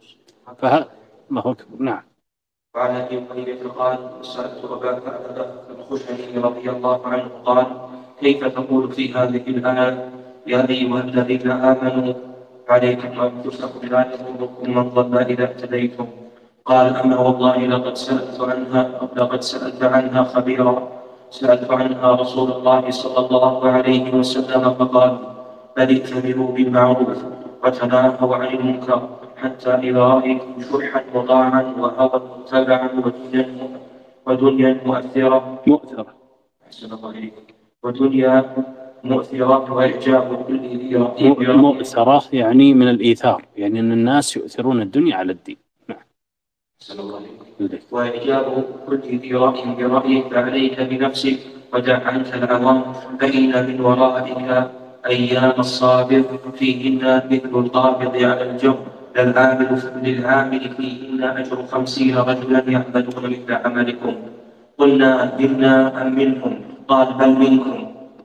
فهذا الله أكبر. نعم. وعن أبي هريره قال سألت ابا كعبه الخشني رضي الله عنه قال كيف تقول في هذه الآية يا أيها الذين آمنوا عليكم أنفسكم لا يضركم من ضل إذا اهتديتم. قال أما والله لقد سألت عنها لقد سألت عنها خبيرا. سألت عنها رسول الله صلى الله عليه وسلم فقال بل ائتمروا بالمعروف وتناهوا عن المنكر حتى إذا رأيتم شحا مطاعا وهوى متبعا ودنيا ودنيا مؤثرة. مؤثرة. أحسن الله إليكم ودنيا مؤثرة وإعجاب كل ذي مؤثرة يعني من الإيثار يعني أن الناس يؤثرون الدنيا على الدين. نعم. أحسن الله وإعجاب كل ذي رأي برأيك فعليك بنفسك ودع عنك العوام فإن من ورائك أيام الصابر فيهن مثل القابض على الجمر للعامل للعامل فيهن أجر خمسين رجلا يعملون مثل عملكم. قلنا منا أم منهم؟ قال بل منكم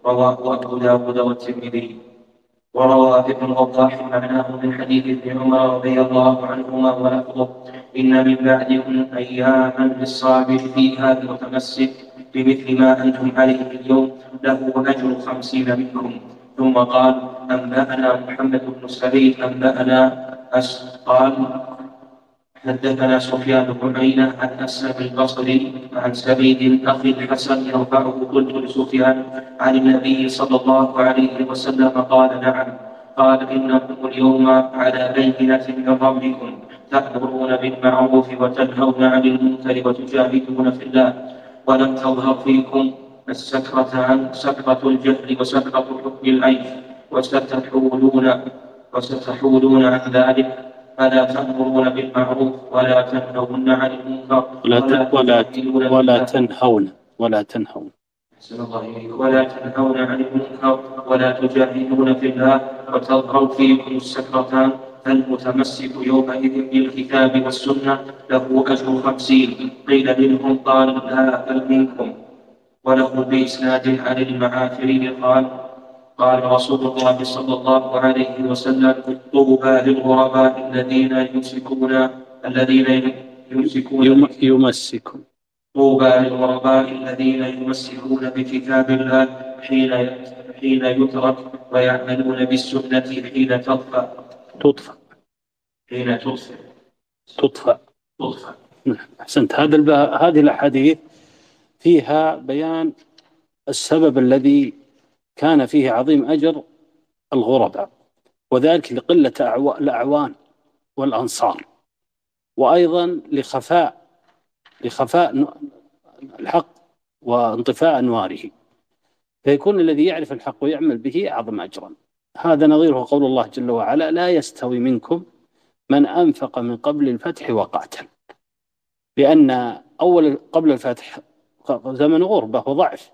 رواه أبو داود والترمذي. وروى ابن وضاح معناه من حديث ابن عمر رضي الله عنهما ولفظه. إن من بعدكم أياما للصابر فيها المتمسك بمثل ما أنتم عليه اليوم. له أجر خمسين منكم ثم قال أنبأنا محمد بن سعيد أنبأنا قال حدثنا سفيان بن عيينة عن أسلم البصري عن سعيد أخي الحسن يرفعه قلت لسفيان عن النبي صلى الله عليه وسلم قال نعم. قال إنكم اليوم على بينة من ربكم تأمرون بالمعروف وتنهون عن المنكر وتجاهدون في الله ولم تظهر فيكم السكرة عن سكرة الجهل وسكرة حكم العيش وستحولون وستحولون عن ذلك. فلا تأمرون بالمعروف ولا تنهون عن المنكر. ولا ولا ولا تنهون ولا تنهون ولا تنهون. عن المنكر. ولا تجاهدون في الله. وتظهر فيكم السكرتان. فالمتمسك يومئذ بالكتاب والسنة. له أجر خمسين. قيل منهم قال لا بل منكم. وله بإسناد عن المعافري قال قال رسول الله صلى الله عليه وسلم طوبى للغرباء الذين يمسكون الذين يمسكون يمسكون. طوبى للغرباء الذين يمسكون بكتاب الله حين حين يترك ويعملون بالسنة حين تطفى تطفى حين تطفى تطفى تطفى أحسنت. هذا هذه الأحاديث فيها بيان السبب الذي كان فيه عظيم أجر الغرباء وذلك لقلة الأعوان والأنصار وأيضا لخفاء لخفاء الحق وانطفاء أنواره. فيكون الذي يعرف الحق ويعمل به أعظم أجرا. هذا نظيره قول الله جل وعلا لا يستوي منكم من أنفق من قبل الفتح وقاتل لأن أول قبل الفتح زمن غربة وضعف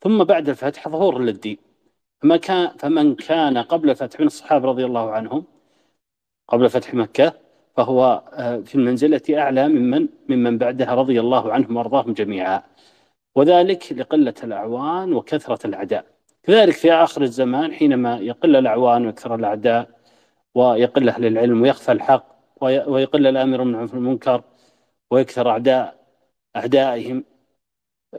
ثم بعد الفتح ظهور للدين. فما كان فمن كان قبل الفتح من الصحابة رضي الله عنهم قبل فتح مكة فهو آه، في المنزلة أعلى ممن ممن بعدها رضي الله عنهم وأرضاهم جميعا. وذلك لقلة الأعوان وكثرة الأعداء. كذلك في آخر الزمان حينما يقل الأعوان ويكثر الأعداء ويقل أهل العلم ويخفى الحق ويقل الآمر من المنكر ويكثر أعداء أعدائهم.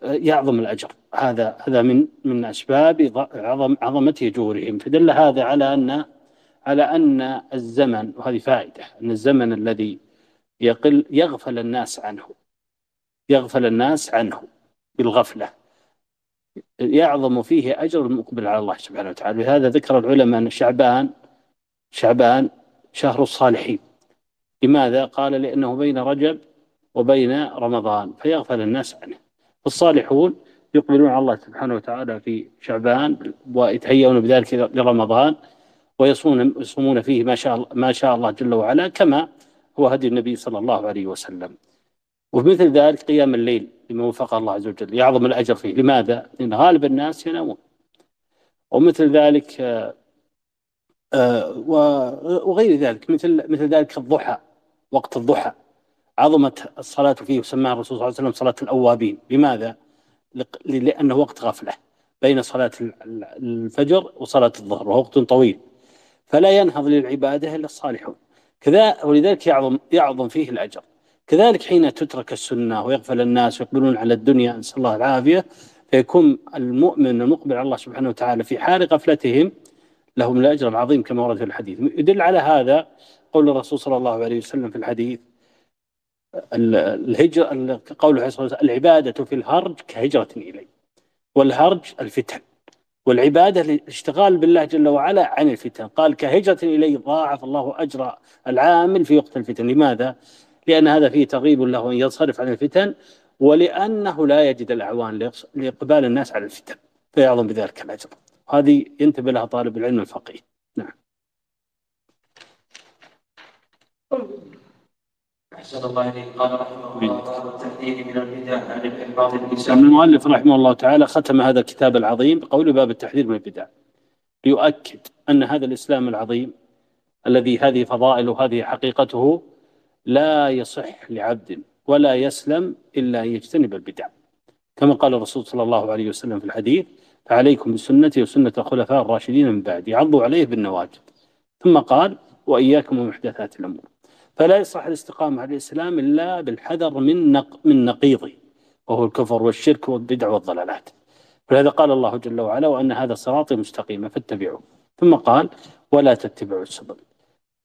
يعظم الأجر. هذا هذا من من أسباب عظم عظمة أجورهم فدل هذا على أن على أن الزمن وهذه فائدة أن الزمن الذي يقل يغفل الناس عنه. يغفل الناس عنه بالغفلة. يعظم فيه أجر المقبل على الله سبحانه وتعالى. لهذا ذكر العلماء أن شعبان شعبان شهر الصالحين. لماذا؟ قال لأنه بين رجب وبين رمضان فيغفل الناس عنه. الصالحون يقبلون على الله سبحانه وتعالى في شعبان ويتهيئون بذلك لرمضان ويصومون يصومون فيه ما شاء ما شاء الله جل وعلا كما هو هدي النبي صلى الله عليه وسلم. ومثل ذلك قيام الليل لما وفقه الله عز وجل يعظم الأجر فيه، لماذا؟ لأن غالب الناس ينامون. ومثل ذلك آه، وغير ذلك مثل مثل ذلك الضحى وقت الضحى عظمت الصلاة فيه وسماها الرسول صلى الله عليه وسلم صلاة الأوابين. لماذا؟ لأنه وقت غفلة بين صلاة الفجر وصلاة الظهر وهو وقت طويل. فلا ينهض للعبادة إلا الصالحون. كذا ولذلك يعظم يعظم فيه الأجر. كذلك حين تترك السنة ويغفل الناس ويقبلون على الدنيا نسأل الله العافية فيكون المؤمن المقبل على الله سبحانه وتعالى في حال غفلتهم لهم الأجر العظيم كما ورد في الحديث. يدل على هذا قول الرسول صلى الله عليه وسلم في الحديث الهجرة قوله عليه الصلاة العبادة في الهرج كهجرة إلي والهرج الفتن والعبادة الاشتغال بالله جل وعلا عن الفتن. قال كهجرة إليه ضاعف الله أجر العامل في وقت الفتن. لماذا؟ لأن هذا فيه تغيب له أن ينصرف عن الفتن ولأنه لا يجد الأعوان لإقبال الناس على الفتن فيعظم بذلك الأجر. هذه ينتبه لها طالب العلم الفقيه. نعم. أحسن الله إليه قال رحمه الله التحذير من البدع عن الإحباط الإنسان المؤلف رحمه الله تعالى ختم هذا الكتاب العظيم بقول باب التحذير من البدع. ليؤكد أن هذا الإسلام العظيم الذي هذه فضائل وهذه حقيقته لا يصح لعبد ولا يسلم إلا أن يجتنب البدع. كما قال الرسول صلى الله عليه وسلم في الحديث فعليكم بسنتي وسنة الخلفاء الراشدين من بعدي عضوا عليه بالنواجذ. ثم قال وإياكم ومحدثات الأمور. فلا يصح الاستقامة على الإسلام إلا بالحذر من نق من نقيضه وهو الكفر والشرك والبدع والضلالات. فلهذا قال الله جل وعلا وأن هذا صراطي مستقيما فاتبعوه. ثم قال ولا تتبعوا السبل.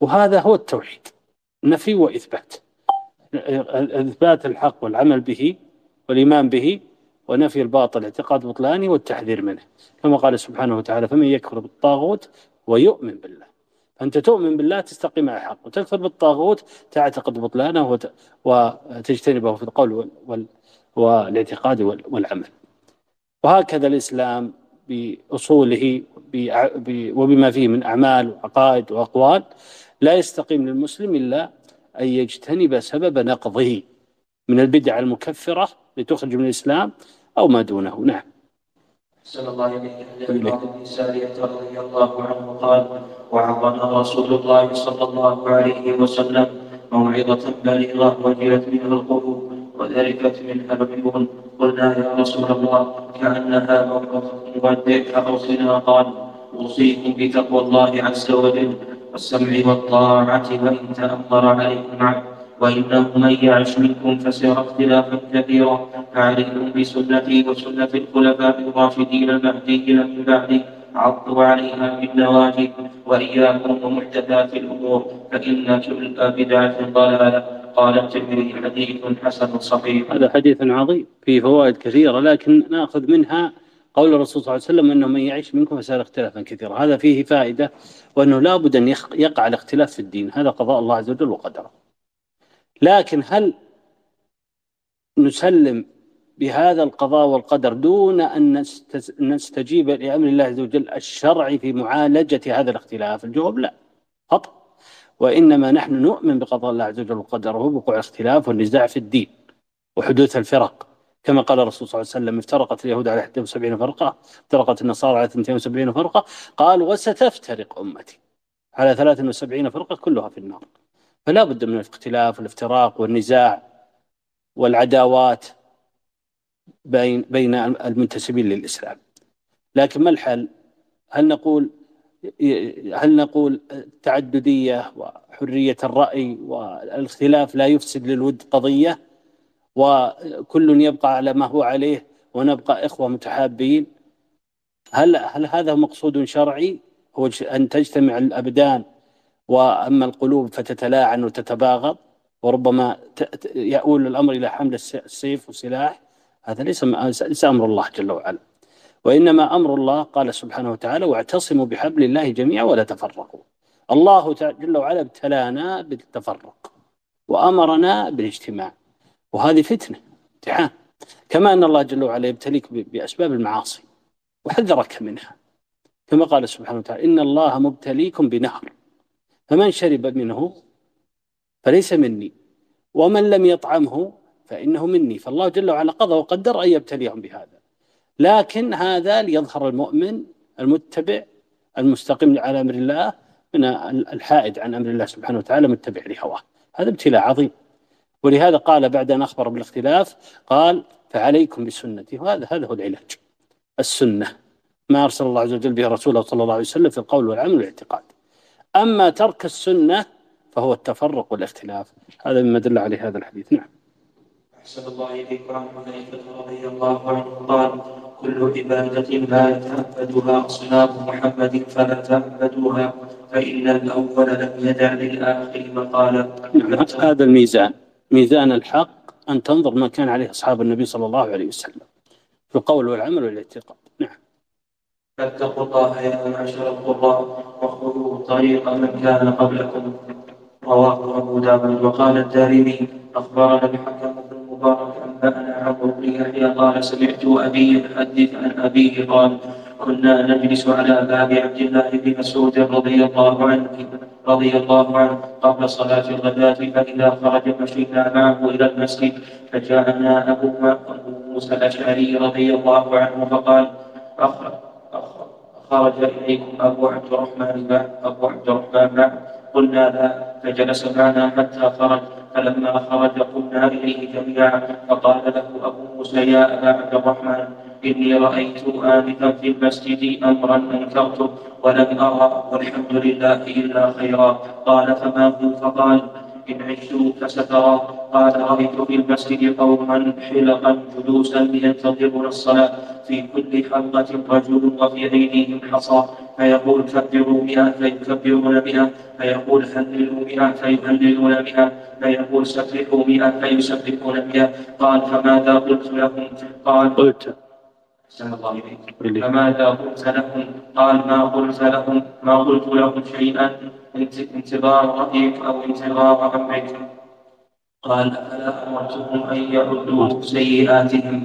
وهذا هو التوحيد نفي وإثبات. إثبات الحق والعمل به والإيمان به ونفي الباطل اعتقاد بطلانه والتحذير منه. كما قال سبحانه وتعالى فمن يكفر بالطاغوت ويؤمن بالله. أنت تؤمن بالله تستقيم على الحق. وتكفر بالطاغوت تعتقد بطلانه وتجتنبه في القول وال... والاعتقاد والعمل. وهكذا الإسلام بأصوله وبما فيه من أعمال وعقائد وأقوال لا يستقيم للمسلم إلا أن يجتنب سبب نقضه من البدع المكفرة لتخرج من الإسلام أو ما دونه. نعم. صلى الله عليه وسلم سارية رضي الله عنه قال وعظنا رسول الله صلى الله عليه وسلم موعظة بليغة وجلت منها القلوب وذلكت منها العيون قلنا يا رسول الله كأنها موعظة مودع فأوصنا قال أوصيكم بتقوى الله عز وجل والسمع والطاعة وإن تأمر عليكم عبد وإنه من يعش منكم فسيرى اختلافا كثيرا. فعليكم بسنتي وسنة الخلفاء الراشدين المهديين من بعدي عضوا عليها بالنواجذ وإياكم ومحدثات الأمور. فإن كل بدعة ضلالة. قال الترمذي حديث حسن صحيح. هذا حديث عظيم فيه فوائد كثيرة لكن نأخذ منها قول الرسول صلى الله عليه وسلم إنه من يعيش منكم فسيرى اختلافا كثيرا. هذا فيه فائدة وأنه لابد أن يقع الاختلاف في الدين. هذا قضاء الله عز وجل وقدره. لكن هل نسلم بهذا القضاء والقدر دون أن نستجيب لأمر الله عز وجل الشرعي في معالجة هذا الاختلاف؟ الجواب لا خطأ وإنما نحن نؤمن بقضاء الله عز وجل وقدره وقوع الاختلاف والنزاع في الدين وحدوث الفرق. كما قال الرسول صلى الله عليه وسلم افترقت اليهود على 71 فرقة افترقت النصارى على 72 فرقة. قال وستفترق أمتي. على 73 فرقة كلها في النار. فلا بد من الاختلاف والافتراق والنزاع والعداوات بين بين المنتسبين للإسلام. لكن ما الحل؟ هل نقول هل نقول التعددية وحرية الرأي والإختلاف لا يفسد للود قضية وكل يبقى على ما هو عليه ونبقى إخوة متحابين؟ هل هل هذا مقصود شرعي؟ هو أن تجتمع الأبدان وأما القلوب فتتلاعن وتتباغض وربما يؤول الأمر إلى حمل السيف والسلاح. هذا ليس ليس أمر الله جل وعلا. وإنما أمر الله قال سبحانه وتعالى واعتصموا بحبل الله جميعا ولا تفرقوا. الله جل وعلا ابتلانا بالتفرق وأمرنا بالاجتماع وهذه فتنة امتحان. كما أن الله جل وعلا يبتليك بأسباب المعاصي وحذرك منها. كما قال سبحانه وتعالى إن الله مبتليكم بنهر. فمن شرب منه فليس مني ومن لم يطعمه فإنه مني. فالله جل وعلا قضى وقدر أن يبتليهم بهذا. لكن هذا ليظهر المؤمن المتبع المستقيم على أمر الله من الحائد عن أمر الله سبحانه وتعالى متبع لهواه. هذا ابتلاء عظيم. ولهذا قال بعد أن أخبر بالاختلاف قال فعليكم بسنتي. وهذا هذا هو العلاج. السنة. ما أرسل الله عز وجل به رسوله صلى الله عليه وسلم في القول والعمل والاعتقاد. أما ترك السنة فهو التفرق والاختلاف. هذا مما دل عليه هذا الحديث. نعم. أحسن الله عن حذيفة رضي الله عنه. قال كل عبادة لا يتعبدها أصنام محمد فلا تعبدوها فإن الأول لم يدع للآخر مقالا. نعم هذا الميزان. ميزان الحق أن تنظر ما كان عليه أصحاب النبي صلى الله عليه وسلم في القول والعمل والاعتقاد فاتقوا الله يا معشر القراء وخذوا طريق من كان قبلكم. رواه أبو داود وقال الدارمي أخبرنا الحكم بن المبارك أنبأنا عمرو بن يحيى قال سمعت أبي يحدث عن أبيه قال كنا نجلس على باب عبد الله بن مسعود رضي الله عنه رضي الله عنه قبل صلاة الغداة فإذا خرج مشينا معه إلى المسجد فجاءنا أبو موسى الأشعري رضي الله عنه فقال خرج إليكم أبو عبد الرحمن أبو عبد الرحمن قلنا لا فجلس معنا حتى خرج. فلما خرج قمنا إليه جميعا فقال له أبو موسى يا أبا عبد الرحمن إني رأيت آنفا في المسجد أمرا أنكرته ولم أرى والحمد لله إلا خيرا. قال فما هو فقال إن عشت فسترى قال رأيت في المسجد قوما حلقا جلوسا ينتظرون الصلاة. في كل حلقة رجل وفي أيديهم حصى. فيقول كبروا مئة فيكبرون مئة. فيقول هللوا مئة فيهللون مئة. فيقول سبحوا مئة فيسبحون مئة. قال فماذا قلت لهم؟ قال قلت. أحسن الله إليك. فماذا قلت لهم؟ قال ما قلت لهم؟ ما قلت لهم شيئا؟ انتظار رأيك أو انتظار أمرك قال أفلا أمرتهم أن يعدوا سيئاتهم؟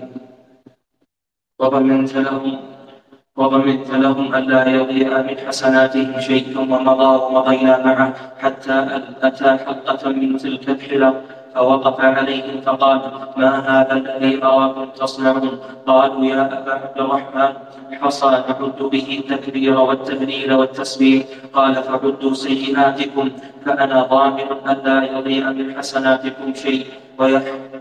وضمنت لهم وضمنت لهم ألا يضيع من حسناتهم شيء ثم مضى ومضينا معه حتى أتى حلقة من تلك الحلق. فوقف عليهم فقال ما هذا الذي أراكم تصنعون؟ قالوا يا أبا عبد الرحمن حصى نعد به التكبير والتهليل والتسبيح. قال فعدوا سيئاتكم فأنا ضامن ألا يضيع من حسناتكم شيء.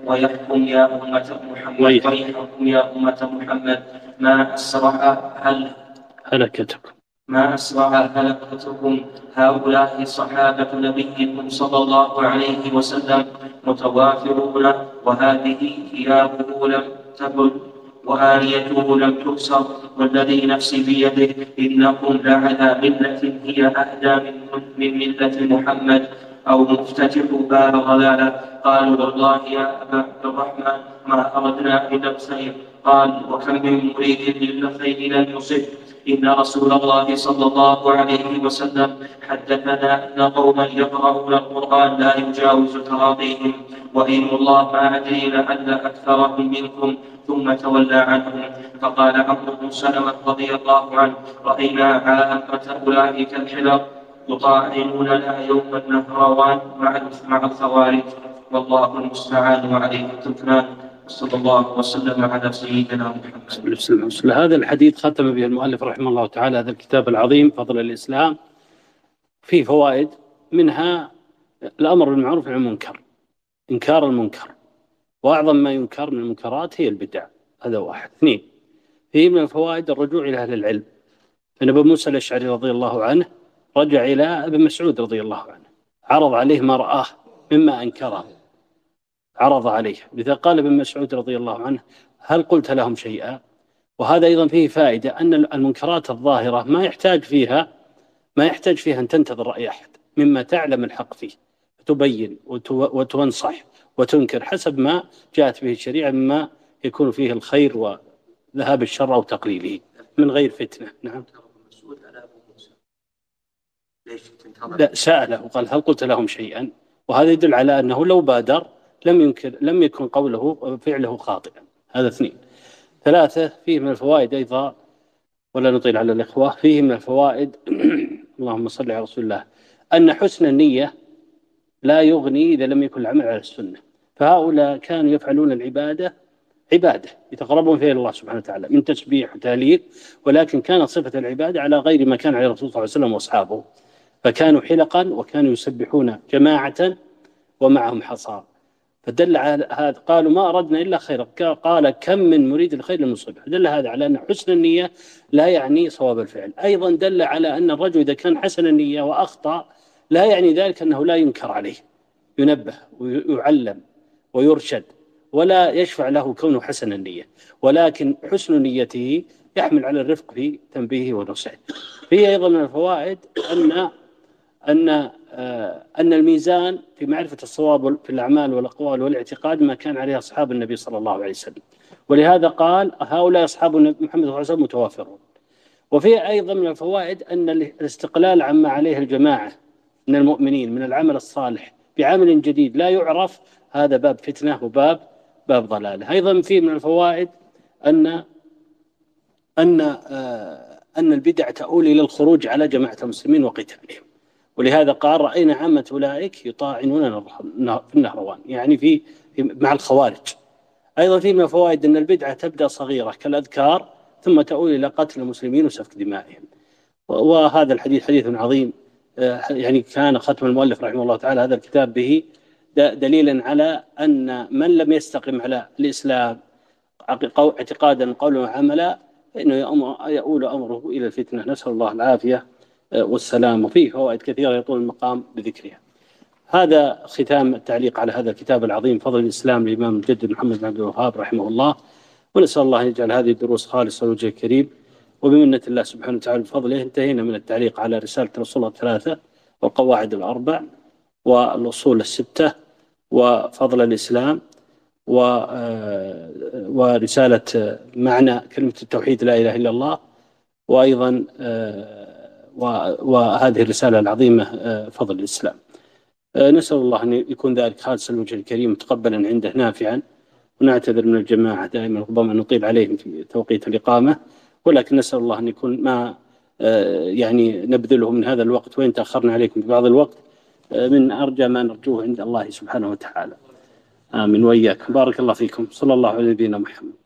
ويحكم يا أمة محمد ويحكم يا أمة محمد. ما أسرع هل هلكتكم. ما أسرع هلكتكم هؤلاء صحابة نبيكم صلى الله عليه وسلم متوافرون وهذه ثيابه لم تبل وآنيته لم تكسر والذي نفسي بيده إنكم لعلى ملة هي أهدى من ملة محمد أو مفتتح باب ضلالة. قالوا والله يا أبا عبد الرحمن ما أردنا إلا الخير قال وكم من مريد للخير لم يصب. إن رسول الله صلى الله عليه وسلم حدثنا أن قوما يقرؤون القرآن لا يجاوز تراضيهم وإن الله ما أدري لعل أكثرهم منكم ثم تولى عنهم. فقال عمرو بن سلمة رضي الله عنه رأينا عامة أولئك الحلق يطاعنون لا يوم النهروان مع الخوارج. والله المستعان وعليه التكلان صلى الله وسلم على سيدنا محمد. هذا الحديث ختم به المؤلف رحمه الله تعالى هذا الكتاب العظيم فضل الإسلام. فيه فوائد منها الأمر بالمعروف والنهي المنكر إنكار المنكر. وأعظم ما ينكر من المنكرات هي البدع هذا واحد. اثنين فيه من الفوائد الرجوع إلى أهل العلم. أن أبو موسى الأشعري رضي الله عنه رجع إلى ابن مسعود رضي الله عنه عرض عليه ما رآه مما أنكره. عرض عليه. لذا قال ابن مسعود رضي الله عنه هل قلت لهم شيئا؟ وهذا أيضا فيه فائدة أن المنكرات الظاهرة ما يحتاج فيها ما يحتاج فيها أن تنتظر رأي أحد مما تعلم الحق فيه. تبين وتنصح وتنكر حسب ما جاءت به الشريعة مما يكون فيه الخير وذهاب الشر أو تقليله من غير فتنة. نعم. لا سأله وقال هل قلت لهم شيئا؟ وهذا يدل على أنه لو بادر لم ينكر لم يكن قوله فعله خاطئا. هذا اثنين. ثلاثة فيه من الفوائد أيضا ولا نطيل على الإخوة فيه من الفوائد اللهم صل على رسول الله أن حسن النية لا يغني إذا لم يكن العمل على السنة. فهؤلاء كانوا يفعلون العبادة عبادة يتقربون فيها الله سبحانه وتعالى من تسبيح وتهليل ولكن كانت صفة العبادة على غير ما كان عليه الرسول صلى الله عليه وسلم وأصحابه. فكانوا حلقا وكانوا يسبحون جماعة ومعهم حصى. فدل على هذا. قالوا ما أردنا إلا خيرا. قال كم من مريد الخير المصبح دل هذا على أن حسن النية لا يعني صواب الفعل. أيضا دل على أن الرجل إذا كان حسن النية وأخطأ لا يعني ذلك أنه لا ينكر عليه. ينبه ويعلم ويرشد ولا يشفع له كونه حسن النية. ولكن حسن نيته يحمل على الرفق في تنبيهه ونصحه. فيه أيضا من الفوائد أن أن آه، أن الميزان في معرفة الصواب في الأعمال والأقوال والاعتقاد ما كان عليه أصحاب النبي صلى الله عليه وسلم. ولهذا قال هؤلاء أصحاب محمد صلى الله عليه وسلم متوافرون وفيه أيضا من الفوائد أن الاستقلال عما عليه الجماعة من المؤمنين من العمل الصالح بعمل جديد لا يعرف هذا باب فتنة وباب باب ضلالة. أيضا فيه من الفوائد أن أن آه، أن البدع تؤول إلى الخروج على جماعة المسلمين وقتالهم. ولهذا قال رأينا عامة أولئك يطاعنون النهروان يعني في مع الخوارج. أيضا في من الفوائد أن البدعة تبدأ صغيرة كالأذكار ثم تؤول إلى قتل المسلمين وسفك دمائهم. وهذا الحديث حديث عظيم آه، يعني كان ختم المؤلف رحمه الله تعالى هذا الكتاب به دليلا على أن من لم يستقم على الإسلام اعتقادا قولا وعملا فإنه يؤول أمره إلى الفتنة. نسأل الله العافية. آه، والسلام. وفيه فوائد كثيرة يطول المقام بذكرها. هذا ختام التعليق على هذا الكتاب العظيم. فضل الإسلام للإمام المجدد محمد بن عبد الوهاب رحمه الله. ونسأل الله أن يجعل هذه الدروس خالصة لوجه الكريم وبمنة الله سبحانه وتعالى بفضله انتهينا من التعليق على رسالة الله الثلاثة والقواعد الأربع والأصول الستة وفضل الإسلام و آه، ورسالة معنى كلمة التوحيد لا إله إلا الله. وأيضا آه، وهذه الرسالة العظيمة آه، فضل الإسلام. نسأل الله أن يكون ذلك خالص الوجه الكريم متقبلا عنده نافعا ونعتذر من الجماعة دائما ربما نطيل عليهم في توقيت الإقامة. ولكن نسأل الله أن يكون ما يعني نبذله من هذا الوقت وإن تأخرنا عليكم في بعض الوقت من أرجى ما نرجوه عند الله سبحانه وتعالى. آمين. وإياكم. بارك الله فيكم. صلى الله على نبينا محمد.